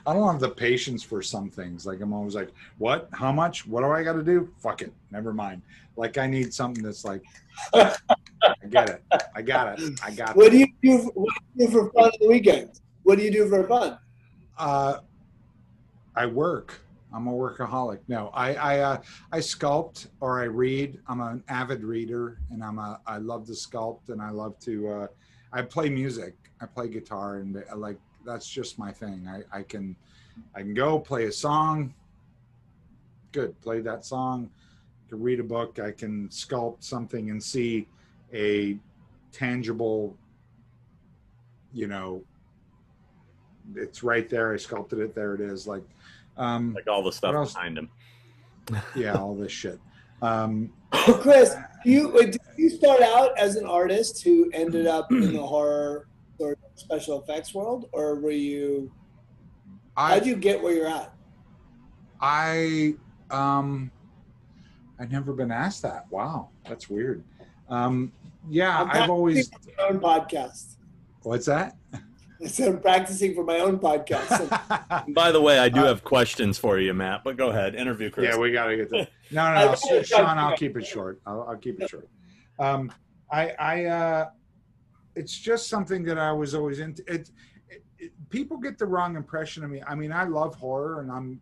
I don't have the patience for some things. Like I'm always like, what? How much? What do I got to do? Fuck it. Never mind. Like I need something that's like, I get it. I got it. I got What it. do you do? For, what do you do for fun on the weekends? What do you do for fun? Uh, I work. I'm a workaholic. No, I I uh, I sculpt or I read. I'm an avid reader, and I'm a I love to sculpt, and I love to. Uh, I play music. I play guitar, and I like that's just my thing. I I can I can go play a song. Good, play that song. I can read a book. I can sculpt something and see a tangible. You know, it's right there. I sculpted it. There it is. Like, um, like all the stuff behind him. yeah, all this shit. Um, So Chris, you did you start out as an artist who ended up in the horror or special effects world, or were you? How'd you get where you're at? I, um, I've never been asked that. Wow, that's weird. Um, yeah, I'm I've always. practicing my own podcast. What's that? I said I'm practicing for my own podcast. By the way, I do Uh, have questions for you, Matt. But go ahead, interview Chris. yeah, we gotta get that. No, no, no, Sean. I'll keep it short. I'll, I'll keep it short. Um, I, I, uh, it's just something that I was always into. It, it, it, people get the wrong impression of me. I mean, I love horror, and I'm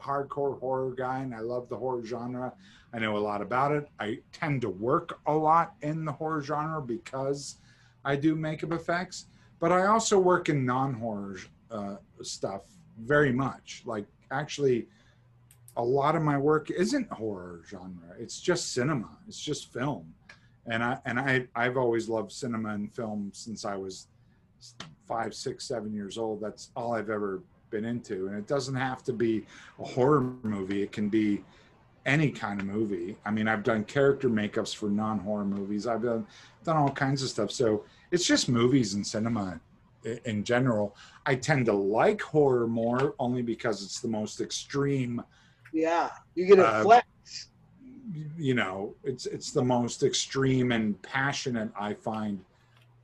hardcore horror guy, and I love the horror genre. I know a lot about it. I tend to work a lot in the horror genre because I do makeup effects, but I also work in non-horror uh, stuff very much. Like actually, a lot of my work isn't horror genre. It's just cinema. It's just film, and I and I I've always loved cinema and film since I was five, six, seven years old. That's all I've ever been into, and it doesn't have to be a horror movie. It can be any kind of movie. I mean, I've done character makeups for non-horror movies. I've done done all kinds of stuff. So it's just movies and cinema in general. I tend to like horror more only because it's the most extreme. yeah, you get a Uh, flex. You know, it's it's the most extreme and passionate I find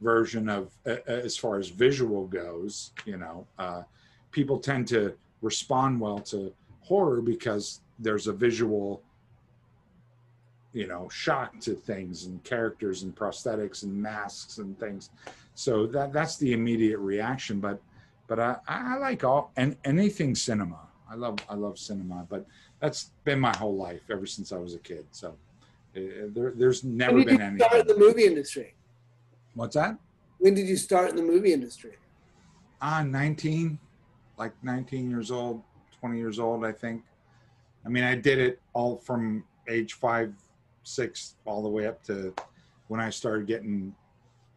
version of uh, as far as visual goes. You know, uh, people tend to respond well to horror because there's a visual you know shock to things and characters and prosthetics and masks and things so that that's the immediate reaction but but i i like all and anything cinema i love i love cinema but That's been my whole life ever since I was a kid. So uh, there, there's never when did been you start in the movie industry? What's that? When did you start in the movie industry? Ah, 19, like 19 years old, 20 years old, I think. I mean, I did it all from age five, six, all the way up to when I started getting,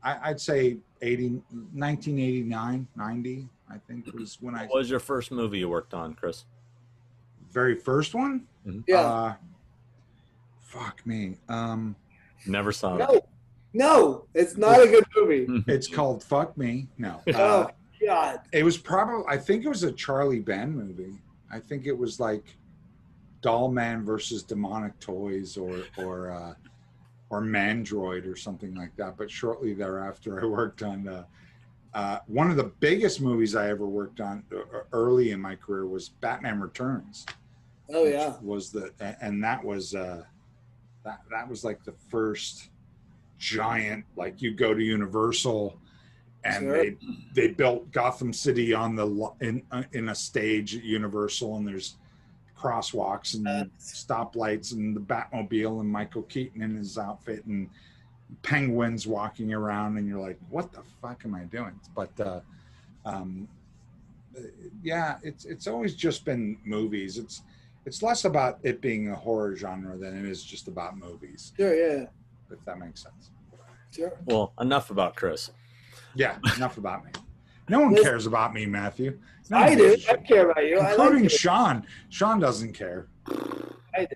I, I'd say 80, 1989, 90, I think was when I, What was your first movie you worked on, Chris? Very first one. Yeah. Uh, fuck me. Um, Never saw it. no, no, it's not a good movie. it's called Fuck Me. No. Uh, Oh God. It was probably I think it was a Charlie Band movie. I think it was like Dollman versus Demonic Toys or or uh or Mandroid or something like that. But shortly thereafter I worked on uh uh, one of the biggest movies I ever worked on uh, early in my career was Batman Returns. Oh yeah. was the and that was uh that that was like the first giant like you go to universal and Sure. they they built gotham city on the in uh, in a stage at universal and there's crosswalks and stoplights and the batmobile and michael keaton in his outfit and penguins walking around and you're like what the fuck am i doing but uh um yeah it's it's always just been movies it's it's less about it being a horror genre than it is just about movies Yeah, Yeah. if that makes sense Sure. Well, enough about Chris. yeah enough about me no one cares about me matthew No I do. gives a I care about you. I including like you. sean sean doesn't care I do.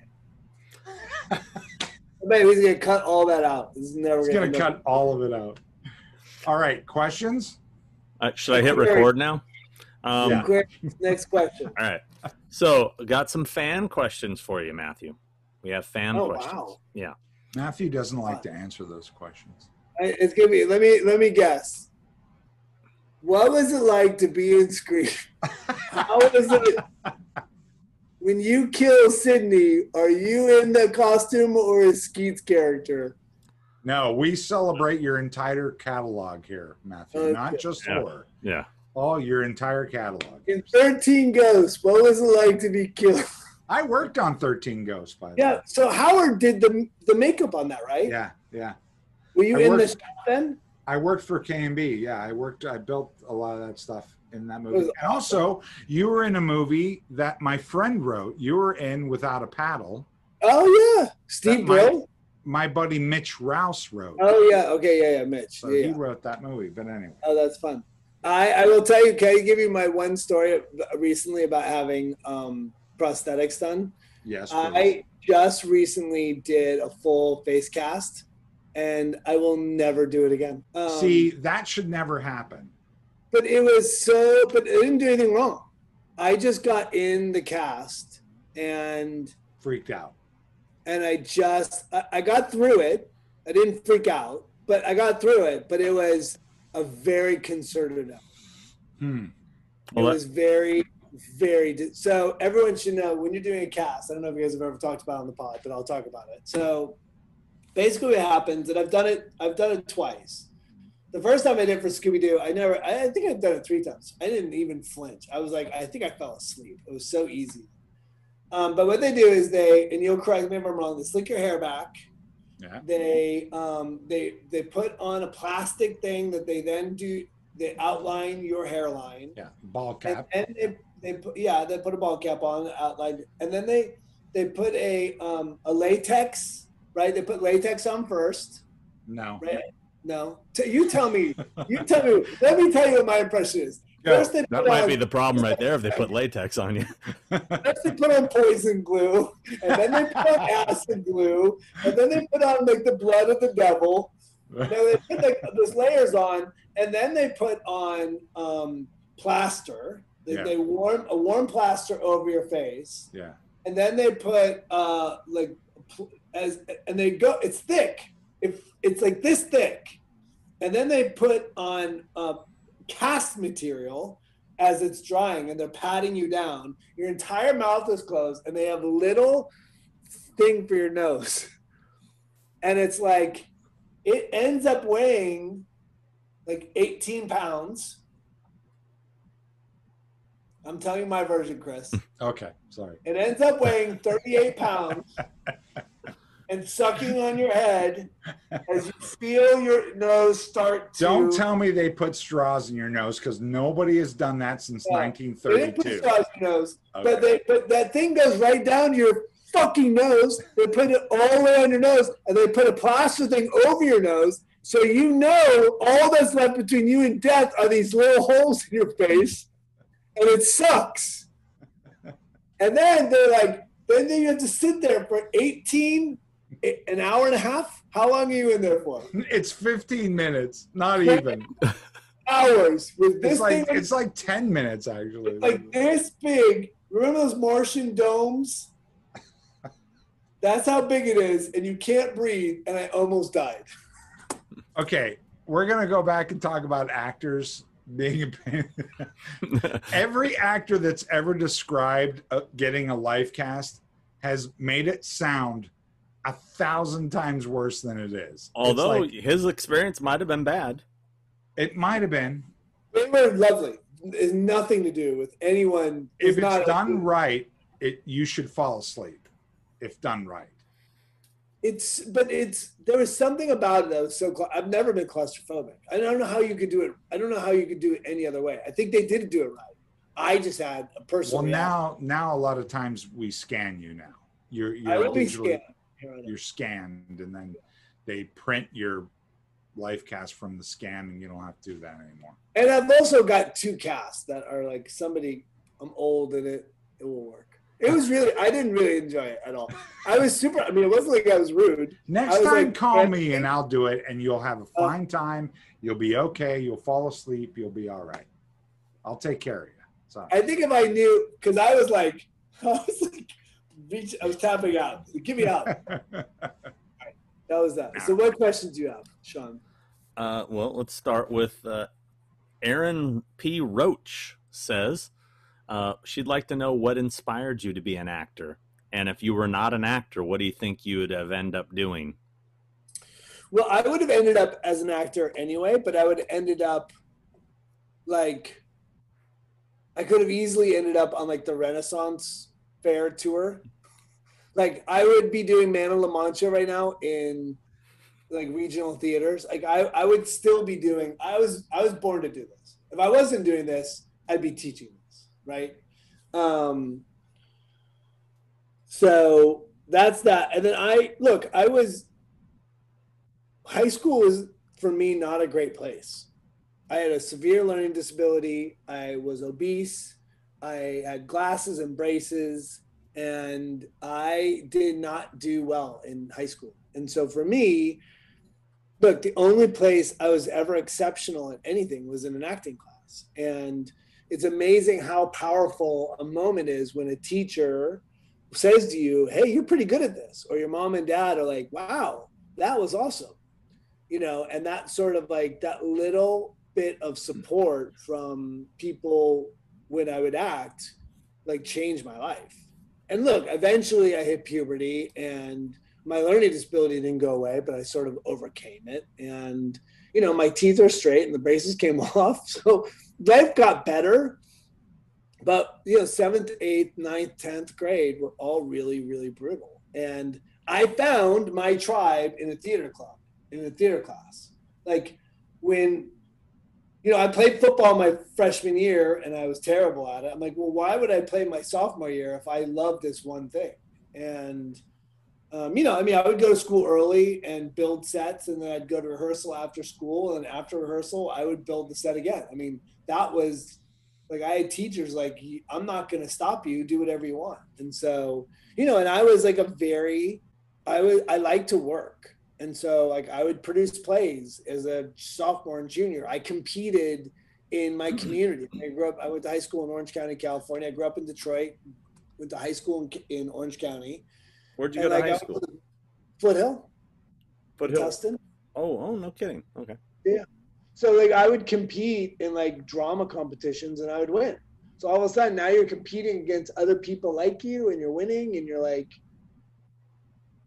Man, he's gonna cut all that out. This is never he's gonna, gonna cut all of it out all right questions Uh, should I hit record now? Um, Yeah. Quick, next question. All right. So, got some fan questions for you, Matthew. We have fan Oh questions. wow. Yeah. matthew doesn't like to answer those questions I- It's gonna be. Let me let me guess. What was it like to be in Scream? How was it when you kill Sidney? Are you in the costume or is Skeet's character? no we celebrate your entire catalog here matthew Okay. not just Yeah. horror Yeah. Oh your entire catalog In Thirteen Ghosts, what was it like to be killed? i worked on 13 ghosts by the Yeah. way Yeah, So Howard did the the makeup on that, right? yeah yeah Were you I in the shop then? I worked for KNB. Yeah, I worked. I built a lot of that stuff in that movie. And also, you were in a movie that my friend wrote. You were in Without a Paddle. Oh yeah, Steve Brill. My buddy Mitch Rouse wrote. Oh yeah. Okay. Yeah. Yeah. Mitch. so yeah. he yeah. wrote that movie. But anyway, Oh, that's fun. I, I will tell you. Can I give you my one story recently about having um, prosthetics done? yes. please. I just recently did a full face cast, and I will never do it again. Um, See, that should never happen. but it was so. But I didn't do anything wrong. I just got in the cast, and Freaked out. and I just I, I got through it. I didn't freak out, but I got through it. But it was a very concerted effort. Hmm. Well, it was very, very. di- So everyone should know when you're doing a cast. I don't know if you guys have ever talked about it on the pod, but I'll talk about it. So basically, what happens, and I've done it. I've done it twice. The first time I did it for Scooby Doo, I never. I I think I've done it three times. I didn't even flinch. I was like, I think I fell asleep. It was so easy. Um, but what they do is they, and you'll correct me if I'm wrong. They slick your hair back Yeah. they um they they put on a plastic thing that they then do they outline your hairline Yeah. Ball and cap. then they, they put yeah they put a ball cap on outline and then they they put a um a latex right they put latex on first No. right no T- you tell me you tell me let me tell you what my impression is They That might on, be the problem right there if they put latex on you. First they put on poison glue, and then they put on acid glue, and then they put on like the blood of the devil. No, they put like those layers on, and then they put on um, plaster. They, Yeah. they warm a warm plaster over your face, yeah. and then they put uh, like as and they go. It's thick. If it's like this thick, and then they put on uh, cast material as it's drying, and they're patting you down. Your entire mouth is closed, and they have a little thing for your nose, and it's like it ends up weighing like 18 pounds I'm telling you my version, Chris. Okay, sorry. It ends up weighing 38 pounds and sucking on your head as you feel your nose start to. Don't tell me they put straws in your nose because nobody has done that since Yeah. They didn't put straws in your nose, but they but that thing goes right down your fucking nose. They put it all the way on your nose, and they put a plaster thing over your nose, so you know all that's left between you and death are these little holes in your face, and it sucks. And then they're like, then you have to sit there for 18, an hour and a half. How long are you in there for? It's 15 minutes, not even. Hours with this It's like thing. it's like 10 minutes actually. like this big. Remember those Martian domes? That's how big it is, and you can't breathe. And I almost died. Okay, we're gonna go back and talk about actors being a pain. Every actor that's ever described uh, getting a life cast has made it sound a thousand times worse than it is. Although like- his experience might have been bad. it might have been They were lovely. It's nothing to do with anyone. if not it's done right, it you should fall asleep. If done right, It's but it's there was something about it that was so. cla- I've never been claustrophobic. I don't know how you could do it. I don't know how you could do it any other way. I think they did do it right. I just had a personal. well reaction. now now a lot of times we scan you now. You're I you're will be digitally- scared. Here on out. you're scanned and then they print your life cast from the scan and you don't have to do that anymore. And I've also got two casts that are like somebody. I'm old and it it will work. It was really. I didn't really enjoy it at all. I was super. I mean, it wasn't like I was rude. Next was time like, call me and I'll do it and you'll have a Uh, fine time. You'll be okay. You'll fall asleep. You'll be all right. I'll take care of you. Sorry. I think if I knew, because I was like, I was like, reach. I was tapping out. Give me out. That was that. So, what questions do you have, Sean? Uh, well, let's start with uh, Aaron P. Roach says uh, she'd like to know what inspired you to be an actor, and if you were not an actor, what do you think you would have ended up doing? Well, I would have ended up as an actor anyway, but I would have ended up like I could have easily ended up on like the Renaissance Fair tour. Like I would be doing Man of La Mancha right now in like regional theaters. Like I, I would still be doing I was I was born to do this. If I wasn't doing this, I'd be teaching this, right? Um so that's that. And then I look, I was high school was for me not a great place. I had a severe learning disability. I was obese. I had glasses and braces, and I did not do well in high school. And so for me, look, the only place I was ever exceptional at anything was in an acting class. And it's amazing how powerful a moment is when a teacher says to you, Hey, you're pretty good at this. Or your mom and dad are like, Wow, that was awesome you know, and that sort of like that little bit of support from people when I would act, like changed my life. And look, eventually I hit puberty and my learning disability didn't go away, but I sort of overcame it. And, you know, my teeth are straight and the braces came off. So life got better. But, you know, seventh, eighth, ninth, 10th grade were all really, really brutal. And I found my tribe in a theater club in a theater class. Like when, you know, I played football my freshman year and I was terrible at it. I'm like, well, why would I play my sophomore year if I love this one thing? And, um, you know, I mean, I would go to school early and build sets, and then I'd go to rehearsal after school. And after rehearsal, I would build the set again. I mean, that was like, I had teachers like, I'm not going to stop you, do whatever you want. And so, you know, and I was like a very, I was, I like to work and so like i would produce plays as a sophomore and junior i competed in my mm-hmm. community i grew up i went to high school in orange county california i grew up in detroit went to high school in, in orange county Where'd you And, go to like, high school? was- foothill Foothill. tustin Oh, oh, no kidding. Okay. Yeah. So like i would compete in like drama competitions and i would win so all of a sudden now you're competing against other people like you and you're winning and you're like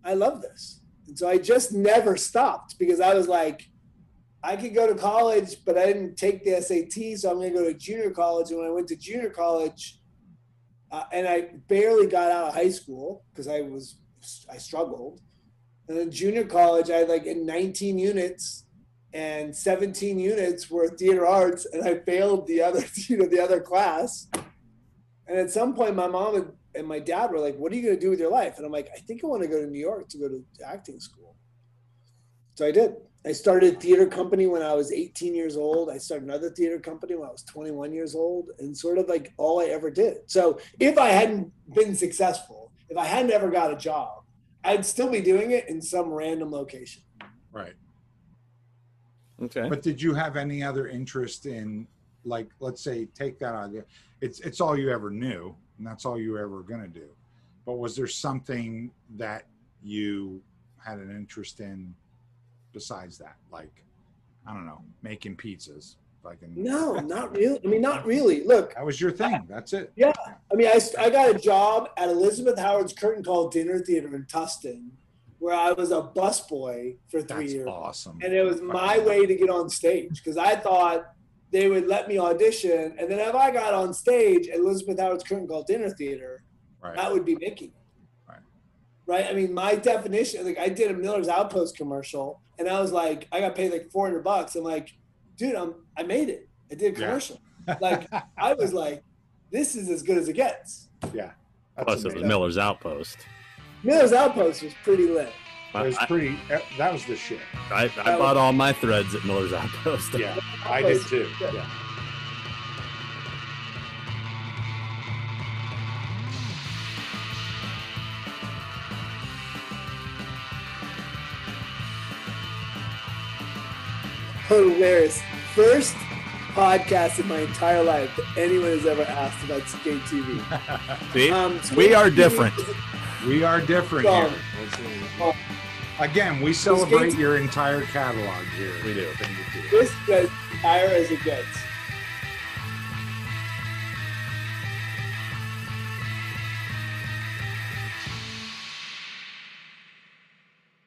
i love this and so I just never stopped because I was like, I could go to college, but I didn't take the SAT, so I'm going to go to junior college. And when I went to junior college, uh, and I barely got out of high school because I was I struggled. And then junior college, I had like in 19 units, and 17 units were theater arts, and I failed the other you know the other class. And at some point, my mom and, and my dad were like, "What are you going to do with your life?" And I'm like, "I think I want to go to New York to go to acting school." So I did. I started a theater company when I was 18 years old. I started another theater company when I was 21 years old, and sort of like all I ever did. So if I hadn't been successful, if I hadn't ever got a job, I'd still be doing it in some random location. Right. Okay. But did you have any other interest in, like, let's say, take that idea. It's it's all you ever knew, and that's all you were ever gonna do. But was there something that you had an interest in besides that? Like, I don't know, making pizzas. Like, No, not really. I mean, not really. Look, that was your thing. That's it. Yeah. I mean, I, I got a job at Elizabeth Howard's Curtain Call Dinner Theater in Tustin, where I was a busboy for three That's years. awesome. And it was my way to get on stage because I thought they would let me audition. And then if I got on stage at Elizabeth Howard's Curtain Call Dinner Theater, Right. that would be making. it. Right. Right. I mean, my definition, like I did a Miller's Outpost commercial and I was like, I got paid like 400 bucks. I'm like, dude, I'm, I made it. I did a Yeah. commercial. Like I was like, this is as good as it gets. yeah. Plus, That's it was. Miller's Outpost. Miller's Outpost was pretty lit. It was I, pretty. uh, That was the shit. I, I bought all my threads at Miller's Outpost. Yeah, I did too. Yeah. Yeah. Hilarious. First podcast in my entire life that anyone has ever asked about skate TV. See, Um, we are TV different. is- We are different Um, here. Let's- Again, we celebrate your entire catalog here. We do. Thing to do. This is as entire as it gets.